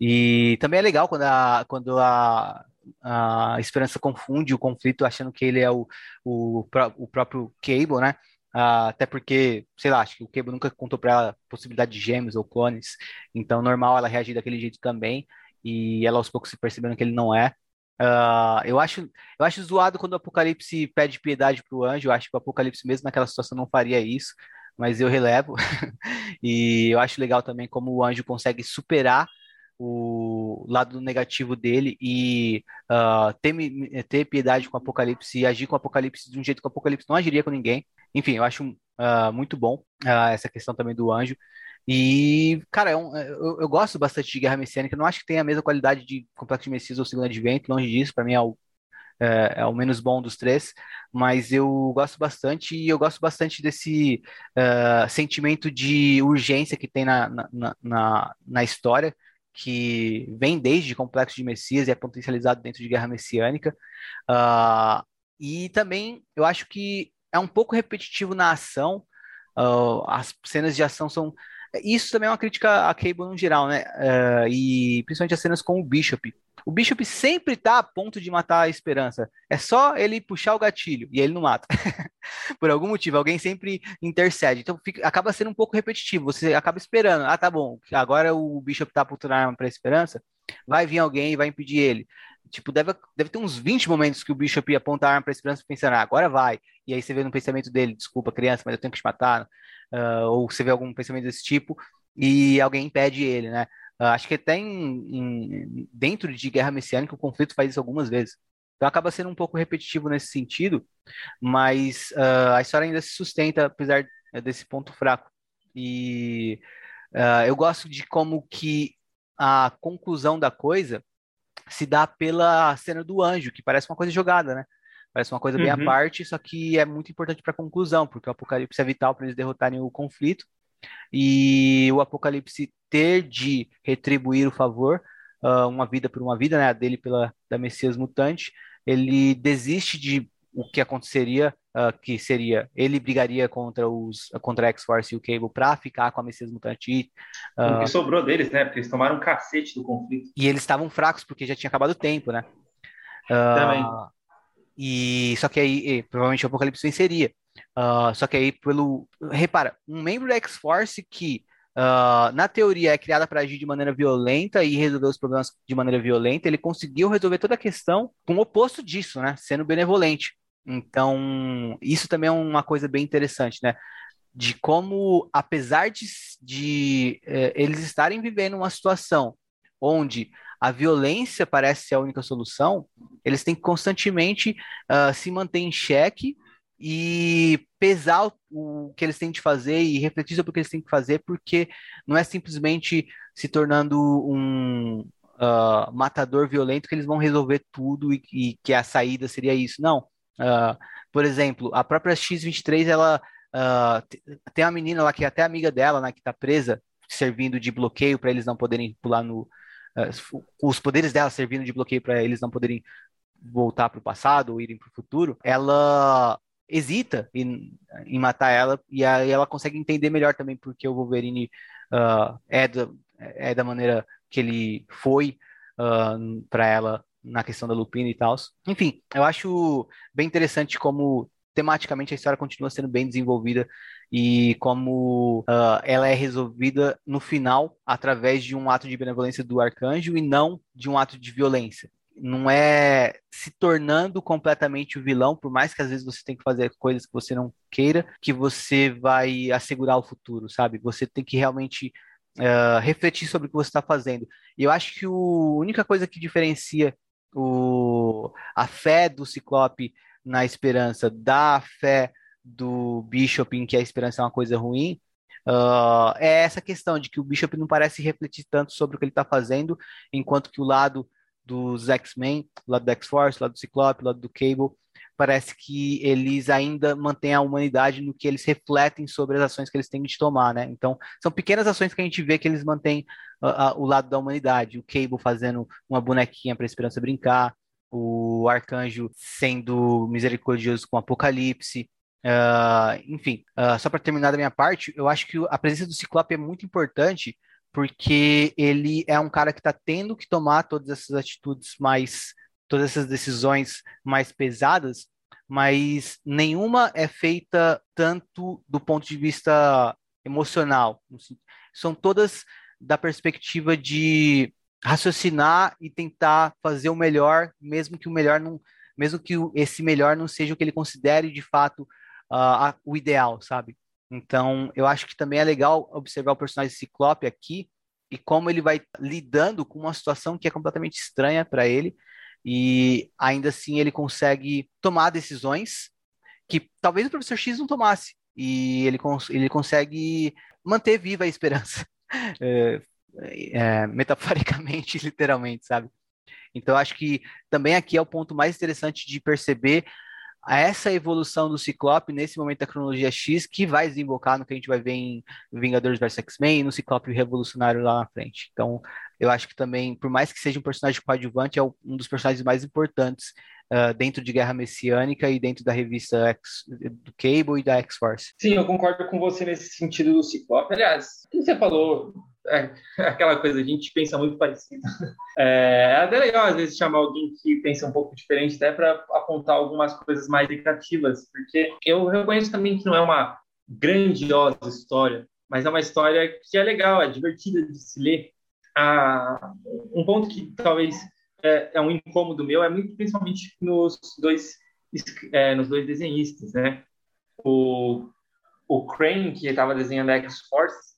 E também é legal quando a, quando a, a Esperança confunde o conflito achando que ele é o, o, o próprio Cable, né? Uh, até porque, sei lá, acho que o Cable nunca contou para ela a possibilidade de gêmeos ou clones, então normal ela reagir daquele jeito também e ela aos poucos se percebendo que ele não é. Uh, eu, acho, eu acho zoado quando o Apocalipse pede piedade para o anjo, eu acho que o Apocalipse mesmo naquela situação não faria isso, mas eu relevo. e eu acho legal também como o anjo consegue superar o lado negativo dele e uh, ter, ter piedade com o Apocalipse e agir com o Apocalipse de um jeito que o Apocalipse não agiria com ninguém. Enfim, eu acho uh, muito bom essa questão também do anjo. E, cara, é é, eu, eu, gosto bastante de Guerra Messiânica. não acho que tenha a mesma qualidade de Complexo de Messias ou Segundo Advento, longe disso. Para mim é o, é, é, o menos bom dos três. Mas eu gosto bastante e eu gosto bastante desse uh, sentimento de urgência que tem na, na, na, na história que vem desde Complexo de Messias e é potencializado dentro de Guerra Messiânica. Uh, e também eu acho que é um pouco repetitivo na ação. Uh, as cenas de ação são isso também é uma crítica a Cable no geral, né? Uh, e principalmente as cenas com o Bishop. O Bishop sempre tá a ponto de matar a Esperança. É só ele puxar o gatilho e ele não mata. Por algum motivo, alguém sempre intercede. Então fica, acaba sendo um pouco repetitivo. Você acaba esperando. Ah, tá bom. Agora o Bishop tá apontando a arma pra Esperança. Vai vir alguém e vai impedir ele. Tipo, deve, deve ter uns 20 momentos que o Bishop aponta a arma pra Esperança pensando, ah, agora vai. E aí você vê no pensamento dele, desculpa, criança, mas eu tenho que te matar uh, ou você vê algum pensamento desse tipo e alguém impede ele, né? Uh, acho que até em, em, dentro de Guerra Messiânica o conflito faz isso algumas vezes. Então acaba sendo um pouco repetitivo nesse sentido, mas uh, a história ainda se sustenta apesar desse ponto fraco. E eu gosto de como que a conclusão da coisa se dá pela cena do anjo, que parece uma coisa jogada, né? Parece uma coisa bem uhum. à parte, só que é muito importante para a conclusão, porque o Apocalipse é vital para eles derrotarem o conflito. E o Apocalipse ter de retribuir o favor, uh, uma vida por uma vida, né, a dele pela da Messias mutante, ele desiste de o que aconteceria, uh, que seria ele brigaria contra os contra a X-Force e o Cable para ficar com a Messias Mutante. Uh, o que sobrou deles, né? Porque eles tomaram um cacete do conflito. E eles estavam fracos porque já tinha acabado o tempo, né? Uh, Também. E só que aí e, provavelmente o Apocalipse venceria. Uh, só que aí pelo repara, um membro da X-Force que uh, na teoria é criada para agir de maneira violenta e resolver os problemas de maneira violenta, ele conseguiu resolver toda a questão com o oposto disso, né? Sendo benevolente. Então, isso também é uma coisa bem interessante, né? De como, apesar de, de eh, eles estarem vivendo uma situação onde a violência parece ser a única solução, eles têm que constantemente uh, se manter em xeque e pesar o, que eles têm de fazer e refletir sobre o que eles têm que fazer, porque não é simplesmente se tornando um uh, matador violento que eles vão resolver tudo e, e que a saída seria isso. Não. Uh, por exemplo, a própria X-23, ela uh, tem uma menina lá que é até amiga dela, né, que está presa, servindo de bloqueio para eles não poderem pular no. os poderes dela servindo de bloqueio para eles não poderem voltar para o passado ou irem para o futuro, ela hesita em, em matar ela, e aí ela consegue entender melhor também porque o Wolverine uh, é, da, é da maneira que ele foi uh, ah, para ela na questão da Lupina e tal. Enfim, eu acho bem interessante como tematicamente a história continua sendo bem desenvolvida e como uh, ela é resolvida no final através de um ato de benevolência do arcanjo e não de um ato de violência não é se tornando completamente o vilão, por mais que às vezes você tem que fazer coisas que você não queira, que você vai assegurar o futuro, sabe? Você tem que realmente uh, refletir sobre o que você está fazendo. E eu acho que a única coisa que diferencia o, a fé do Ciclope na esperança da fé do Bishop em que a esperança é uma coisa ruim Uh, é essa questão de que o Bishop não parece refletir tanto sobre o que ele está fazendo, enquanto que o lado dos X-Men, lado do X-Force, lado do Ciclope, lado do Cable, parece que eles ainda mantêm a humanidade no que eles refletem sobre as ações que eles têm de tomar, né? Então, são pequenas ações que a gente vê que eles mantêm uh, uh, o lado da humanidade. O Cable fazendo uma bonequinha para a Esperança brincar, o Arcanjo sendo misericordioso com o Apocalipse, uh, enfim. só para terminar da minha parte, eu acho que a presença do Ciclope é muito importante porque ele é um cara que está tendo que tomar todas essas atitudes mais, todas essas decisões mais pesadas, mas nenhuma é feita tanto do ponto de vista emocional. São todas da perspectiva de raciocinar e tentar fazer o melhor, mesmo que o melhor não, mesmo que esse melhor não seja o que ele considere de fato uh, o ideal, sabe? Então, eu acho que também é legal observar o personagem Ciclope aqui e como ele vai lidando com uma situação que é completamente estranha para ele e ainda assim ele consegue tomar decisões que talvez o professor X não tomasse e ele, cons ele consegue manter viva a esperança é, é, metaforicamente literalmente sabe? Então acho que também aqui é o ponto mais interessante de perceber a essa evolução do Ciclope nesse momento da cronologia X que vai desembocar no que a gente vai ver em Vingadores vs X-Men e no Ciclope Revolucionário lá na frente. Então, eu acho que também, por mais que seja um personagem coadjuvante, é um dos personagens mais importantes uh, dentro de Guerra Messiânica e dentro da revista X, do Cable e da X-Force. Sim, eu concordo com você nesse sentido do Ciclope. Aliás, o que você falou é aquela coisa, a gente pensa muito parecido. É, é até legal, às vezes, chamar alguém que pensa um pouco diferente, até para apontar algumas coisas mais negativas, porque eu reconheço também que não é uma grandiosa história, mas é uma história que é legal, é divertida de se ler. Ah, um ponto que talvez é, é, um incômodo meu é muito principalmente nos dois, é, nos dois desenhistas, né? O, o Crane, que estava desenhando a X-Force,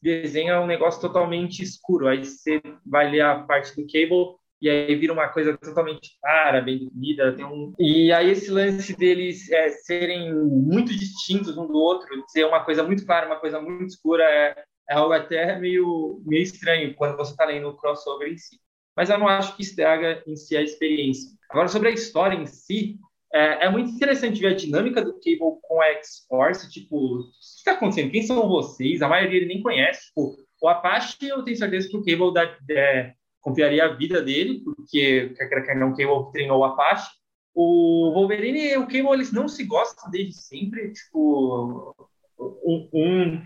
desenha um negócio totalmente escuro. Aí você vai ler a parte do Cable e aí vira uma coisa totalmente clara, bem definida. Tem um... E aí esse lance deles é, serem muito distintos um do outro, ser uma coisa muito clara, uma coisa muito escura, é, é algo até meio, meio estranho quando você está lendo o crossover em si. Mas eu não acho que estraga em si a experiência. Agora, sobre a história em si, é, é, muito interessante ver a dinâmica do Cable com a X-Force, tipo, o que está acontecendo? Quem são vocês? A maioria ele nem conhece. Tipo, o Apache, eu tenho certeza que o Cable dá, é, confiaria a vida dele, porque quer não, Cable treinou o Apache. o Wolverine e o Cable, eles não se gostam desde sempre, tipo, um, um,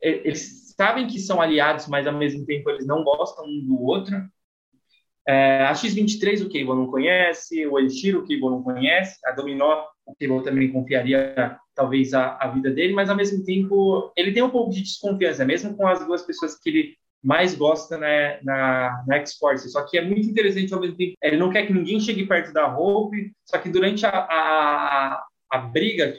eles sabem que são aliados, mas ao mesmo tempo eles não gostam um do outro. É, a X-23 o Cable não conhece, o Elixir o Cable não conhece, a Dominó o Cable também confiaria talvez a, a vida dele, mas ao mesmo tempo ele tem um pouco de desconfiança, mesmo com as duas pessoas que ele mais gosta né, na, na X-Force. Só que é muito interessante ao mesmo tempo. Ele não quer que ninguém chegue perto da Hope, só que durante a, a, a briga,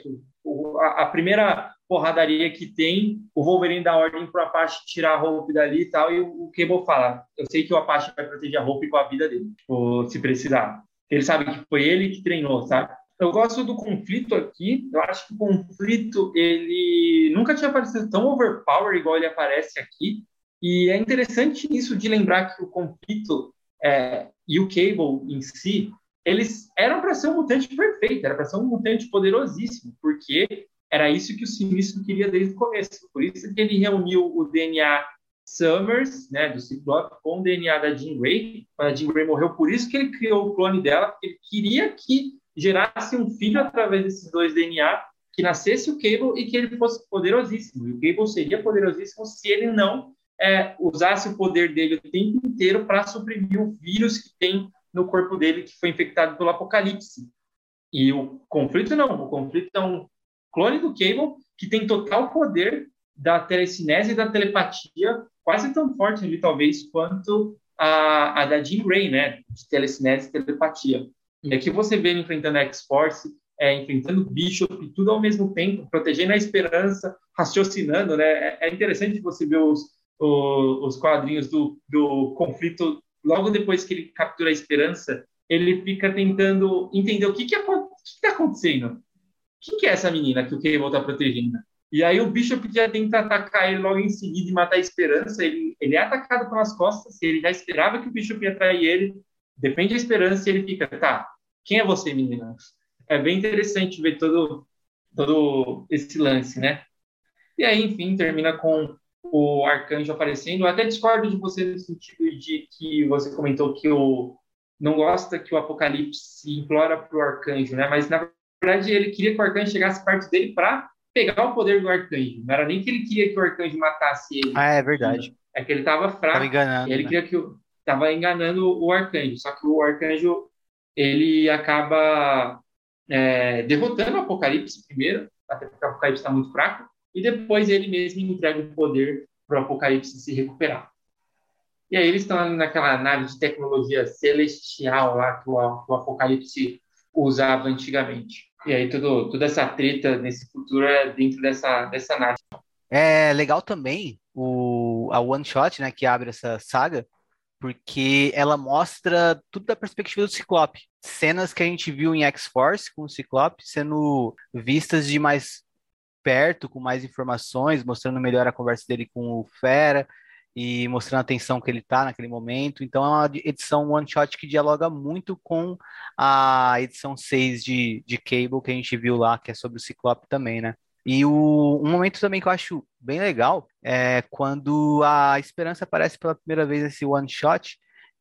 a, a, primeira porradaria que tem, o Wolverine dá ordem para o Apache tirar a Hope dali e tal, e o, Cable fala: Eu sei que o Apache vai proteger a Hope com a vida dele, ou se precisar. Ele sabe que foi ele que treinou, sabe? Eu gosto do conflito aqui. Eu acho que o conflito ele nunca tinha aparecido tão overpower igual ele aparece aqui. E é interessante isso de lembrar que o conflito é, e o Cable em si, eles eram para ser um mutante perfeito, era para ser um mutante poderosíssimo, porque era isso que o Sinistro queria desde o começo. Por isso que ele reuniu o DNA Summers, né, do Ciclope, com o DNA da Jean Grey. Quando a Jean Grey morreu, por isso que ele criou o clone dela, porque ele queria que gerasse um filho através desses dois DNA, que nascesse o Cable e que ele fosse poderosíssimo. E o Cable seria poderosíssimo se ele não é, usasse o poder dele o tempo inteiro para suprimir o vírus que tem no corpo dele que foi infectado pelo Apocalipse. E o conflito não, o conflito é um clone do Cable que tem total poder da telecinese e da telepatia, quase tão forte ali talvez quanto a, a da Jean Grey, né, de telecinese e telepatia. E aqui você vê ele enfrentando a X-Force, é, enfrentando Bishop, tudo ao mesmo tempo, protegendo a esperança, raciocinando, né? É, é interessante você ver os, os, os quadrinhos do, do conflito logo depois que ele captura a esperança, ele fica tentando entender o que que está acontecendo. Quem que é essa menina que o Cable está protegendo? E aí o Bishop já tenta atacar ele logo em seguida e matar a esperança. Ele, ele é atacado pelas costas, ele já esperava que o Bishop ia trair ele, defende a esperança e ele fica, tá, quem é você, menina? É bem interessante ver todo, todo esse lance, né? E aí, enfim, termina com o arcanjo aparecendo. Eu até discordo de você no sentido de que você comentou que o não gosta que o Apocalipse implora para o arcanjo, né? Mas na verdade ele queria que o arcanjo chegasse perto dele para pegar o poder do arcanjo. Não era nem que ele queria que o arcanjo matasse ele. Ah, é verdade. É que ele estava fraco. Tava enganando. ele né? queria que o estava enganando o arcanjo. Só que o arcanjo ele acaba é, derrotando o Apocalipse primeiro, até porque o Apocalipse está muito fraco, e depois ele mesmo entrega o poder para o Apocalipse se recuperar. E aí eles estão naquela nave de tecnologia celestial lá que o, que o Apocalipse usava antigamente. E aí tudo, toda essa treta nesse futuro é dentro dessa, dessa nave. É legal também o, a one shot, né, que abre essa saga, porque ela mostra tudo da perspectiva do Ciclope. Cenas que a gente viu em X-Force com o Ciclope sendo vistas de mais perto, com mais informações, mostrando melhor a conversa dele com o Fera e mostrando a atenção que ele está naquele momento. Então é uma edição one shot que dialoga muito com a edição 6 de, de Cable que a gente viu lá, que é sobre o Ciclope também, né? E o, um momento também que eu acho bem legal é quando a Esperança aparece pela primeira vez nesse one shot,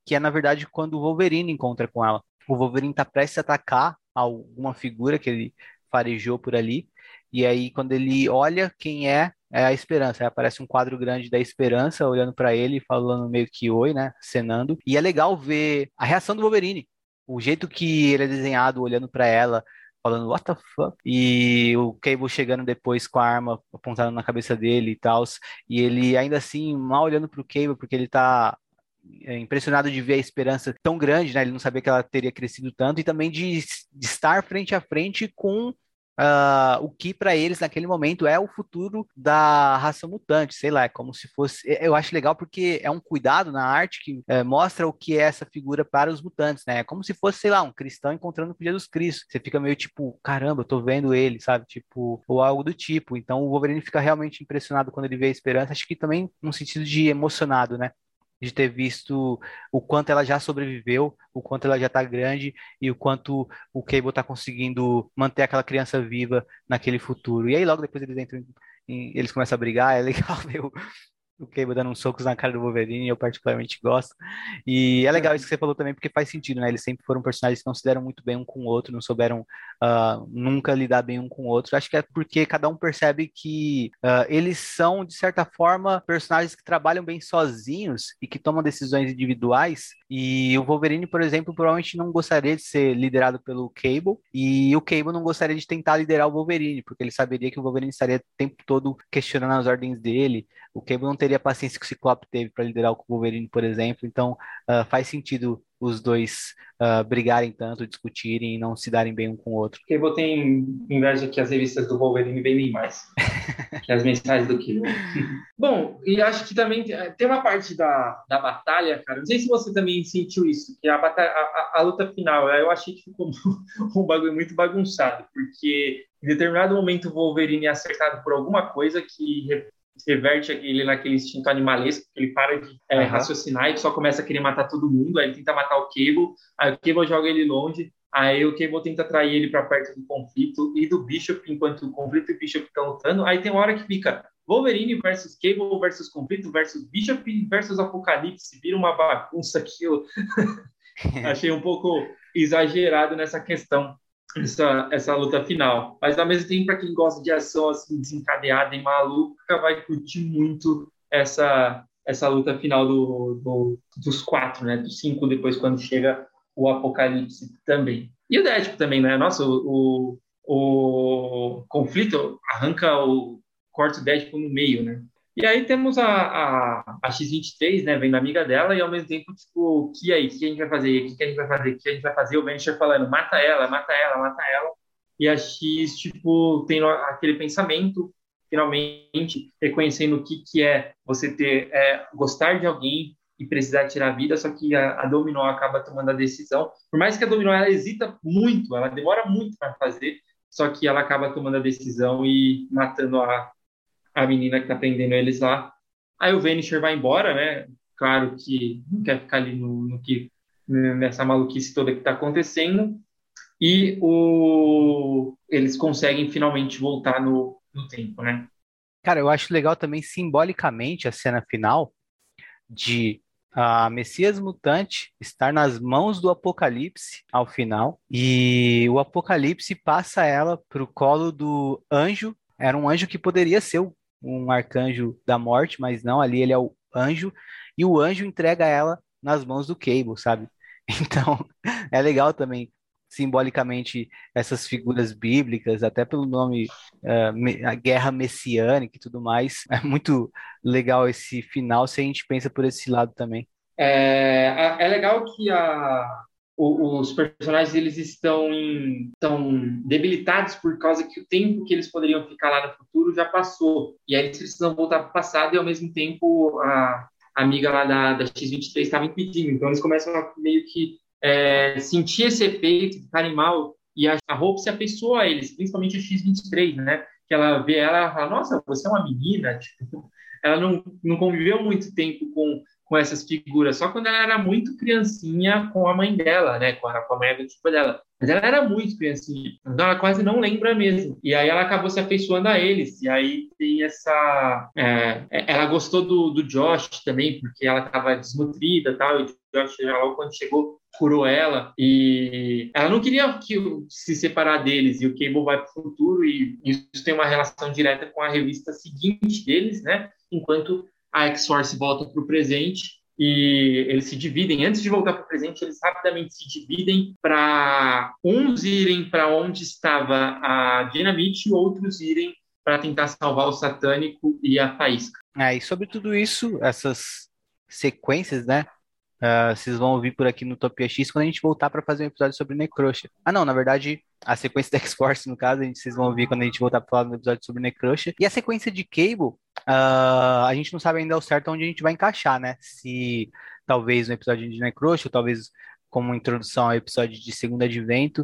que é na verdade quando o Wolverine encontra com ela. O Wolverine está prestes a atacar alguma figura que ele farejou por ali, e aí quando ele olha quem é, é a Esperança. Aí aparece um quadro grande da Esperança olhando para ele, falando meio que oi, né, cenando. E é legal ver a reação do Wolverine, o jeito que ele é desenhado olhando para ela, falando what the fuck? E o Cable chegando depois com a arma apontada na cabeça dele e tal. E ele ainda assim, mal olhando pro Cable, porque ele tá é, impressionado de ver a esperança tão grande, né? Ele não sabia que ela teria crescido tanto e também de, de estar frente a frente com uh, o que para eles naquele momento é o futuro da raça mutante, sei lá, é como se fosse. Eu acho legal porque é um cuidado na arte que é, mostra o que é essa figura para os mutantes, né? É como se fosse, sei lá, um cristão encontrando com Jesus Cristo. Você fica meio tipo, caramba, eu tô vendo ele, sabe? Tipo, ou algo do tipo. Então o Wolverine fica realmente impressionado quando ele vê a esperança, acho que também num sentido de emocionado, né? De ter visto o quanto ela já sobreviveu, o quanto ela já está grande e o quanto o Cable está conseguindo manter aquela criança viva naquele futuro. E aí logo depois eles entram em, eles começam a brigar, é legal ver o, o Cable dando uns socos na cara do Wolverine, eu particularmente gosto. E é legal isso que você falou também, porque faz sentido, né? Eles sempre foram personagens que não se deram muito bem um com o outro, não souberam uh, nunca lidar bem um com o outro. Acho que é porque cada um percebe que uh, eles são, de certa forma, personagens que trabalham bem sozinhos e que tomam decisões individuais. E o Wolverine, por exemplo, provavelmente não gostaria de ser liderado pelo Cable, e o Cable não gostaria de tentar liderar o Wolverine, porque ele saberia que o Wolverine estaria o tempo todo questionando as ordens dele. O Cable não teria a paciência que o Ciclope teve para liderar o Wolverine, por exemplo. Então, uh, faz sentido os dois uh, brigarem tanto, discutirem e não se darem bem um com o outro. Cable tem inveja que as revistas do Wolverine vendem mais que as mensagens do Cable. Bom, e acho que também tem uma parte da, da batalha, cara. Não sei se você também sentiu isso, que a, batalha, a, a, a luta final, eu achei que ficou um bagulho muito bagunçado, porque em determinado momento o Wolverine é acertado por alguma coisa que reverte ele naquele instinto animalesco, que ele para de é, uhum. raciocinar e só começa a querer matar todo mundo, aí ele tenta matar o Cable, aí o Cable joga ele longe, aí o Cable tenta atrair ele para perto do conflito e do Bishop, enquanto o conflito e o Bishop estão lutando, aí tem uma hora que fica Wolverine versus Cable versus conflito versus Bishop versus Apocalipse, vira uma bagunça que eu achei um pouco exagerado nessa questão essa, essa luta final. Mas ao mesmo tempo, para quem gosta de ação assim, desencadeada e maluca, vai curtir muito essa, essa luta final do, do, dos quatro, né? Dos cinco, depois quando chega o Apocalipse também. E o Deadpool também, né? Nossa, o, o, o conflito arranca o corta o Deadpool no meio, né? E aí temos a, a, a X23, né, vendo a amiga dela, e ao mesmo tempo, tipo, que aí, o que a gente vai fazer? O que a gente vai fazer? O que a gente vai fazer? O Venture falando, mata ela, mata ela, mata ela. E a X, tipo, tem aquele pensamento, finalmente, reconhecendo o que, que é você ter, é, gostar de alguém e precisar tirar a vida, só que a, a Dominó acaba tomando a decisão. Por mais que a Dominó, ela hesita muito, ela demora muito para fazer, só que ela acaba tomando a decisão e matando a, a menina que tá prendendo eles lá. Aí o Vanisher vai embora, né? Claro que não quer ficar ali no, no que nessa maluquice toda que está acontecendo. E o, eles conseguem finalmente voltar no, no tempo, né? Cara, eu acho legal também simbolicamente a cena final de a Messias mutante estar nas mãos do Apocalipse ao final e o Apocalipse passa ela para o colo do anjo. Era um anjo que poderia ser o um arcanjo da morte, mas não, ali ele é o anjo, e o anjo entrega ela nas mãos do Cable, sabe? Então, é legal também, simbolicamente, essas figuras bíblicas, até pelo nome, uh, a guerra messiânica e tudo mais. É muito legal esse final, se a gente pensa por esse lado também. É, é legal que a, os personagens eles estão, em, estão debilitados por causa que o tempo que eles poderiam ficar lá no futuro já passou. E aí eles precisam voltar para o passado e ao mesmo tempo a, amiga lá da, da X-23 estava impedindo. Então eles começam a meio que é, sentir esse efeito, ficarem mal. E a, a se afeiçoa a eles, principalmente a X-23, né? Que ela vê ela e fala, nossa, você é uma menina. Tipo, ela não, não conviveu muito tempo com com essas figuras, só quando ela era muito criancinha com a mãe dela, né, com a, com a mãe adotiva dela. Mas ela era muito criancinha, então ela quase não lembra mesmo. E aí ela acabou se afeiçoando a eles. E aí tem essa. É, ela gostou do, do Josh também, porque ela estava desnutrida tal. E o Josh, logo quando chegou, curou ela. E ela não queria que, se separar deles. E o Cable vai para o futuro. E isso tem uma relação direta com a revista seguinte deles, né? Enquanto a X-Force volta para o presente e eles se dividem. Antes de voltar para o presente, eles rapidamente se dividem para uns irem para onde estava a Dinamite e outros irem para tentar salvar o Satânico e a Faísca. É, e sobre tudo isso, essas sequências, né? Uh, vocês vão ouvir por aqui no Topia X quando a gente voltar para fazer um episódio sobre Necrosha. Ah, não, na verdade, a sequência da X-Force, no caso, a gente, vocês vão ouvir quando a gente voltar para falar no episódio sobre Necrosha. E a sequência de Cable, uh, a gente não sabe ainda ao certo onde a gente vai encaixar, né? Se talvez no episódio de Necrosha, ou talvez como introdução ao episódio de Segundo Advento,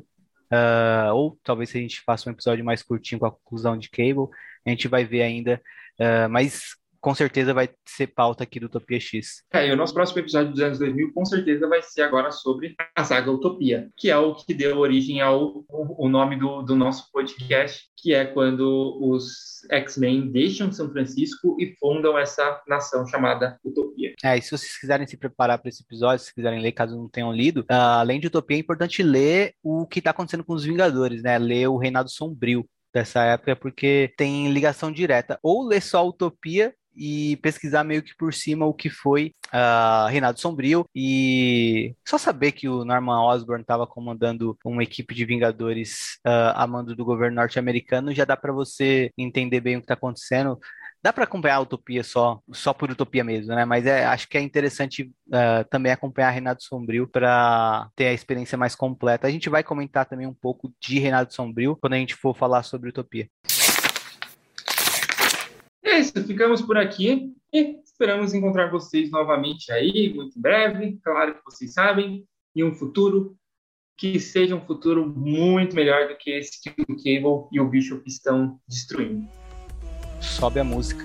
uh, ou talvez se a gente faça um episódio mais curtinho com a conclusão de Cable, a gente vai ver ainda. mas com certeza vai ser pauta aqui do Utopia X. É, e o nosso próximo episódio dos anos 2000 com certeza vai ser agora sobre a saga Utopia, que é o que deu origem ao o nome do, do nosso podcast, que é quando os X-Men deixam São Francisco e fundam essa nação chamada Utopia. É, e se vocês quiserem se preparar para esse episódio, se quiserem ler, caso não tenham lido, uh, além de Utopia, é importante ler o que está acontecendo com os Vingadores, né? Ler o Reinado Sombrio dessa época, porque tem ligação direta. Ou ler só Utopia e pesquisar meio que por cima o que foi uh, Reinado Sombrio e só saber que o Norman Osborn estava comandando uma equipe de Vingadores uh, a mando do governo norte-americano já dá para você entender bem o que está acontecendo. Dá para acompanhar a Utopia só, só por Utopia mesmo, né? Mas é, acho que é interessante uh, também acompanhar Reinado Sombrio para ter a experiência mais completa. A gente vai comentar também um pouco de Reinado Sombrio quando a gente for falar sobre Utopia. É isso, ficamos por aqui e esperamos encontrar vocês novamente aí, muito breve. Claro que vocês sabem, em um futuro que seja um futuro muito melhor do que esse que o Cable e o Bishop estão destruindo. Sobe a música.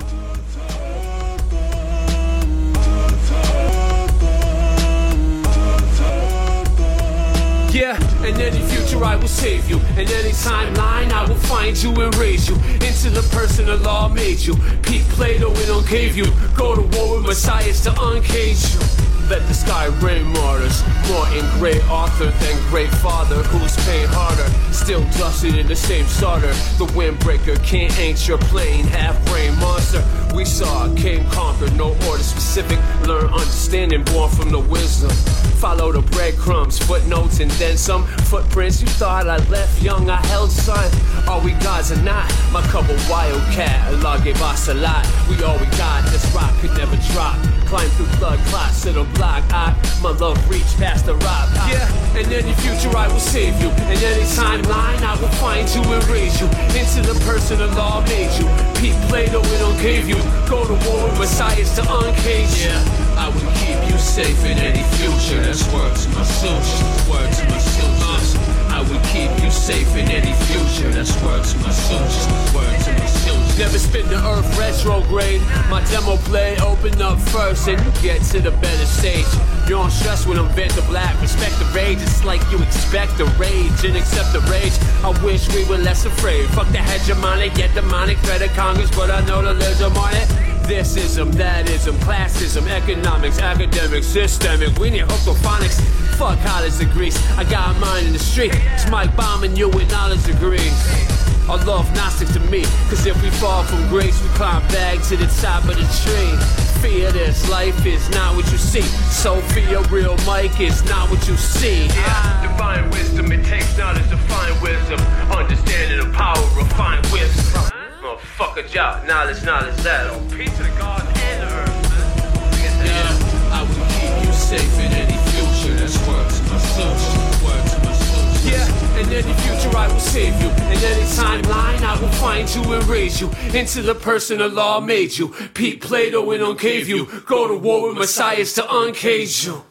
Yeah, in any future I will save you. In any timeline I will find you and raise you into the person the law made you. Pete Plato and uncave you. Go to war with messiahs to uncage you. Let the sky rain martyrs. More in great author than great father. Who's pain harder? Still dusted in the same starter. The windbreaker can't ain't your plane. Half brain monster. We saw came conquered. No order specific. Learn understanding born from the wisdom. Follow the breadcrumbs, footnotes, and then some footprints. You thought I left young, I held son. Are we gods or not? My couple wildcat. Allah gave us a lot. We all we got. This rock could never drop. Climb through blood clots block. I, my love reach past the rock. Yeah, in any future I will save you. In any timeline I will find you and raise you into the person the law made you. Pete Plato it gave you. Go to war with messiahs to uncage. Yeah, I will keep you safe in any future. That's words to my soldiers. Word to my soldiers. I will keep you safe in any future. That's word to my soldiers. Word to my soldiers. Never spin the earth retrograde. My demo play open up first and you get to the better stage. You don't stress when I'm bent black. Respect the rage. It's like you expect the rage and accept the rage. I wish we were less afraid. Fuck the hegemonic, get demonic threat of Congress, but I know the lism on it. Thisism, thatism, classism, economics, academics, systemic. We need hooklophonics. Fuck college degrees. I got mine in the street. It's Mike bombing you with knowledge degrees. I love Gnostic to me, cause if we fall from grace, we climb back to the top of the tree. Fear this, life is not what you see. Sophia, real Mike is not what you see. Yeah, divine wisdom, it takes knowledge to find wisdom. Understanding the power, refine wisdom. Motherfucker, job, knowledge, knowledge, that on peace to the God and the earth. Yeah, I will keep you safe in any future. That's words to my soldiers, In any future I will save you. In any timeline I will find you and raise you into the person the law made you. Pete Plato and uncave you. Go to war with messiahs to uncage you.